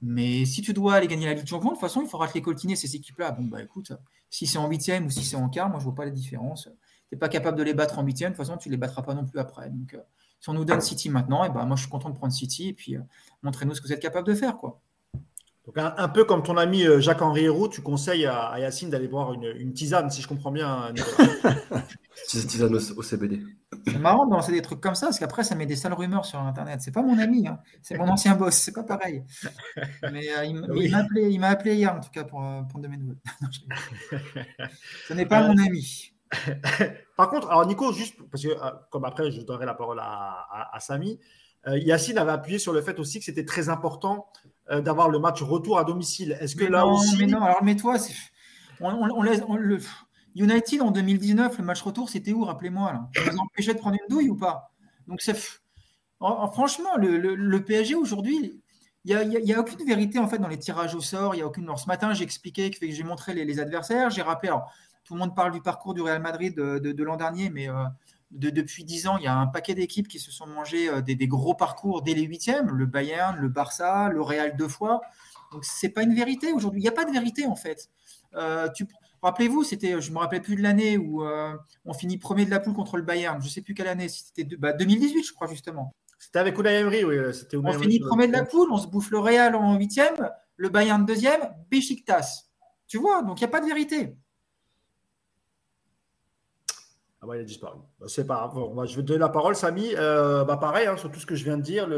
Mais si tu dois aller gagner la Ligue des Champions, de toute façon, il faudra te les coltiner, ces équipes-là. Bon, bah écoute, si c'est en huitième ou si c'est en quart, moi, je ne vois pas la différence. Tu n'es pas capable de les battre en huitième, de toute façon, tu les battras pas non plus après. Donc, euh, si on nous donne City maintenant, et ben, moi, je suis content de prendre City et puis euh, montrez-nous ce que vous êtes capable de faire. quoi. Donc un, peu comme ton ami euh, Jacques-Henri Hérault, tu conseilles à, Yacine d'aller boire une, tisane, si je comprends bien. tisane au, CBD. C'est marrant de lancer des trucs comme ça, parce qu'après, ça met des sales rumeurs sur Internet. C'est pas mon ami, hein. c'est mon ancien boss, c'est pas pareil. Mais euh, il, m'a appelé, hier, en tout cas, pour euh, prendre de mes nouvelles. Ce n'est pas mon ami. Par contre, alors Nico, juste parce que comme après, je donnerai la parole à, à Samy. Yacine avait appuyé sur le fait aussi que c'était très important d'avoir le match retour à domicile. Est-ce que mais là non, aussi. Mais non, alors mets-toi. On, on, laisse, le... United en 2019, le match retour, c'était où Rappelez-moi. Là? On nous empêchait de prendre une douille ou pas? Donc. Franchement, le, le PSG aujourd'hui, il n'y a, aucune vérité en fait dans les tirages au sort. Il y a aucune. ce matin, j'ai expliqué que, j'ai montré les, adversaires. J'ai rappelé. Alors, tout le monde parle du parcours du Real Madrid de, l'an dernier, mais euh, depuis dix ans, il y a un paquet d'équipes qui se sont mangées euh, des, gros parcours dès les huitièmes. Le Bayern, le Barça, le Real deux fois. Donc, c'est pas une vérité aujourd'hui. Il n'y a pas de vérité en fait. Euh, rappelez-vous, c'était, je me rappelle plus de l'année où on finit premier de la poule contre le Bayern. Je sais plus quelle année. C'était 2018, bah, je crois justement. C'était avec Unai Emery, oui. C'était on finit premier de la poule, on se bouffe le Real en huitième, le Bayern deuxième, Besiktas. Tu vois, donc il n'y a pas de vérité. Ah bah, il a disparu. Bah, c'est pas grave. je vais te donner la parole, Samy. Euh, bah, pareil, hein, sur tout ce que je viens de dire.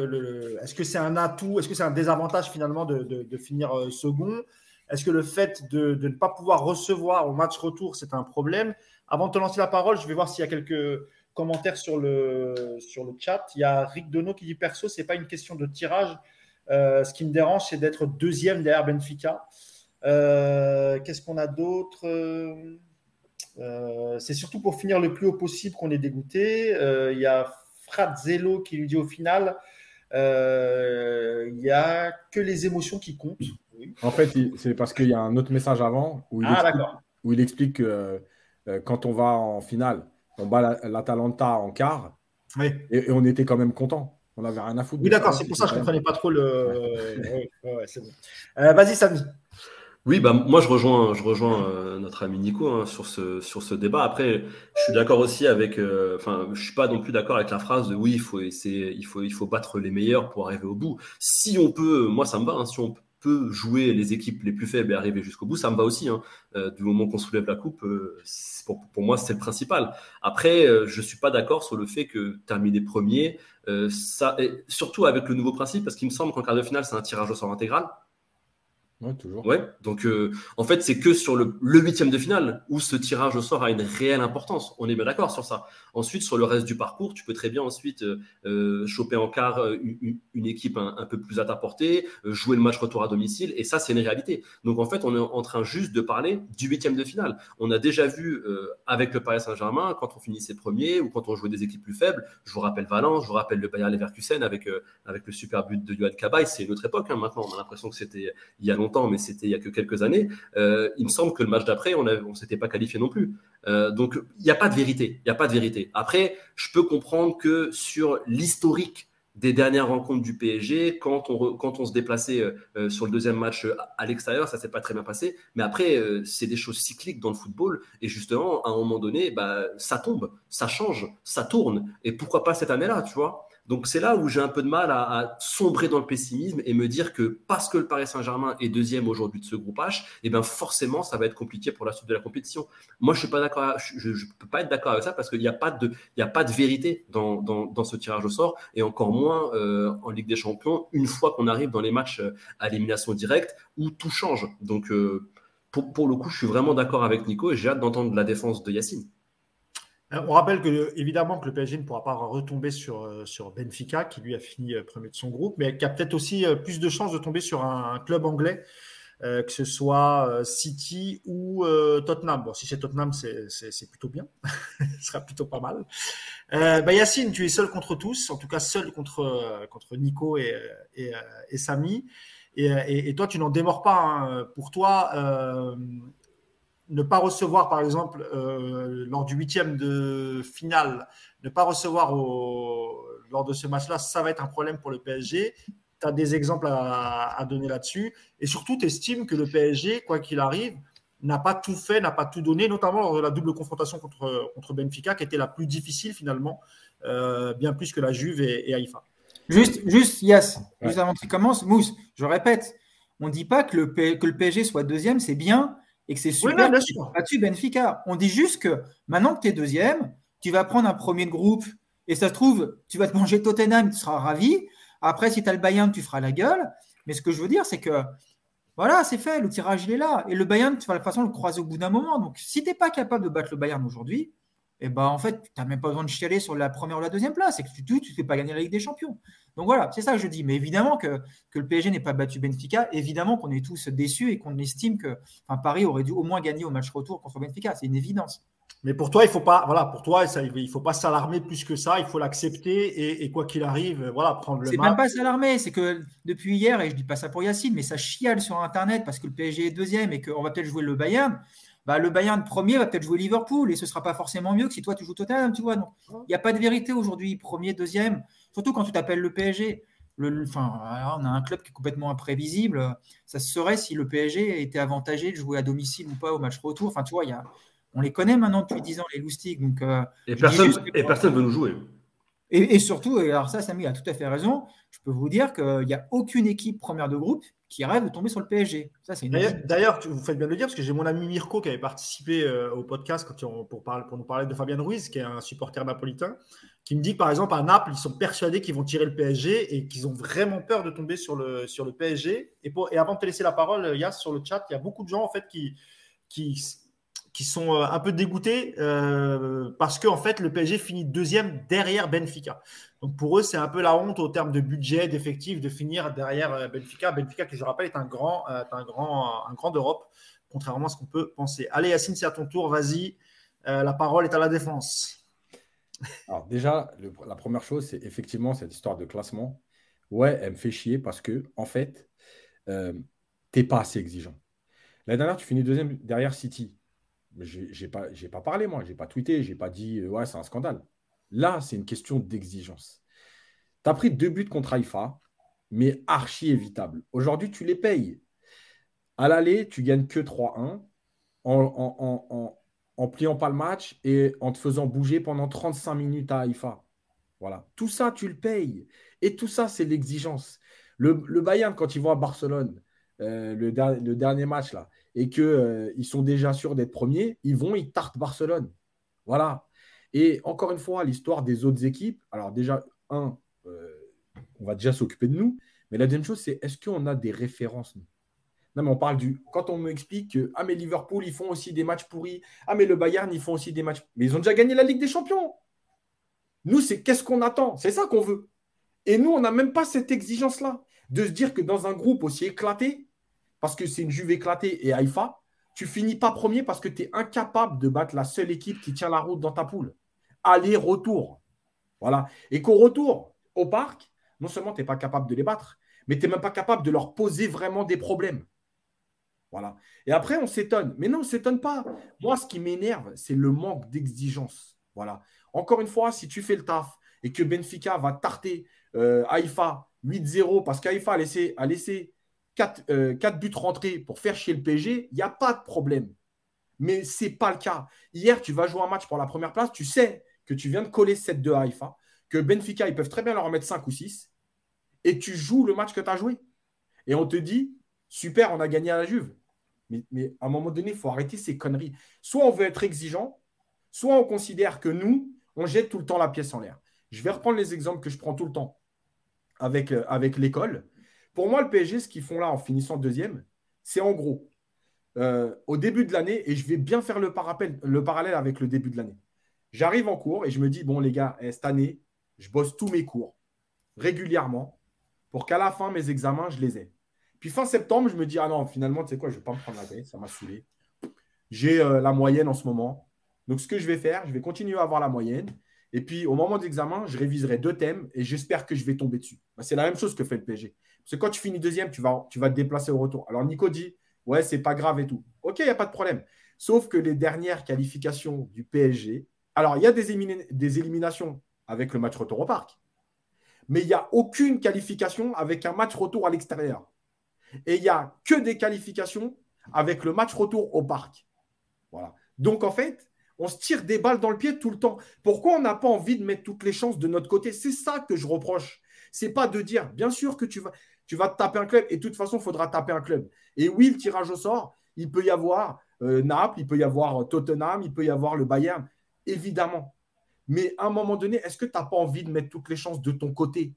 est-ce que c'est un atout? Est-ce que c'est un désavantage finalement de, finir euh, second? Est-ce que le fait de, ne pas pouvoir recevoir au match retour, c'est un problème? Avant de te lancer la parole, je vais voir s'il y a quelques, commentaires sur le, sur le chat. Il y a Rick Dono qui dit perso, c'est pas une question de tirage. Euh, ce qui me dérange, c'est d'être deuxième derrière Benfica. Qu'est-ce qu'on a d'autre? Euh, C'est surtout pour finir le plus haut possible qu'on est dégoûté. il y a Fratzello qui lui dit au final, il n'y a que les émotions qui comptent. En fait, c'est parce qu'il y a un autre message avant où il, ah, explique, où il explique que quand on va en finale, on bat l'Atalanta en quart. Et, on était quand même content. On n'avait rien à foutre. Oui, d'accord, c'est pour ça que je ne comprenais pas trop le. Euh, vas-y, Samy. Oui, bah, moi je rejoins, je rejoins euh, notre ami Nico hein, sur, ce, sur ce débat. Après, je suis d'accord aussi avec. Euh, enfin, je suis pas non plus d'accord avec la phrase de oui, il faut essayer, il faut, il faut battre les meilleurs pour arriver au bout. Si on peut, moi ça me va, hein, si on peut jouer les équipes les plus faibles et arriver jusqu'au bout, ça me va aussi. Hein. du moment qu'on soulève la coupe, pour, moi, c'est le principal. Après, euh, je suis pas d'accord sur le fait que terminer premier, euh, ça, et surtout avec le nouveau principe, parce qu'il me semble qu'en quart de finale, c'est un tirage au sort intégral. Oui, toujours. Ouais, donc euh, en fait, c'est que sur le, huitième de finale où ce tirage au sort a une réelle importance. On est bien d'accord sur ça. Ensuite, sur le reste du parcours, tu peux très bien ensuite euh, euh, choper en quart une, équipe un, peu plus à ta portée, jouer le match retour à domicile, et ça, c'est une réalité. Donc en fait, on est en train juste de parler du huitième de finale. On a déjà vu avec le Paris Saint-Germain, quand on finissait premier ou quand on jouait des équipes plus faibles, je vous rappelle Valence, je vous rappelle le Bayern Leverkusen avec, avec le super but de Johan Cabaye, c'est une autre époque hein, maintenant. On a l'impression que c'était il y a longtemps mais c'était il y a que quelques années. Euh, il me semble que le match d'après, on ne s'était pas qualifié non plus. Euh, donc, il n'y a pas de vérité. Il a pas de vérité. Après, je peux comprendre que sur l'historique des dernières rencontres du PSG, quand on, quand on se déplaçait euh, sur le deuxième match à l'extérieur, ça s'est pas très bien passé. Mais après, c'est des choses cycliques dans le football. Et justement, à un moment donné, bah, ça tombe, ça change, ça tourne. Et pourquoi pas cette année-là, tu vois? Donc c'est là où j'ai un peu de mal à, sombrer dans le pessimisme et me dire que parce que le Paris Saint-Germain est deuxième aujourd'hui de ce groupe H, et eh bien forcément ça va être compliqué pour la suite de la compétition. Moi je suis pas d'accord, je, ne peux pas être d'accord avec ça parce qu'il n'y a pas de, y a pas de vérité dans, ce tirage au sort et encore moins euh, en Ligue des Champions une fois qu'on arrive dans les matchs euh, à élimination directe où tout change. Donc euh, pour le coup je suis vraiment d'accord avec Nico et j'ai hâte d'entendre la défense de Yacine. Euh, on rappelle que évidemment que le PSG ne pourra pas retomber sur, euh, sur Benfica, qui lui a fini euh, premier de son groupe, mais qui a peut-être aussi plus de chances de tomber sur un, club anglais, que ce soit City ou Tottenham. Bon, si c'est Tottenham, c'est plutôt bien, ce sera plutôt pas mal. Bah, Yacine, tu es seul contre tous, en tout cas seul contre, contre Nico et, et, et Samy. Et, et, toi, tu n'en démords pas. Hein. Pour toi, ne pas recevoir, par exemple, euh, lors du huitième de finale, ne pas recevoir lors de ce match-là, ça va être un problème pour le PSG. Tu as des exemples à, donner là-dessus. Et surtout, tu estimes que le PSG, quoi qu'il arrive, n'a pas tout fait, n'a pas tout donné, notamment lors de la double confrontation contre, contre Benfica, qui était la plus difficile finalement, euh, bien plus que la Juve et, Haïfa. Juste, juste, Yass, juste avant que tu commences, Mousse, je répète, on ne dit pas que le, que le PSG soit deuxième, c'est bien, et que c'est super oui, Benfica. On dit juste que maintenant que tu es deuxième, tu vas prendre un premier de groupe et ça se trouve, tu vas te manger Tottenham, tu seras ravi. Après, si tu as le Bayern, tu feras la gueule. Mais ce que je veux dire, c'est que voilà, c'est fait, le tirage, il est là. Et le Bayern, tu vas de toute façon le croiser au bout d'un moment. Donc, si tu n'es pas capable de battre le Bayern aujourd'hui, eh ben, en fait, tu n'as même pas besoin de chialer sur la première ou la deuxième place. Et que tu ne fais pas gagner la Ligue des Champions. Donc voilà, c'est ça que je dis. Mais évidemment que, que le PSG n'ait pas battu Benfica, évidemment qu'on est tous déçus et qu'on estime que Paris aurait dû au moins gagner au match retour contre Benfica. C'est une évidence. Mais pour toi, il faut pas, voilà, pour toi, ça, il faut pas s'alarmer plus que ça. Il faut l'accepter et, quoi qu'il arrive, voilà, prendre le. C'est même pas s'alarmer, c'est que depuis hier, et je dis pas ça pour Yacine, mais ça chiale sur Internet parce que le PSG est deuxième et qu'on va peut-être jouer le Bayern. Bah, le Bayern premier va peut-être jouer Liverpool et ce sera pas forcément mieux que si toi tu joues Tottenham, tu vois. Il n'y a pas de vérité aujourd'hui, premier, deuxième. Surtout quand tu t'appelles le PSG. Le, enfin, on a un club qui est complètement imprévisible. Ça serait si le PSG était avantagé de jouer à domicile ou pas au match retour. Enfin, tu vois, y a, on les connaît maintenant depuis 10 ans, les loustiques. Donc, euh, et personne et personne veut nous jouer. Et, surtout, alors ça, Samy a tout à fait raison. Je peux vous dire qu'il n'y a aucune équipe première de groupe qui rêve de tomber sur le PSG. Ça, c'est D'ailleurs, vous faites bien de le dire parce que j'ai mon ami Mirko qui avait participé euh, au podcast quand pour, nous parler de Fabien Ruiz, qui est un supporter napolitain, qui me dit que par exemple à Naples, ils sont persuadés qu'ils vont tirer le PSG et qu'ils ont vraiment peur de tomber sur le, sur le PSG. Et, pour, et avant de te laisser la parole, Yas, sur le chat, il y a beaucoup de gens en fait qui, qui qui sont euh, un peu dégoûtés euh, parce qu'en en fait, le PSG finit deuxième derrière Benfica. Donc pour eux, c'est un peu la honte au terme de budget, d'effectifs, de finir derrière euh, Benfica. Benfica, qui je rappelle, est un grand, un grand, un grand d'Europe, contrairement à ce qu'on peut penser. Allez, Yacine, c'est à ton tour. Vas-y. la parole est à la défense. Alors déjà, la première chose, c'est effectivement cette histoire de classement. Ouais, elle me fait chier parce que en fait, euh, t'es pas assez exigeant. La dernière, tu finis deuxième derrière City je n'ai pas, pas parlé, moi. Je n'ai pas tweeté. Je n'ai pas dit, euh, ouais, c'est un scandale. Là, c'est une question d'exigence. Tu as pris deux buts contre Haïfa, mais archi évitable. Aujourd'hui, tu les payes. À l'aller, tu gagnes que 3-1 en, en, pliant pas le match et en te faisant bouger pendant 35 minutes à Haïfa. Voilà. Tout ça, tu le payes. Et tout ça, c'est l'exigence. Le, Bayern, quand ils vont à Barcelone, euh, le, le, dernier match, là, et qu'ils euh, sont déjà sûrs d'être premiers, ils vont, ils tartent Barcelone. Voilà. Et encore une fois, l'histoire des autres équipes. Alors déjà, un, euh, on va déjà s'occuper de nous. Mais la deuxième chose, c'est est-ce qu'on a des références Non, mais on parle du. Quand on me explique que ah mais Liverpool, ils font aussi des matchs pourris. Ah mais le Bayern, ils font aussi des matchs. Mais ils ont déjà gagné la Ligue des Champions. Nous, c'est qu'est-ce qu'on attend? C'est ça qu'on veut. Et nous, on n'a même pas cette exigence-là de se dire que dans un groupe aussi éclaté, parce que c'est une Juve éclatée et Haïfa, tu finis pas premier parce que tu es incapable de battre la seule équipe qui tient la route dans ta poule. Aller-retour. Voilà. Et qu'au retour, au parc, non seulement tu n'es pas capable de les battre, mais tu n'es même pas capable de leur poser vraiment des problèmes. Voilà. Et après, on s'étonne. Mais non, on ne s'étonne pas. Moi, ce qui m'énerve, c'est le manque d'exigence. Voilà. Encore une fois, si tu fais le taf et que Benfica va tarter euh, Haïfa 8-0 parce qu'Haïfa a laissé, a laissé 4, euh, buts rentrés pour faire chier le PSG, il n'y a pas de problème. Mais ce n'est pas le cas. Hier, tu vas jouer un match pour la première place, tu sais que tu viens de coller 7-2 à Haïfa, que Benfica, ils peuvent très bien leur en mettre 5 ou 6, et tu joues le match que tu as joué. Et on te dit, super, on a gagné à la Juve. Mais, à un moment donné, il faut arrêter ces conneries. Soit on veut être exigeant, soit on considère que nous, on jette tout le temps la pièce en l'air. Je vais reprendre les exemples que je prends tout le temps avec, euh, l'école. Pour moi, le PSG, ce qu'ils font là en finissant deuxième, c'est en gros, euh, au début de l'année, et je vais bien faire le parallèle avec le début de l'année. J'arrive en cours et je me dis, bon les gars, eh, cette année, je bosse tous mes cours régulièrement pour qu'à la fin, mes examens, je les ai. Puis fin septembre, je me dis, ah non, finalement, tu sais quoi, je ne vais pas me prendre la tête, ça m'a saoulé. J'ai euh, la moyenne en ce moment. Donc, ce que je vais faire, je vais continuer à avoir la moyenne. Et puis, au moment d'examen, je réviserai deux thèmes et j'espère que je vais tomber dessus. Bah, c'est la même chose que fait le PSG. Parce que quand tu finis deuxième, tu vas, tu vas te déplacer au retour. Alors Nico dit, ouais, c'est pas grave et tout. Ok, il n'y a pas de problème. Sauf que les dernières qualifications du PSG, alors il y a des, éliminations avec le match retour au parc, mais il n'y a aucune qualification avec un match retour à l'extérieur. Et il n'y a que des qualifications avec le match retour au parc. Voilà. Donc en fait, on se tire des balles dans le pied tout le temps. Pourquoi on n'a pas envie de mettre toutes les chances de notre côté? C'est ça que je reproche. C'est pas de dire, bien sûr que tu vas, tu vas te taper un club. Et de toute façon, il faudra taper un club. Et oui, le tirage au sort, il peut y avoir euh, Naples, il peut y avoir euh, Tottenham, il peut y avoir le Bayern, évidemment. Mais à un moment donné, est-ce que tu n'as pas envie de mettre toutes les chances de ton côté?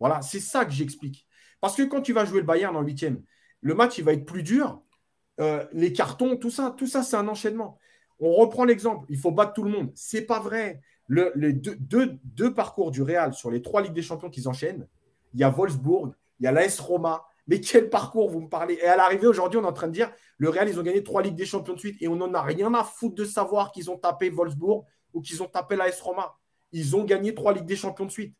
Voilà, c'est ça que j'explique. Parce que quand tu vas jouer le Bayern en huitième, le match, il va être plus dur. Euh, les cartons, tout ça, tout ça, c'est un enchaînement. On reprend l'exemple, il faut battre tout le monde. C'est pas vrai. les deux, parcours du Real sur les trois Ligues des Champions qu'ils enchaînent, il y a Wolfsburg, il y a l'AS Roma. Mais quel parcours vous me parlez Et à l'arrivée, aujourd'hui, on est en train de dire le Real, ils ont gagné trois Ligues des Champions de suite et on n'en a rien à foutre de savoir qu'ils ont tapé Wolfsburg ou qu'ils ont tapé l'AS Roma. Ils ont gagné trois Ligues des Champions de suite.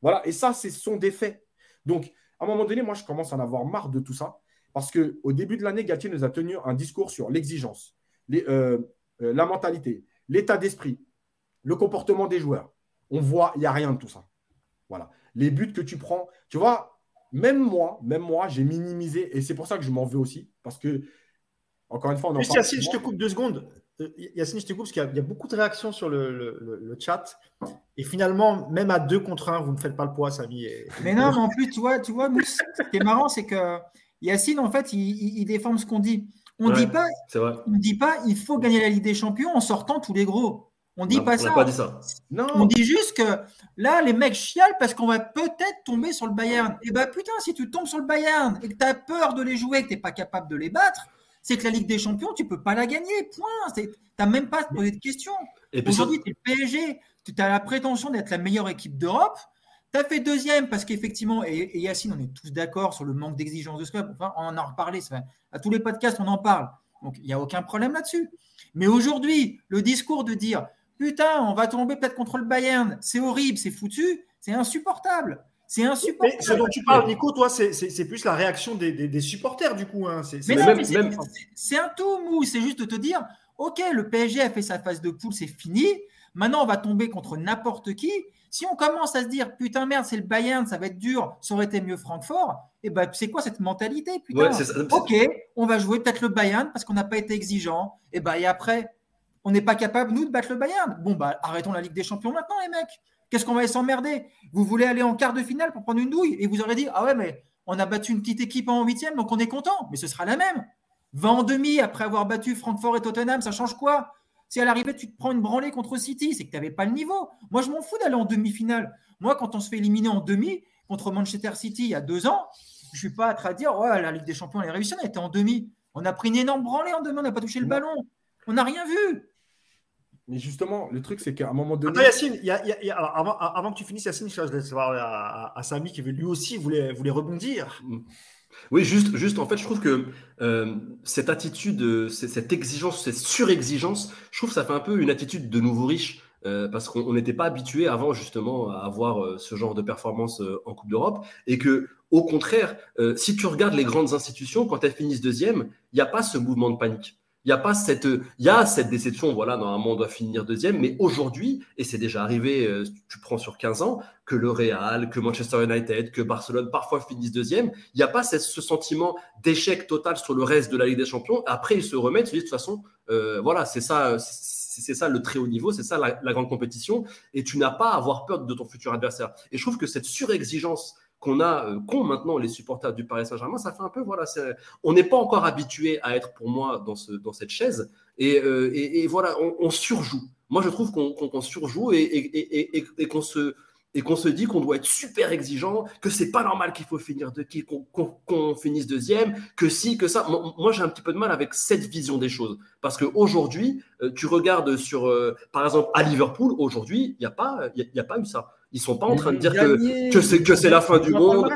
Voilà, et ça, ce sont des faits. Donc, à un moment donné, moi, je commence à en avoir marre de tout ça. Parce qu'au début de l'année, Gatier nous a tenu un discours sur l'exigence, euh, euh, la mentalité, l'état d'esprit, le comportement des joueurs. On voit, il n'y a rien de tout ça. Voilà. Les buts que tu prends, tu vois, même moi, même moi, j'ai minimisé, et c'est pour ça que je m'en veux aussi, parce que, encore une fois, on en parle. Yacine, je te coupe deux secondes. Euh, Yacine, je te coupe parce qu'il y, a beaucoup de réactions sur le, chat. Et finalement, même à deux contre un, vous ne faites pas le poids, Samy. Mais non, mais en plus, tu vois, tu vois Mousse, ce qui est marrant, c'est que Yacine, en fait, il, déforme ce qu'on dit. On ne dit pas, dit pas, il faut gagner la Ligue des Champions en sortant tous les gros. On dit pas, ça. pas dit ça. Non. On dit juste que là, les mecs chialent parce qu'on va peut-être tomber sur le Bayern. Et eh bah ben, putain, si tu tombes sur le Bayern et que tu as peur de les jouer, que tu n'es pas capable de les battre, c'est que la Ligue des Champions, tu peux pas la gagner. Point. Tu n'as même pas à te poser de questions. Aujourd'hui, tu es le PSG. Tu as la prétention d'être la meilleure équipe d'Europe. Tu as fait deuxième parce qu'effectivement, et, Yacine, on est tous d'accord sur le manque d'exigence de ce club. Enfin, on en a reparlé. à tous les podcasts, on en parle. Donc, il n'y a aucun problème là-dessus. Mais aujourd'hui, le discours de dire putain, on va tomber peut-être contre le Bayern, c'est horrible, c'est foutu, c'est insupportable. C'est insupportable. Mais ce dont tu parles, Nico, toi, c'est plus la réaction des, supporters, du coup. Hein. Mais non, c'est un tout mou. C'est juste de te dire, OK, le PSG a fait sa phase de poule, c'est fini. Maintenant, on va tomber contre n'importe qui. Si on commence à se dire, putain, merde, c'est le Bayern, ça va être dur, ça aurait été mieux Francfort, et eh ben, c'est quoi cette mentalité putain? Ok, on va jouer peut-être le Bayern parce qu'on n'a pas été exigeant. Et, ben, et après, on n'est pas capable, nous, de battre le Bayern. Bon, bah, arrêtons la Ligue des Champions maintenant, les mecs. Qu'est-ce qu'on va s'emmerder? Vous voulez aller en quart de finale pour prendre une douille et vous aurez dit Ah ouais, mais on a battu une petite équipe en huitième, donc on est content. Mais ce sera la même. Va en demi après avoir battu Francfort et Tottenham, ça change quoi? Si à l'arrivée, tu te prends une branlée contre City, c'est que tu n'avais pas le niveau. Moi, je m'en fous d'aller en demi-finale. Moi, quand on se fait éliminer en demi contre Manchester City il y a deux ans, je ne suis pas à dire Ouais, la Ligue des Champions, elle est réussie, on était en demi. On a pris une énorme branlée en demi, on n'a pas touché le ballon. On n'a rien vu. Mais justement, le truc, c'est qu'à un moment donné. Attends, Yacine, avant, que tu finisses, Yacine, je laisse savoir à, Samy qui lui aussi voulait, voulait rebondir. Mm. Oui, juste, juste, en fait, je trouve que euh, cette attitude, cette exigence, cette surexigence, je trouve que ça fait un peu une attitude de nouveau riche. Euh, parce qu'on n'était pas habitué avant justement à avoir euh, ce genre de performance en Coupe d'Europe et que au contraire, si tu regardes les grandes institutions, quand elles finissent deuxième, il n'y a pas ce mouvement de panique. Il y a pas a cette déception. Voilà, normalement, on doit finir deuxième. Mais aujourd'hui, et c'est déjà arrivé, euh, tu prends sur 15 ans, que le Real, que Manchester United, que Barcelone parfois finissent deuxième. Il n'y a pas ce sentiment d'échec total sur le reste de la Ligue des Champions. Après, ils se remettent, ils se disent de toute façon, euh, voilà, c'est ça, c'est ça le très haut niveau, c'est ça la, la, grande compétition. Et tu n'as pas à avoir peur de ton futur adversaire. Et je trouve que cette surexigence qu'on a, euh, qu'ont maintenant les supporters du Paris Saint-Germain, ça fait un peu, voilà, on n'est pas encore habitué à être pour moi dans, ce, dans cette chaise, et, euh, voilà, on, surjoue. Moi, je trouve qu'on surjoue et, qu'on se, et qu'on se dit qu'on doit être super exigeant, que c'est pas normal qu'il faut finir de qu'on finisse deuxième, que si, que ça. Moi, j'ai un petit peu de mal avec cette vision des choses parce qu'aujourd'hui, euh, tu regardes sur, par exemple, à Liverpool, aujourd'hui, il n'y a pas, il a pas eu ça. Ils sont pas en train de dire que, que c'est que c'est la fin du monde.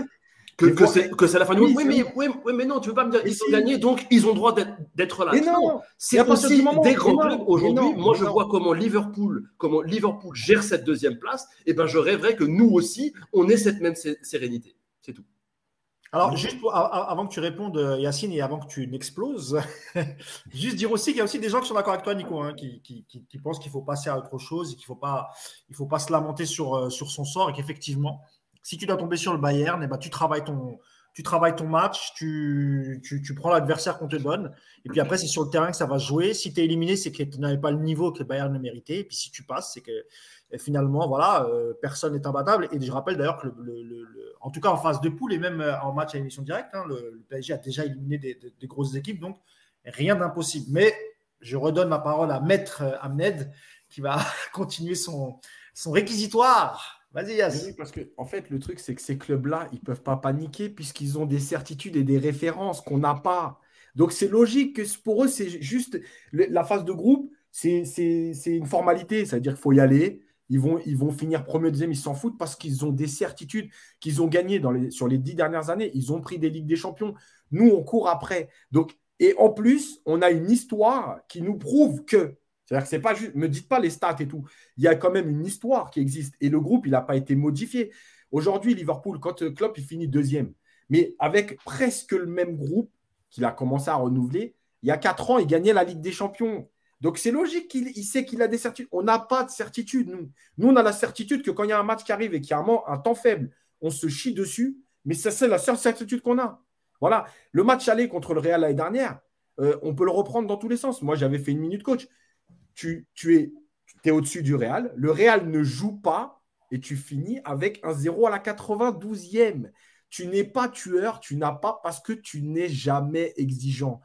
Que, que c'est que c'est la fin du monde. Oui, mais, oui, mais non, tu veux pas me dire qu'ils ont gagné, donc ils ont le droit d'être là. non, c'est aussi des grands clubs aujourd'hui. Moi, je vois comment Liverpool, comment Liverpool gère cette deuxième place. Et eh ben, je rêverais que nous aussi, on ait cette même sérénité. C'est tout. Alors, juste avant que tu répondes, euh, Yacine, et avant que tu n'exploses, juste dire aussi qu'il y a aussi des gens qui sont d'accord avec toi, Nico, hein, qui, pensent qu'il faut passer à autre chose et qu'il ne faut, pas, faut pas se lamenter sur, euh, sur son sort et qu'effectivement, si tu dois tomber sur le Bayern, eh ben, tu, travailles ton, tu travailles ton match, tu, tu, prends l'adversaire qu'on te donne, et puis après, c'est sur le terrain que ça va jouer. Si tu es éliminé, c'est que tu n'avais pas le niveau que le Bayern ne méritait, et puis si tu passes, c'est que finalement, voilà, euh, personne n'est imbattable. Et je rappelle d'ailleurs que, en tout cas en phase de poule et même euh, en match à émission directe, hein, le, PSG a déjà éliminé des, grosses équipes, donc rien d'impossible. Mais je redonne ma parole à Maître euh, Ahmed qui va continuer son, réquisitoire. Vas-y, Yas. Parce que, en fait, le truc, c'est que ces clubs-là, ils ne peuvent pas paniquer puisqu'ils ont des certitudes et des références qu'on n'a pas. Donc, c'est logique que pour eux, c'est juste la phase de groupe, c'est une formalité. C'est-à-dire qu'il faut y aller, ils vont, finir premier, deuxième, ils s'en foutent parce qu'ils ont des certitudes qu'ils ont gagné dans les, sur les dix dernières années. Ils ont pris des Ligues des Champions. Nous, on court après. Et en plus, on a une histoire qui nous prouve que. C'est-à-dire que c'est pas juste. Me dites pas les stats et tout. Il y a quand même une histoire qui existe. Et le groupe, il n'a pas été modifié. Aujourd'hui, Liverpool, quand euh, Klopp, il finit deuxième, mais avec presque le même groupe qu'il a commencé à renouveler, il y a quatre ans, il gagnait la Ligue des Champions. Donc c'est logique qu'il sait qu'il a des certitudes. On n'a pas de certitude, nous. Nous, on a la certitude que quand il y a un match qui arrive et qu'il y a un, temps faible, on se chie dessus. Mais ça, c'est la seule certitude qu'on a. Voilà. Le match aller contre le Real l'année dernière, euh, on peut le reprendre dans tous les sens. Moi, j'avais fait une minute coach. Tu, tu es, es au-dessus du Real. Le Real ne joue pas et tu finis avec un 0 à la 92e. Tu n'es pas tueur, tu n'as pas parce que tu n'es jamais exigeant.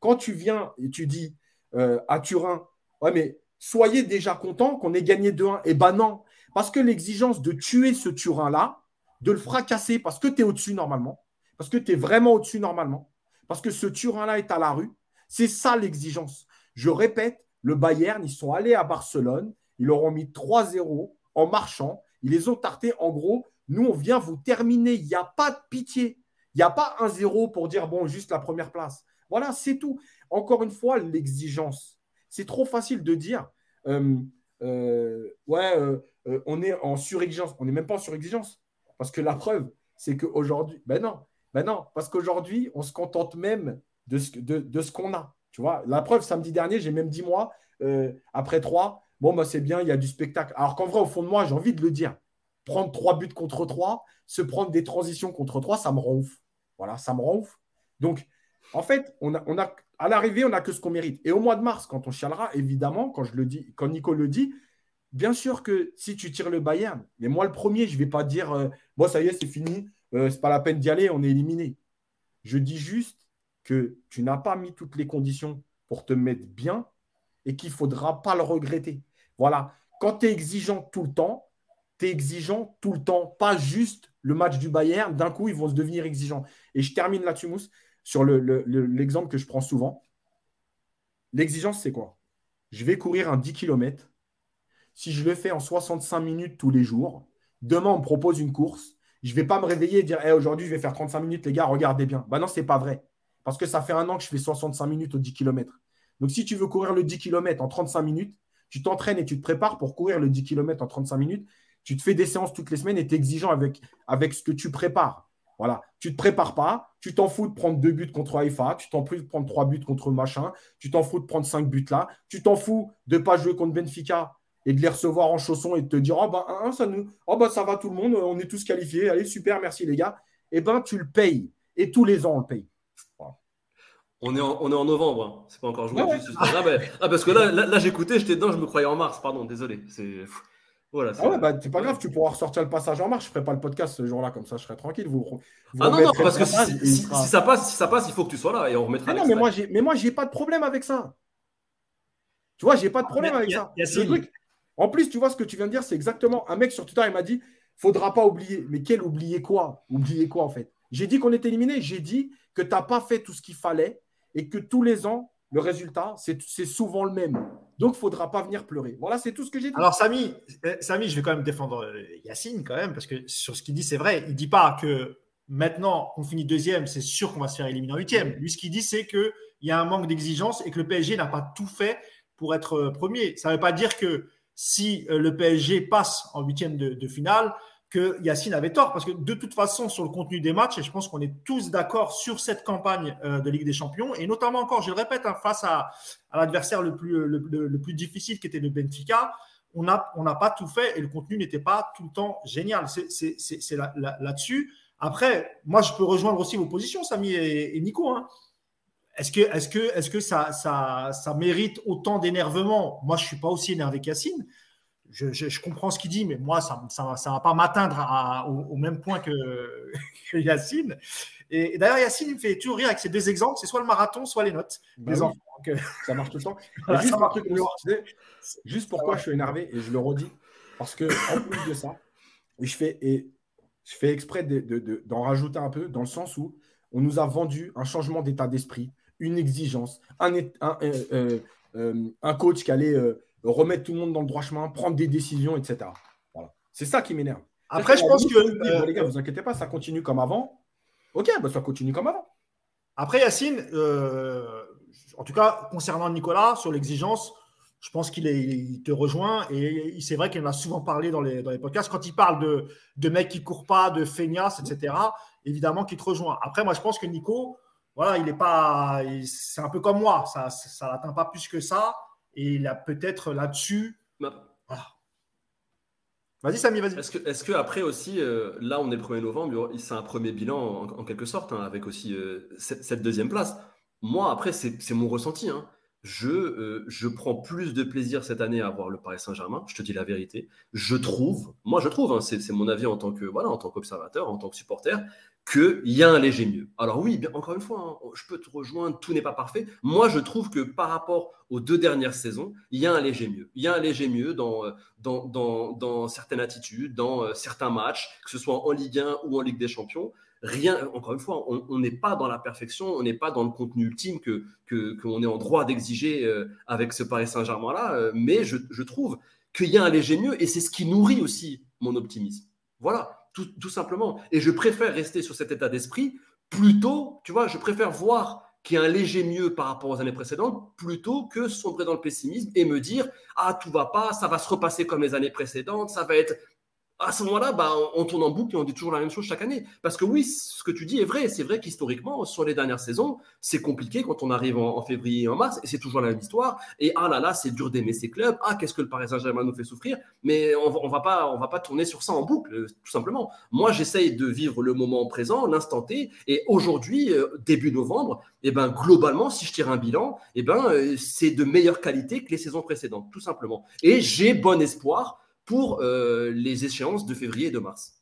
Quand tu viens et tu dis, euh, à Turin. Ouais, mais soyez déjà content qu'on ait gagné 2-1. Eh ben non, parce que l'exigence de tuer ce Turin-là, de le fracasser parce que tu es au-dessus normalement, parce que tu es vraiment au-dessus normalement, parce que ce Turin-là est à la rue, c'est ça l'exigence. Je répète, le Bayern, ils sont allés à Barcelone, ils leur ont mis 3-0 en marchant, ils les ont tartés. En gros, nous, on vient vous terminer. Il n'y a pas de pitié. Il n'y a pas 1-0 pour dire, bon, juste la première place. Voilà, c'est tout. Encore une fois, l'exigence. C'est trop facile de dire, euh, euh, ouais, euh, on est en surexigence. On n'est même pas en surexigence. Parce que la preuve, c'est qu'aujourd'hui, ben non, ben non, parce qu'aujourd'hui, on se contente même de ce, qu'on a. Tu vois, la preuve, samedi dernier, j'ai même dit, moi, après trois, bon, bah, c'est bien, il y a du spectacle. Alors qu'en vrai, au fond de moi, j'ai envie de le dire. Prendre trois buts contre trois, se prendre des transitions contre trois, ça me rend ouf. Voilà, ça me rend ouf. Donc, en fait, on a, on a, à l'arrivée, on n'a que ce qu'on mérite. Et au mois de mars, quand on chialera, évidemment, quand je le dis, quand Nico le dit, bien sûr que si tu tires le Bayern, mais moi le premier, je ne vais pas dire euh, ça y est, c'est fini, euh, c'est pas la peine d'y aller, on est éliminé. Je dis juste que tu n'as pas mis toutes les conditions pour te mettre bien et qu'il ne faudra pas le regretter. Voilà. Quand tu es exigeant tout le temps, tu es exigeant tout le temps, pas juste le match du Bayern, d'un coup, ils vont se devenir exigeants. Et je termine là-dessus, sur l'exemple que je prends souvent. L'exigence, c'est quoi? Je vais courir un 10 km. Si je le fais en 65 minutes tous les jours, demain, on me propose une course. Je ne vais pas me réveiller et dire aujourd'hui, je vais faire 35 minutes, les gars, regardez bien. Ben non, ce n'est pas vrai. Parce que ça fait un an que je fais 65 minutes au 10 km. Donc, si tu veux courir le 10 km en 35 minutes, tu t'entraînes et tu te prépares pour courir le 10 km en 35 minutes. Tu te fais des séances toutes les semaines et tu es exigeant avec ce que tu prépares. Voilà. Tu ne te prépares pas, tu t'en fous de prendre deux buts contre Haïfa, tu t'en fous de prendre trois buts contre machin, tu t'en fous de prendre cinq buts là, tu t'en fous de ne pas jouer contre Benfica et de les recevoir en chaussons et de te dire Oh, bah, ça, nous... oh, bah, ça va tout le monde, on est tous qualifiés, allez, super, merci les gars. Eh ben, tu le payes. Et tous les ans, on le paye. On est, en, on est en novembre, hein. c'est pas encore joué. Ah, bah, ah, parce que là, là, j'écoutais, j'étais dedans, je me croyais en mars, pardon, désolé. C'est. Voilà, ah ouais, bah, c'est pas grave, tu pourras ressortir le passage en marche. Je ferai pas le podcast ce jour-là, comme ça je serai tranquille. Vous, ah non, non, parce que si, ça passe, si ça passe, il faut que tu sois là et on remettra. Ah non, mais moi, j'ai, mais moi, j'ai pas de problème avec ça. Tu vois, j'ai pas de problème avec ça. En plus, tu vois ce que tu viens de dire, c'est exactement. Un mec sur Twitter, il m'a dit faudra pas oublier. Mais quel oublier quoi? Oublier quoi en fait? J'ai dit qu'on était éliminé. J'ai dit que tu n'as pas fait tout ce qu'il fallait et que tous les ans, le résultat, c'est souvent le même. Donc, il ne faudra pas venir pleurer. Voilà, c'est tout ce que j'ai dit. Alors, Samy, euh, Samy, je vais quand même défendre euh, Yacine, quand même, parce que sur ce qu'il dit, c'est vrai. Il ne dit pas que maintenant qu'on finit deuxième, c'est sûr qu'on va se faire éliminer en huitième. Lui, ce qu'il dit, c'est qu'il y a un manque d'exigence et que le PSG n'a pas tout fait pour être euh, premier. Ça ne veut pas dire que si le PSG passe en huitième de finale, que Yacine avait tort, parce que de toute façon, sur le contenu des matchs, et je pense qu'on est tous d'accord sur cette campagne euh, de Ligue des Champions, et notamment encore, je le répète, hein, face à, l'adversaire le plus, le, plus difficile qui était le Benfica, on n'a on pas tout fait et le contenu n'était pas tout le temps génial. C'est là-dessus. Après, moi, je peux rejoindre aussi vos positions, Samy et, Nico. Hein. Est-ce que, est que, est que ça, ça, ça mérite autant d'énervement? Moi, je ne suis pas aussi énervé qu'Yacine je, comprends ce qu'il dit, mais moi, ça ne va pas m'atteindre au, même point que, Yacine. Et, d'ailleurs, Yacine, il me fait toujours rire avec ces deux exemples c'est soit le marathon, soit les notes bah enfants. Euh, ça marche tout le temps. juste, pourquoi je suis énervé, et je le redis, parce que en plus de ça, je fais, et je fais exprès d'en rajouter un peu, dans le sens où on nous a vendu un changement d'état d'esprit, une exigence, un, un, euh, euh, un coach qui allait remettre tout le monde dans le droit chemin, prendre des décisions, etc. Voilà. C'est ça qui m'énerve. Après, je pense que. Euh, les gars, vous inquiétez pas, ça continue comme avant. Ok, bah, ça continue comme avant. Après, Yacine, euh, en tout cas, concernant Nicolas, sur l'exigence, je pense qu'il te rejoint. Et c'est vrai qu'il en a souvent parlé dans les, dans les podcasts. Quand il parle de, de mecs qui ne courent pas, de feignasses, etc., évidemment qu'il te rejoint. Après, moi, je pense que Nico, voilà, il est pas. C'est un peu comme moi. Ça ne l'atteint pas plus que ça. Et il a peut-être là-dessus. Bah, Vas-y, Samy, vas-y. Est-ce que, est que, après aussi, euh, là, on est le 1er novembre, c'est un premier bilan en, quelque sorte, hein, avec aussi euh, cette, deuxième place. Moi, après, c'est mon ressenti. Hein. Je, euh, je prends plus de plaisir cette année à voir le Paris Saint-Germain. Je te dis la vérité. Je trouve, moi, je trouve, hein, c'est mon avis en tant que voilà, en tant qu'observateur, en tant que supporter, qu'il y a un léger mieux. Alors oui, bien, encore une fois, hein, je peux te rejoindre, tout n'est pas parfait. Moi, je trouve que par rapport aux deux dernières saisons, il y a un léger mieux. Il y a un léger mieux dans, euh, dans, dans, certaines attitudes, dans euh, certains matchs, que ce soit en Ligue 1 ou en Ligue des Champions. Rien, encore une fois, on n'est pas dans la perfection, on n'est pas dans le contenu ultime que qu'on est en droit d'exiger euh, avec ce Paris Saint-Germain-là, mais je, je trouve qu'il y a un léger mieux et c'est ce qui nourrit aussi mon optimisme. Voilà tout, simplement. Et je préfère rester sur cet état d'esprit plutôt, tu vois, je préfère voir qu'il y a un léger mieux par rapport aux années précédentes, plutôt que sombrer dans le pessimisme et me dire ah tout va pas, ça va se repasser comme les années précédentes, ça va être à ce moment-là, bah, on tourne en boucle et on dit toujours la même chose chaque année. Parce que oui, ce que tu dis est vrai. C'est vrai qu'historiquement, sur les dernières saisons, c'est compliqué quand on arrive en, février et en mars, et c'est toujours la même histoire. Et ah là là, c'est dur d'aimer ces clubs. Ah, qu'est-ce que le Paris Saint-Germain nous fait souffrir. Mais on ne va, pas, on va pas tourner sur ça en boucle, tout simplement. Moi, j'essaye de vivre le moment présent, l'instant T. Et aujourd'hui, euh, début novembre, eh ben, globalement, si je tire un bilan, eh ben, euh, c'est de meilleure qualité que les saisons précédentes, tout simplement. Et j'ai bon espoir pour euh, les échéances de février et de mars.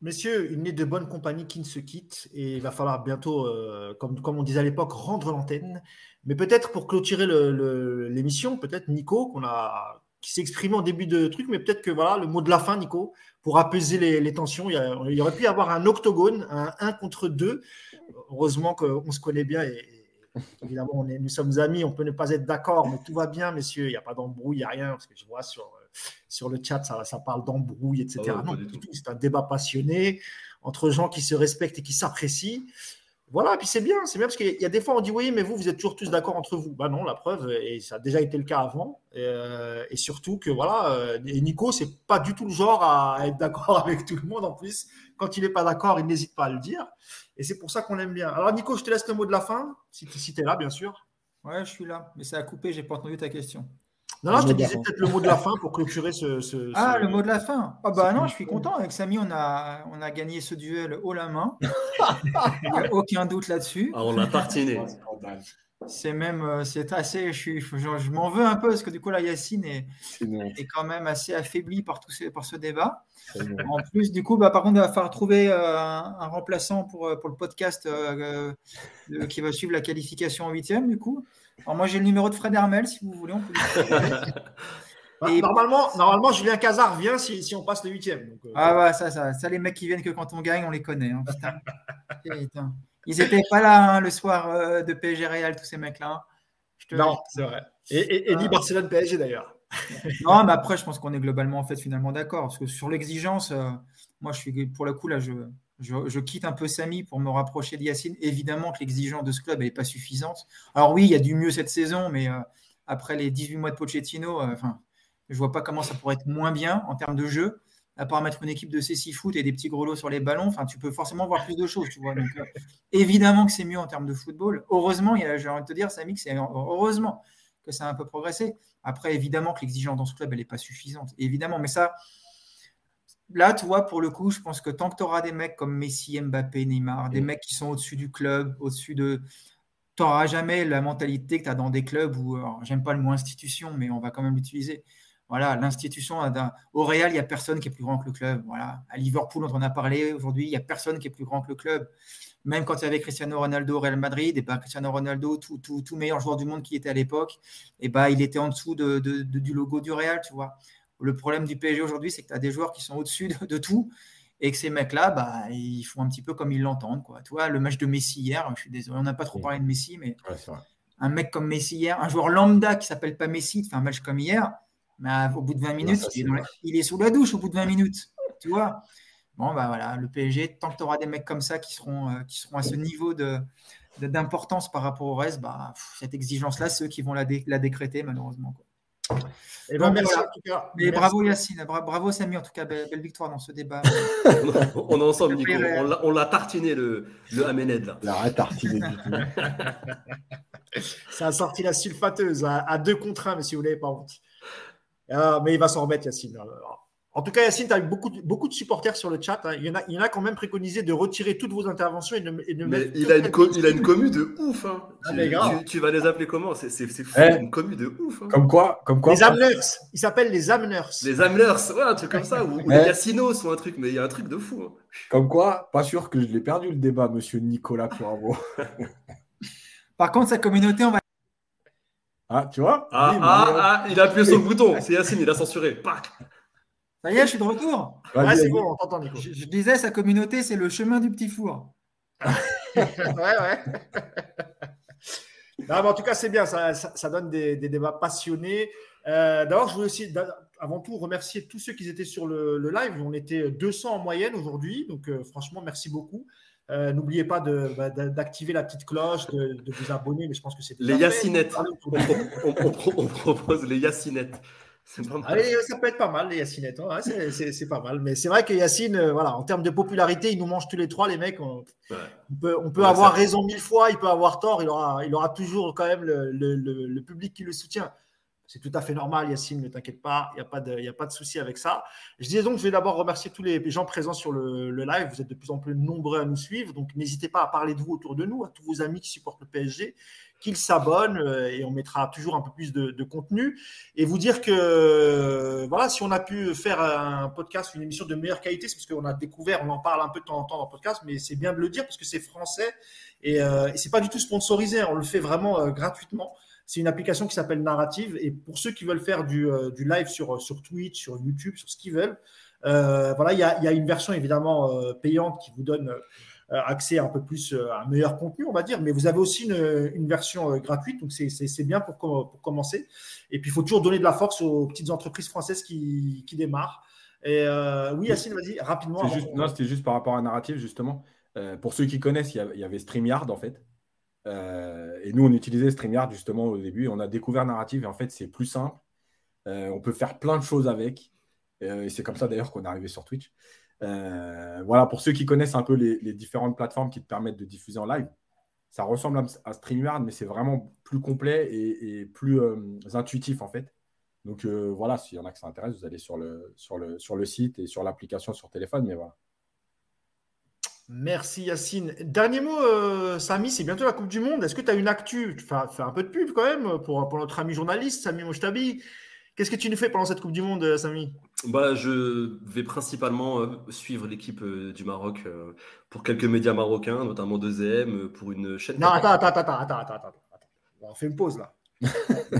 Messieurs, il n'est de bonne compagnie qui ne se quitte et il va falloir bientôt, euh, comme, on disait à l'époque, rendre l'antenne. Mais peut-être pour clôturer l'émission, peut-être Nico, qu'on a, qui s'est exprimé en début de truc, mais peut-être que voilà, le mot de la fin, Nico, pour apaiser les, tensions. Il y, aurait pu y avoir un octogone, un 1 contre 2. Heureusement qu'on se connaît bien et, évidemment, nous sommes amis, on peut ne pas être d'accord, mais tout va bien, messieurs. Il n'y a pas d'embrouille, il n'y a rien, parce que je vois sur sur le chat, ça, ça parle d'embrouille, etc. Ah non, c'est un débat passionné entre gens qui se respectent et qui s'apprécient. Voilà, puis c'est bien, c'est bien parce qu'il y a des fois on dit oui, mais vous, vous êtes toujours tous d'accord entre vous. Bah non, la preuve, et ça a déjà été le cas avant. Et, euh, surtout que voilà, euh, et Nico, c'est pas du tout le genre à être d'accord avec tout le monde. En plus, quand il n'est pas d'accord, il n'hésite pas à le dire. Et c'est pour ça qu'on l'aime bien. Alors Nico, je te laisse le mot de la fin, si, si tu es là, bien sûr. Ouais, je suis là, mais ça a coupé, j'ai pas entendu ta question. Non, non, je te disais peut-être le mot de la fin pour clôturer ce. ah, le mot de la fin. Ah, bah non, je suis content. Avec Samy, on a, on a gagné ce duel haut la main. Il n'y a aucun doute là-dessus. Ah, on l'a partiné. C'est même, euh, c'est assez, je, suis, je, m'en veux un peu parce que du coup, là, Yacine est, est quand même assez affaibli par, tout ce, par ce débat. En plus, du coup, bah, par contre, il va falloir trouver euh, un, remplaçant pour, euh, pour le podcast qui va suivre la qualification en huitième, du coup. Alors moi j'ai le numéro de Fred Hermel si vous voulez. On peut bah, normalement, normalement, Julien Cazard vient si, si on passe le huitième. Euh, ah ouais, ça, ça, ça, les mecs qui viennent que quand on gagne, on les connaît. Hein, Ils n'étaient pas là hein, le soir euh, de PSG Real, tous ces mecs-là. Hein. Non, c'est vrai. Et, et, ni Barcelone PSG d'ailleurs. non, mais après, je pense qu'on est globalement en fait finalement d'accord. Parce que sur l'exigence, euh, moi je suis pour le coup là, je, je, quitte un peu Samy pour me rapprocher d'Yacine. Évidemment que l'exigence de ce club n'est pas suffisante. Alors oui, il y a du mieux cette saison, mais euh, après les 18 mois de Pochettino, euh, enfin, je vois pas comment ça pourrait être moins bien en termes de jeu. À part mettre une équipe de CC foot et des petits grelots sur les ballons, enfin, tu peux forcément voir plus de choses, tu vois. Euh, évidemment que c'est mieux en termes de football. Heureusement, j'ai envie de te dire, Samy, que c'est heureusement que ça a un peu progressé. Après, évidemment que l'exigence dans ce club, elle n'est pas suffisante. Évidemment, mais ça, là, tu vois, pour le coup, je pense que tant que tu auras des mecs comme Messi, Mbappé, Neymar, des mm. mecs qui sont au-dessus du club, au-dessus de. Tu n'auras jamais la mentalité que tu as dans des clubs où, j'aime pas le mot institution, mais on va quand même l'utiliser. Voilà, l'institution, au Real, il n'y a personne qui est plus grand que le club. Voilà. À Liverpool, on en a parlé aujourd'hui, il n'y a personne qui est plus grand que le club. Même quand il y avait Cristiano Ronaldo au Real Madrid, et ben Cristiano Ronaldo, tout, tout, meilleur joueur du monde qui était à l'époque, et ben il était en dessous de, du logo du Real, tu vois. Le problème du PSG aujourd'hui, c'est que tu as des joueurs qui sont au-dessus de, tout et que ces mecs-là, bah, ils font un petit peu comme ils l'entendent. Quoi. Tu vois, le match de Messi hier, je suis désolé, on n'a pas trop parlé de Messi, mais un mec comme Messi hier, un joueur lambda qui s'appelle pas Messi, fait un match comme hier, mais au bout de 20 minutes, il, est sous la douche au bout de 20 minutes. Tu vois Bon, bah voilà, le PSG, tant que tu auras des mecs comme ça qui seront, euh, qui seront à ce niveau de, d'importance par rapport au reste, bah, cette exigence-là, ceux qui vont la, la décréter, malheureusement. Et eh ben, merci en tout cas. Mais bravo Yacine, bravo Samy, en tout cas, belle, victoire dans ce débat. on est ensemble, Nico. On l'a tartiné le, le Amened là. La tartiné du tout. Ça a sorti la sulfateuse à, deux contre un, mais si vous n'avez pas honte. Ah, mais il va s'en remettre, Yacine. En tout cas, Yacine, tu as eu beaucoup, beaucoup de supporters sur le chat. Hein. Il, y en a, il y en a quand même préconisé de retirer toutes vos interventions et de, mettre. Il a, une il a une commu de ouf. Hein. Ah, tu, tu, vas les appeler comment? C'est fou, eh, une commu de ouf. Hein. Comme quoi, comme quoi Les Amners. Ils s'appellent les Amners. Les Amners, ouais, un truc comme ça. Ou, les Yacinos ou un truc, mais il y a un truc de fou. Hein. Comme quoi, pas sûr que je l'ai perdu le débat, monsieur Nicolas Puravo. Par contre, sa communauté, on va. Ah, tu vois? Ah, ah, ah, il a appuyé sur le bouton. C'est Yacine, il a censuré. Pac ça y est, je suis de retour. Ouais, c'est bon, on t'entend, Nico. Je, disais, sa communauté, c'est le chemin du petit four. ouais, ouais. en tout cas, c'est bien, ça, ça, donne des, des, débats passionnés. Euh, D'abord, je voulais aussi, avant tout, remercier tous ceux qui étaient sur le, le live. On était 200 en moyenne aujourd'hui, donc euh, franchement, merci beaucoup. Euh, N'oubliez pas bah, d'activer la petite cloche, de, de, vous abonner, mais je pense que c'est les yacinettes. On, on, on, propose les yacinettes. Allez, ça peut être pas mal, les Yacinettes. Hein. c'est pas mal. Mais c'est vrai que Yacine, euh, voilà, en termes de popularité, il nous mange tous les trois, les mecs. On, peut, on peut avoir raison mille fois, il peut avoir tort. Il aura, il aura toujours quand même le, le, le, public qui le soutient. C'est tout à fait normal, Yacine, ne t'inquiète pas, il n'y a pas de, a pas de souci avec ça. Je disais donc, je vais d'abord remercier tous les gens présents sur le, live. Vous êtes de plus en plus nombreux à nous suivre, donc n'hésitez pas à parler de vous autour de nous, à tous vos amis qui supportent le PSG qu'ils s'abonnent euh, et on mettra toujours un peu plus de, contenu. Et vous dire que euh, voilà, si on a pu faire un podcast, une émission de meilleure qualité, c'est parce qu'on a découvert, on en parle un peu de temps en temps dans le podcast, mais c'est bien de le dire parce que c'est français et, euh, et c'est pas du tout sponsorisé, on le fait vraiment euh, gratuitement. C'est une application qui s'appelle Narrative et pour ceux qui veulent faire du, du live sur, sur Twitch, sur YouTube, sur ce qu'ils veulent, voilà, il y a, y a, une version évidemment payante qui vous donne euh, accès un peu plus euh, à un meilleur contenu, on va dire. Mais vous avez aussi une, version euh, gratuite, donc c'est bien pour, pour, commencer. Et puis, il faut toujours donner de la force aux petites entreprises françaises qui, qui démarrent. Et oui, Yacine, vas-y, rapidement. non, c'était juste par rapport à narrative, justement. pour ceux qui connaissent, il y avait StreamYard, en fait. et nous, on utilisait StreamYard, justement, au début. On a découvert narrative, et en fait, c'est plus simple. on peut faire plein de choses avec. Et c'est comme ça, d'ailleurs, qu'on est arrivé sur Twitch. Euh, voilà, pour ceux qui connaissent un peu les, différentes plateformes qui te permettent de diffuser en live, ça ressemble à, StreamYard, mais c'est vraiment plus complet et, plus euh, intuitif en fait. Donc euh, voilà, s'il y en a qui s'intéressent, vous allez sur le, sur, le, sur le site et sur l'application sur téléphone, mais voilà. Merci Yacine. Dernier mot, Samy, c'est bientôt la Coupe du Monde. Est-ce que tu as une actu? Tu fais, un peu de pub quand même pour, pour notre ami journaliste, Samy Mouchtabi. Qu'est-ce que tu nous fais pendant cette Coupe du Monde, euh, Samy? Bah, Je vais principalement euh, suivre l'équipe euh, du Maroc pour quelques médias marocains, notamment 2M, pour une chaîne. Non, attends, attends, attends, attends, attends, attends. On fait une pause là.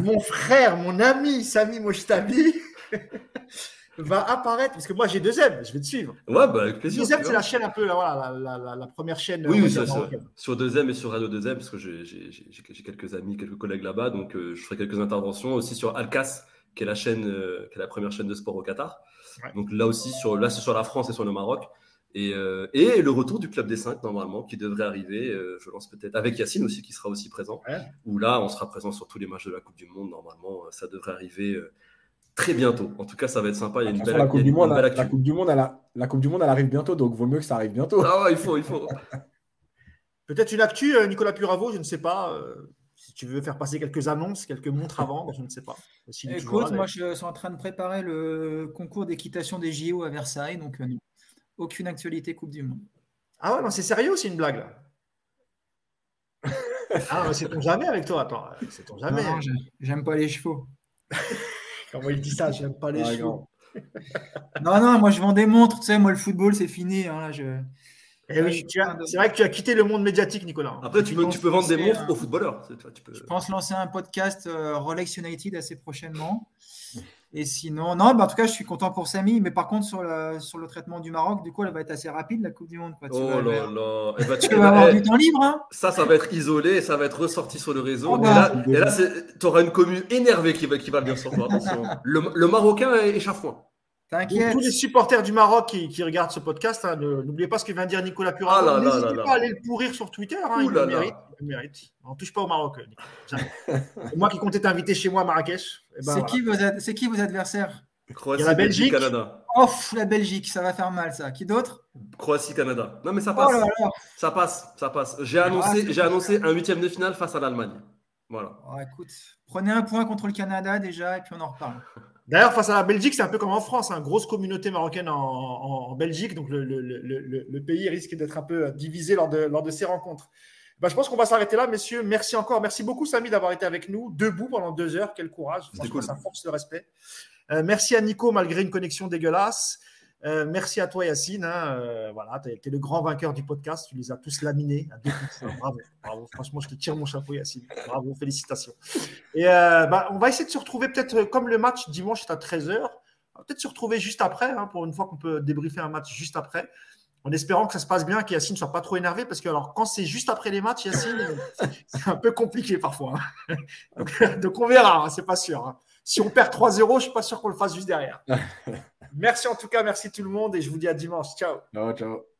mon frère, mon ami Samy Mojtabi va apparaître, parce que moi j'ai 2M, je vais te suivre. Ouais, bah, avec plaisir. 2M, c'est la chaîne un peu, la, la, la, première chaîne. Oui, oui ça, sur 2M et sur Radio 2M, parce que j'ai quelques amis, quelques collègues là-bas, donc je ferai quelques interventions aussi sur Alcas qui est la chaîne, euh, qui est la première chaîne de sport au Qatar. Donc là aussi, sur, là, c'est sur la France et sur le Maroc. Et, euh, et, le retour du club des 5 normalement qui devrait arriver, euh, je lance peut-être avec Yacine aussi qui sera aussi présent. Où là, on sera présent sur tous les matchs de la Coupe du Monde normalement. Ça devrait arriver très bientôt. En tout cas, ça va être sympa. Il y a une belle, la coupe, du monde, la, coupe du monde, elle la coupe du monde, elle arrive bientôt, donc vaut mieux que ça arrive bientôt. Ah ouais, il faut, il faut. peut-être une actu, Nicolas Puravo, je ne sais pas si tu veux faire passer quelques annonces, quelques montres à vendre, je ne sais pas. Écoute, moi je suis en train de préparer le concours d'équitation des JO à Versailles, donc euh, aucune actualité Coupe du Monde. Ah ouais, non, c'est sérieux ou c'est une blague là Ah, c'est ton jamais avec toi, attends, c'est ton jamais. Non, j'aime pas les chevaux. Comment il dit ça, j'aime pas les chevaux. non, non, moi je vends des montres, tu sais, moi le football c'est fini. Hein, je... Eh c'est vrai que tu as quitté le monde médiatique, Nicolas. Après, tu peux, tu peux vendre des montres aux footballeurs. Je pense lancer un podcast euh, Rolex United assez prochainement. Et sinon, non, bah, en tout cas, je suis content pour Samy. Mais par contre, sur le, sur le traitement du Maroc, du coup, elle va être assez rapide, la Coupe du Monde. Quoi. Tu Oh vas, là là. Eh ben, tu tu- vas avoir eh, du temps libre. Hein Ça, ça va être isolé, ça va être ressorti sur le réseau. Oh et bah. là, et là tu auras une commune énervée qui va, qui va venir sur toi. Attention. Le, le Marocain est échafouin. T'inquiète. tous les supporters du Maroc qui, qui regardent ce podcast, hein, ne- n'oubliez pas ce que vient de dire Nicolas Pura. Ah N'hésitez pas à aller le pourrir sur Twitter. hein, il le mérite. il le mérite. On touche pas au Maroc. euh, moi qui comptais t'inviter chez moi à Marrakech. Eh ben, c'est voilà. qui, vos ad- c'est qui vos adversaires? Croatie, Il y a la Belgique, Belgique. Canada. Oh, pff, la Belgique, ça va faire mal, ça. Qui d'autre? Croatie, Canada. Non, mais ça Oh passe. là là. Ça passe, ça passe. J'ai Ah, annoncé, j'ai annoncé un huitième de finale face à l'Allemagne. Voilà. Oh, écoute, prenez un point contre le Canada déjà, et puis on en reparle. D'ailleurs, face à la Belgique, c'est un peu comme en France, hein, grosse communauté marocaine en, en- en Belgique, donc le, le- le- le- le pays risque d'être un peu divisé lors de, lors de ces rencontres. Ben, je pense qu'on va s'arrêter là, messieurs. Merci encore. Merci beaucoup, Samy, d'avoir été avec nous, debout pendant deux heures. Quel courage. Franchement, cool. ça force le respect. Euh, merci à Nico, malgré une connexion dégueulasse. Euh, merci à toi, Yacine. hein. Euh, voilà, tu es, le grand vainqueur du podcast. Tu les as tous laminés à deux coups. Bravo. Franchement, je te tire mon chapeau, Yacine. Bravo, félicitations. Et euh, bah, on va essayer de se retrouver peut-être comme le match dimanche est à 13h. On va peut-être se retrouver juste après, hein, pour une fois qu'on peut débriefer un match juste après. En espérant que ça se passe bien, que Yacine ne soit pas trop énervé, parce que alors, quand c'est juste après les matchs, Yacine, c'est un peu compliqué parfois. hein. Donc, donc on verra, c'est pas sûr. Si on perd 3-0, je ne suis pas sûr qu'on le fasse juste derrière. merci en tout cas, merci tout le monde, et je vous dis à dimanche. Ciao. Ciao, ciao.